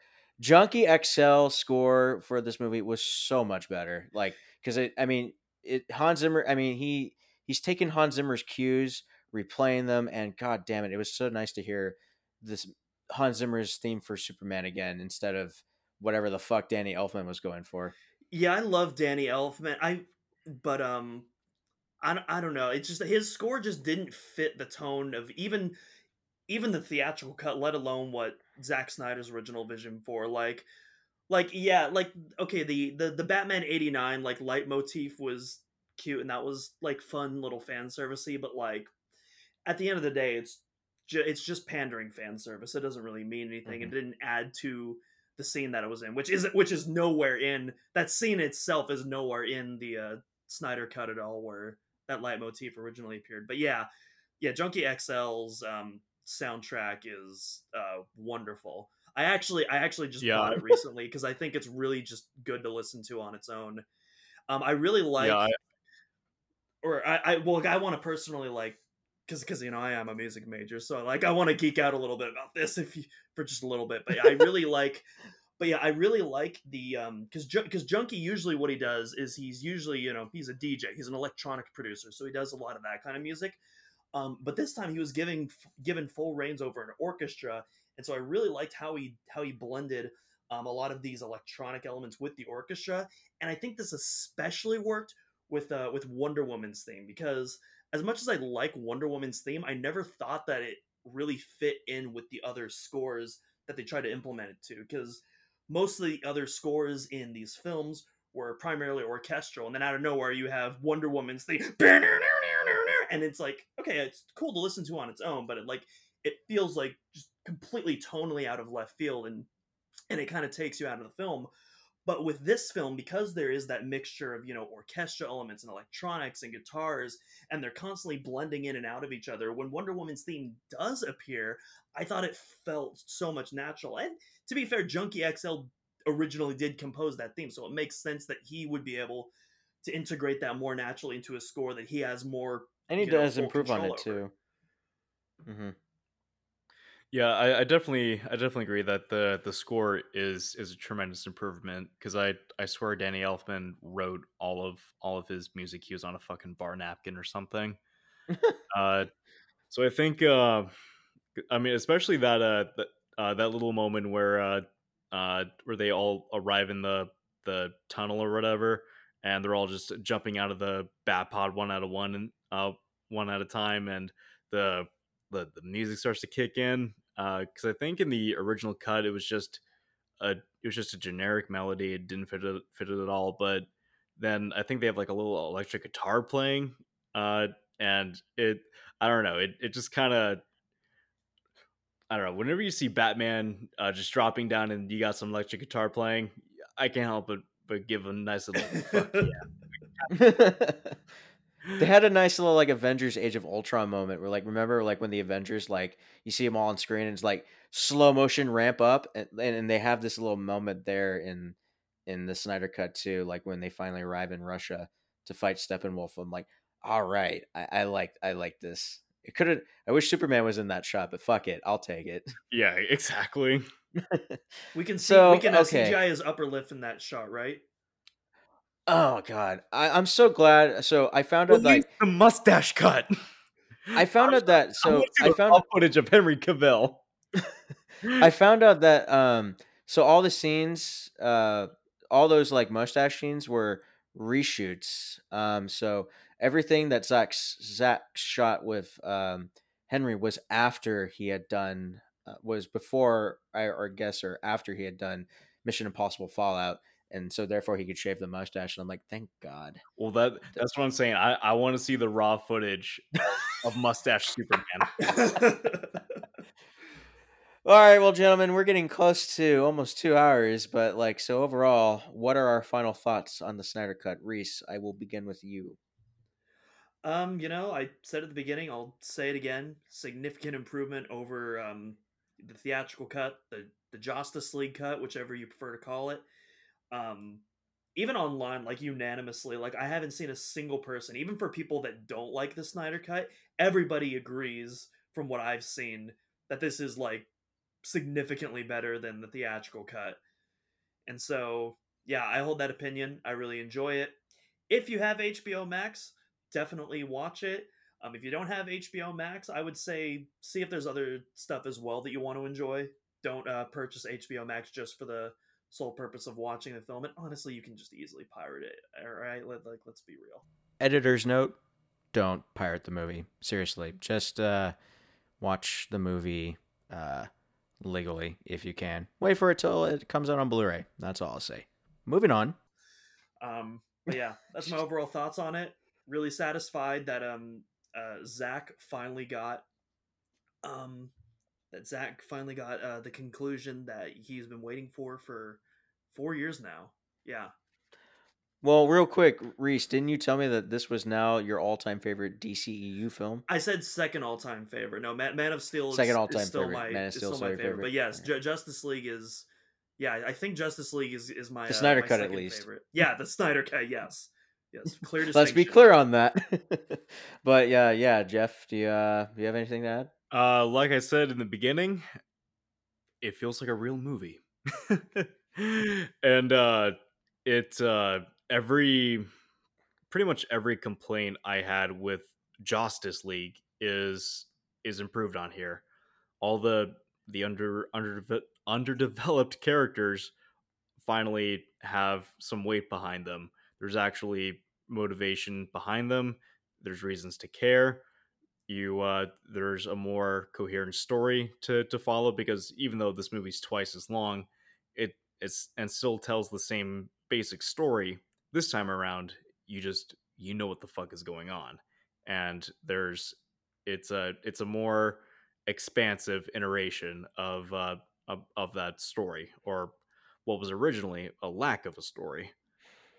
Junkie XL score for this movie was so much better. Like because it, I mean, it Hans Zimmer. I mean, he he's taken Hans Zimmer's cues, replaying them, and God damn it, it was so nice to hear this Hans Zimmer's theme for Superman again instead of whatever the fuck Danny Elfman was going for. Yeah i love danny elfman i but um I, don't- I don't know it's just his score just didn't fit the tone of even even the theatrical cut let alone what Zack Snyder's original vision for like like yeah like okay the the the Batman 89 like leitmotif was cute and that was like fun little fan servicey but like at the end of the day it's ju- it's just pandering fan service it doesn't really mean anything it didn't add to the scene that it was in which is which is nowhere in that scene itself is nowhere in the uh Snyder cut at all where that leitmotif originally appeared but yeah yeah Junkie XL's um soundtrack is uh wonderful. I actually I actually just Yeah. bought it recently because I think it's really just good to listen to on its own. Um I really like yeah, I, or I, I well I want to personally like because because you know I am a music major so like I want to geek out a little bit about this if you for just a little bit but I really like but yeah I really like the um because because Junkie usually what he does is he's usually you know he's a DJ he's an electronic producer so he does a lot of that kind of music um but this time he was giving given full reins over an orchestra and so I really liked how he how he blended um, a lot of these electronic elements with the orchestra and I think this especially worked with uh, with Wonder Woman's theme because as much as I like Wonder Woman's theme, I never thought that it really fit in with the other scores that they tried to implement it to because most of the other scores in these films were primarily orchestral and then out of nowhere you have Wonder Woman's theme and it's like okay it's cool to listen to on its own but it like it feels like just completely tonally out of left field and and it kind of takes you out of the film but with this film because there is that mixture of you know orchestra elements and electronics and guitars and they're constantly blending in and out of each other when wonder woman's theme does appear i thought it felt so much natural and to be fair junkie xl originally did compose that theme so it makes sense that he would be able to integrate that more naturally into a score that he has more And he you know, does improve on it over. too. hmm Yeah, I, I definitely, I definitely agree that the the score is is a tremendous improvement because I I swear Danny Elfman wrote all of all of his music. He was on a fucking bar napkin or something. uh, so I think, uh, I mean, especially that uh that uh, that little moment where uh uh where they all arrive in the the tunnel or whatever, and they're all just jumping out of the bat pod one at a one and uh one at a time, and the the, the music starts to kick in because I think in the original cut it was just a it was just a generic melody. It didn't fit it fit it at all. But then I think they have like a little electric guitar playing, uh, and it I don't know. It it just kind of I don't know. Whenever you see Batman uh, just dropping down and you got some electric guitar playing, I can't help but but give a nice little fuck yeah. they had a nice little like Avengers Age of Ultron moment where like remember like when the Avengers like you see them all on screen and it's like slow motion ramp up and, and they have this little moment there in in the Snyder cut too like when they finally arrive in Russia to fight Steppenwolf I'm like all right I, I like I like this it could have I wish Superman was in that shot but fuck it I'll take it Yeah, exactly. We can see So, we can uh, okay. CGI his upper lip in that shot, right? Oh god I, I'm so glad so I found out like the mustache cut. I found out that so see I found raw footage of Henry Cavill. I found out that um so all the scenes uh all those like mustache scenes were reshoots. Um so everything that Zack Zack shot with um Henry was after he had done uh, was before I or guess or after he had done Mission Impossible Fallout and so therefore he could shave the mustache and I'm like thank god. Well, that that's what I'm saying. I, I want to see the raw footage of mustache Superman. All right, well, gentlemen, we're getting close to almost two hours, but like, so overall, what are our final thoughts on the Snyder Cut? Reese, I will begin with you. Um, you know, I said at the beginning, I'll say it again. Significant improvement over um the theatrical cut, the the Justice League cut, whichever you prefer to call it. Um even online, like unanimously, like I haven't seen a single person, even for people that don't like the Snyder cut, everybody agrees from what I've seen that this is like significantly better than the theatrical cut. And so, yeah, I hold that opinion. I really enjoy it. If you have HBO Max, definitely watch it. Um, if you don't have HBO Max, I would say see if there's other stuff as well that you want to enjoy. Don't uh, purchase HBO Max just for the sole purpose of watching the film. And honestly, you can just easily pirate it. All right, Let, like let's be real. Editor's note: Don't pirate the movie. Seriously, just uh, watch the movie uh, legally if you can. Wait for it till it comes out on Blu-ray. That's all I'll say. Moving on. Um, but yeah, that's my overall thoughts on it. Really satisfied that um uh Zack finally got um that Zack finally got uh the conclusion that he's been waiting for for four years now. Yeah. Well, real quick, Reese, didn't you tell me that this was now your all-time favorite DCEU film? I said second all time favorite. No, Man, Man of Steel is, Second is all-time still favorite. my Man of Steel is still my favorite. favorite. But yes. Ju- Justice League is yeah, I think Justice League is is my The uh, Snyder my Cut, at least. favorite. Yeah, the Snyder cut. Yes, yes, clear. To Let's be clear on that. but yeah, yeah, Jeff, do you uh, do you have anything to add? Uh, like I said in the beginning, it feels like a real movie, and uh, it uh, every pretty much every complaint I had with Justice League is is improved on here. All the the under under underdeveloped characters finally have some weight behind them. There's actually motivation behind them. There's reasons to care you uh there's a more coherent story to to follow because even though this movie's twice as long it it's and still tells the same basic story this time around you just you know what the fuck is going on and there's it's a it's a more expansive iteration of uh of, of that story or what was originally a lack of a story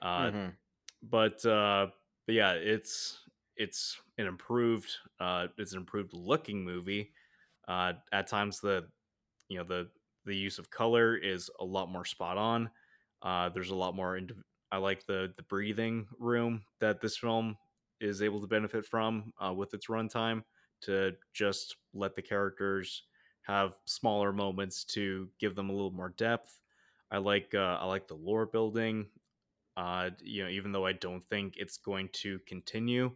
uh Mhm. but uh but yeah it's it's an improved uh it's an improved looking movie uh at times the you know the the use of color is a lot more spot on uh there's a lot more indiv- i like the the breathing room that this film is able to benefit from uh, with its runtime to just let the characters have smaller moments to give them a little more depth. I like uh, I like the lore building. Uh, you know, even though I don't think it's going to continue,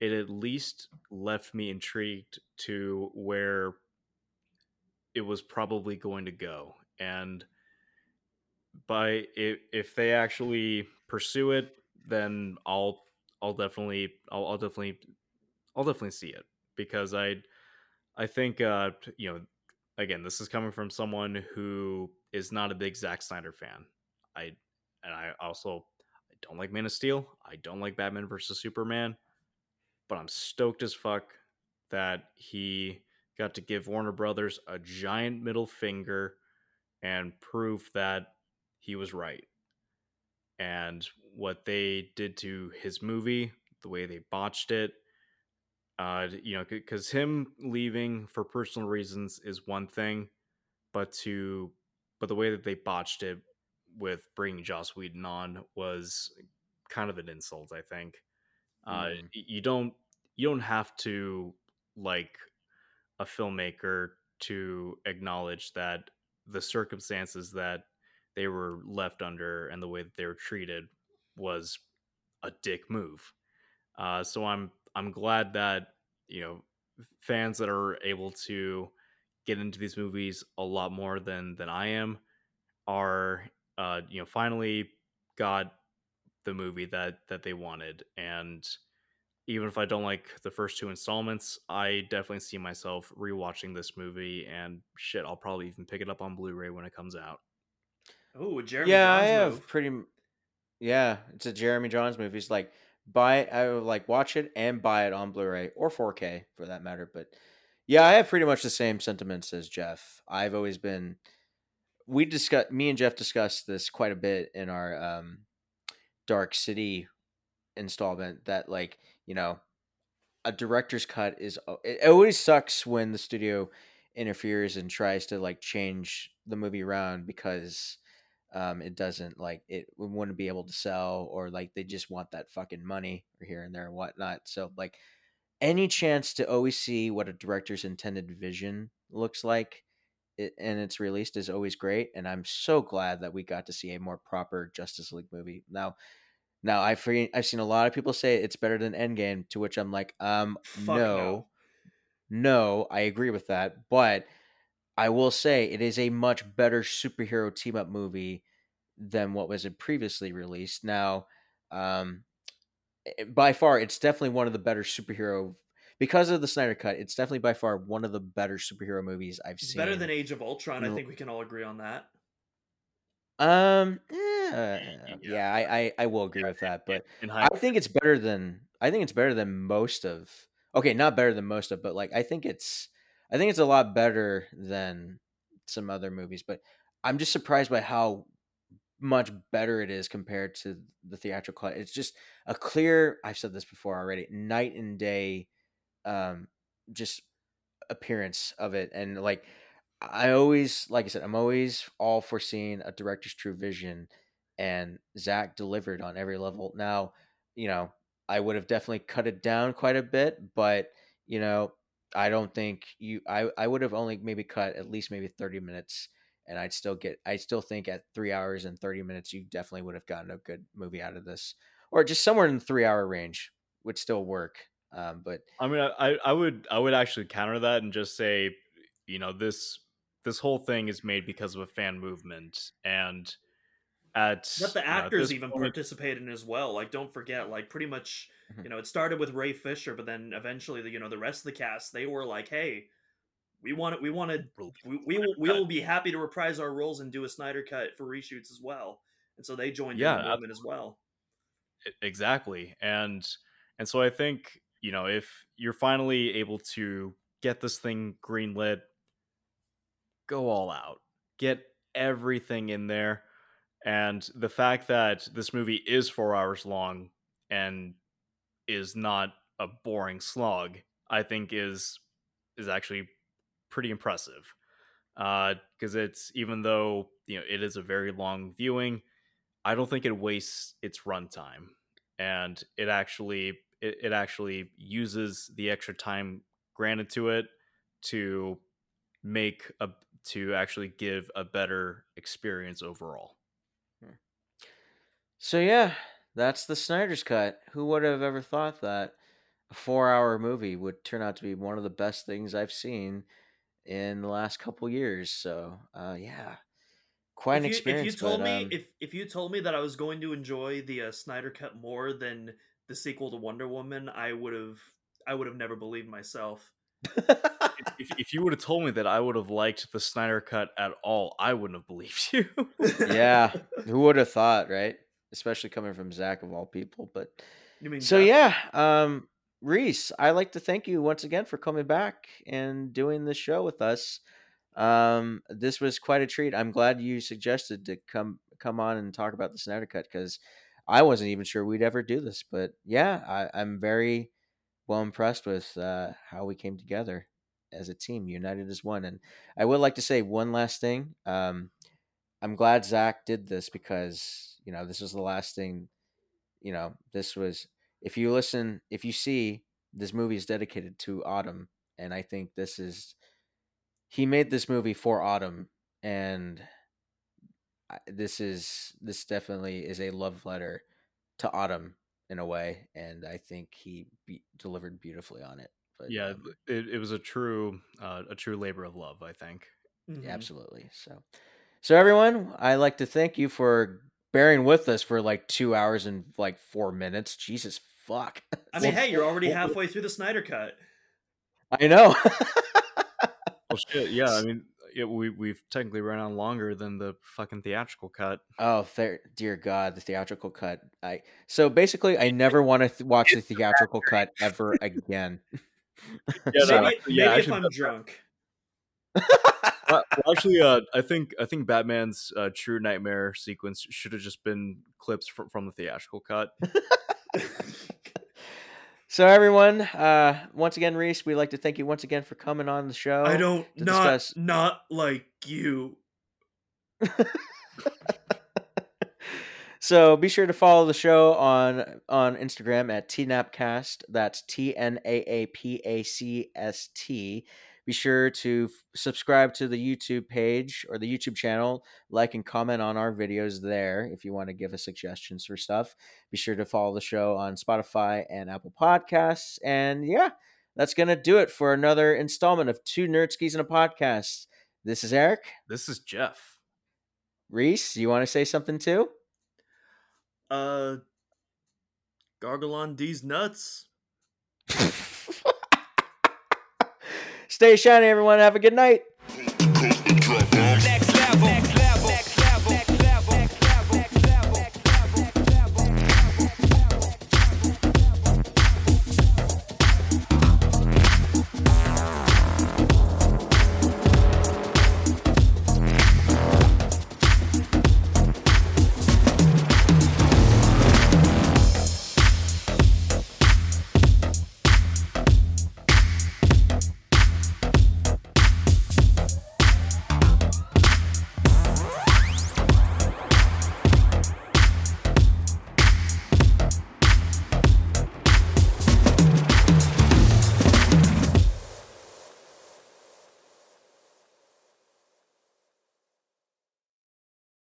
it at least left me intrigued to where it was probably going to go. And by if, they actually pursue it, then I'll I'll definitely I'll, I'll definitely I'll definitely see it because I I think uh you know again this is coming from someone who is not a big Zack Snyder fan. I and I also I don't like Man of Steel. I don't like Batman versus Superman, but I'm stoked as fuck that he got to give Warner Brothers a giant middle finger and proof that he was right. And what they did to his movie, the way they botched it, uh, you know, because him leaving for personal reasons is one thing, but to but the way that they botched it with bringing Joss Whedon on was kind of an insult. I think uh, Mm. you don't you don't have to like a filmmaker to acknowledge that the circumstances that they were left under and the way that they were treated was a dick move. Uh, so I'm I'm glad that you know fans that are able to get into these movies a lot more than than I am are uh, you know finally got the movie that that they wanted and even if I don't like the first two installments, I definitely see myself rewatching this movie and shit, I'll probably even pick it up on Blu-ray when it comes out. Oh, Jeremy yeah, I have move. pretty. Yeah, it's a Jeremy Johns movie. It's like buy it, I would like watch it and buy it on Blu-ray or 4K for that matter. But yeah, I have pretty much the same sentiments as Jeff. I've always been. We discuss me and Jeff discussed this quite a bit in our um, Dark City installment. That like you know, a director's cut is it always sucks when the studio interferes and tries to like change the movie around because um it doesn't like it wouldn't be able to sell or like they just want that fucking money here and there and whatnot so like any chance to always see what a director's intended vision looks like it, and it's released is always great and i'm so glad that we got to see a more proper justice league movie now now i've i've seen a lot of people say it's better than endgame to which i'm like um no no. no, I agree with that, but I will say it is a much better superhero team up movie than what was previously released. Now, um, eh, by far, it's definitely one of the better superhero because of the Snyder Cut. It's definitely by far one of the better superhero movies I've It's seen. better than Age of Ultron. I think we can all agree on that. Um, eh, yeah. yeah, I, I I will agree with that, but I think it's better than I think it's better than most of. Okay, not better than most of, but like I think it's I think it's a lot better than some other movies. But I'm just surprised by how much better it is compared to the theatrical. It's just a clear. I've said this before already. Night and day, um, just appearance of it, and like I always, like I said, I'm always all for seeing a director's true vision, and Zack delivered on every level. Now, you know, I would have definitely cut it down quite a bit, but you know, I don't think you. I I would have only maybe cut at least maybe 30 minutes, and I'd still get. I still think at three hours and 30 minutes, you definitely would have gotten a good movie out of this, or just somewhere in the three hour range would still work. Um, but I mean, I, I would I would actually counter that and just say, you know, this this whole thing is made because of a fan movement, and at But the you know, actors this even point- participated in as well. Like, don't forget, like, pretty much, Mhm. you know, it started with Ray Fisher, but then eventually, the you know, the rest of the cast, they were like, "Hey, we want it. We want to. We, we will. We will be happy to reprise our roles and do a Snyder cut for reshoots as well." And so they joined Yeah, in the movement as well. Exactly and and so i think you know if you're finally able to get this thing greenlit go all out get everything in there and the fact that this movie is four hours long and is not a boring slog i think is is actually pretty impressive. Uh, because it's even though you know it is a very long viewing i don't think it wastes its runtime. And it actually it, it actually uses the extra time granted to it to make a to actually give a better experience overall. So yeah, that's the Snyder's Cut. Who would have ever thought that a four-hour movie would turn out to be one of the best things I've seen in the last couple years? So uh, yeah, quite an if you, experience. If you told but, me um, if if you told me that I was going to enjoy the uh, Snyder Cut more than the sequel to Wonder Woman, I would have I would have never believed myself. If, if you would have told me that I would have liked the Snyder cut at all, I wouldn't have believed you. yeah, who would have thought, right? Especially coming from Zack of all people. But so yeah, um, Reese, I'd like to thank you once again for coming back and doing this show with us. Um, this was quite a treat. I'm glad you suggested to come come on and talk about the Snyder Cut because I wasn't even sure we'd ever do this. But yeah, I, I'm very well impressed with uh, how we came together as a team, united as one. And I would like to say one last thing. Um, I'm glad Zack did this because you know this was the last thing. You know, this was if you listen, if you see, this movie is dedicated to Autumn, and I think this is he made this movie for Autumn, and this is this definitely is a love letter to Autumn in a way, and I think he be- delivered beautifully on it. But yeah, um, it, it was a true uh, a true labor of love. I think. Mhm. absolutely. So, so everyone, I like to thank you for bearing with us for like two hours and like four minutes. Jesus fuck. I mean, Well, hey, you're already well, halfway through the Snyder Cut. I know. Well, shit. Yeah, I mean, yeah, we we've technically run on longer than the fucking theatrical cut. oh, ther- dear God, the theatrical cut. I so basically, I never want to th- watch the theatrical cut ever again. Yeah, So- maybe actually, yeah, maybe if actually, I'm drunk. Uh, well, actually, uh, I think I think Batman's uh, True Nightmare sequence should have just been clips from, from the theatrical cut. So everyone, uh, once again, Reese, we'd like to thank you once again for coming on the show. I don't not discuss- not like you. so be sure to follow the show on on Instagram at tnapcast. That's T N A A P A C S T. Be sure to f- subscribe to the YouTube page or the YouTube channel, like and comment on our videos there if you want to give us suggestions for stuff. Be sure to follow the show on Spotify and Apple Podcasts. And yeah, that's gonna do it for another installment of Two Nerdskis and a Podcast. This is Eric. This is Jeff. Reese, you want to say something too? Uh, gargle on these nuts. Stay shiny, everyone. Have a good night.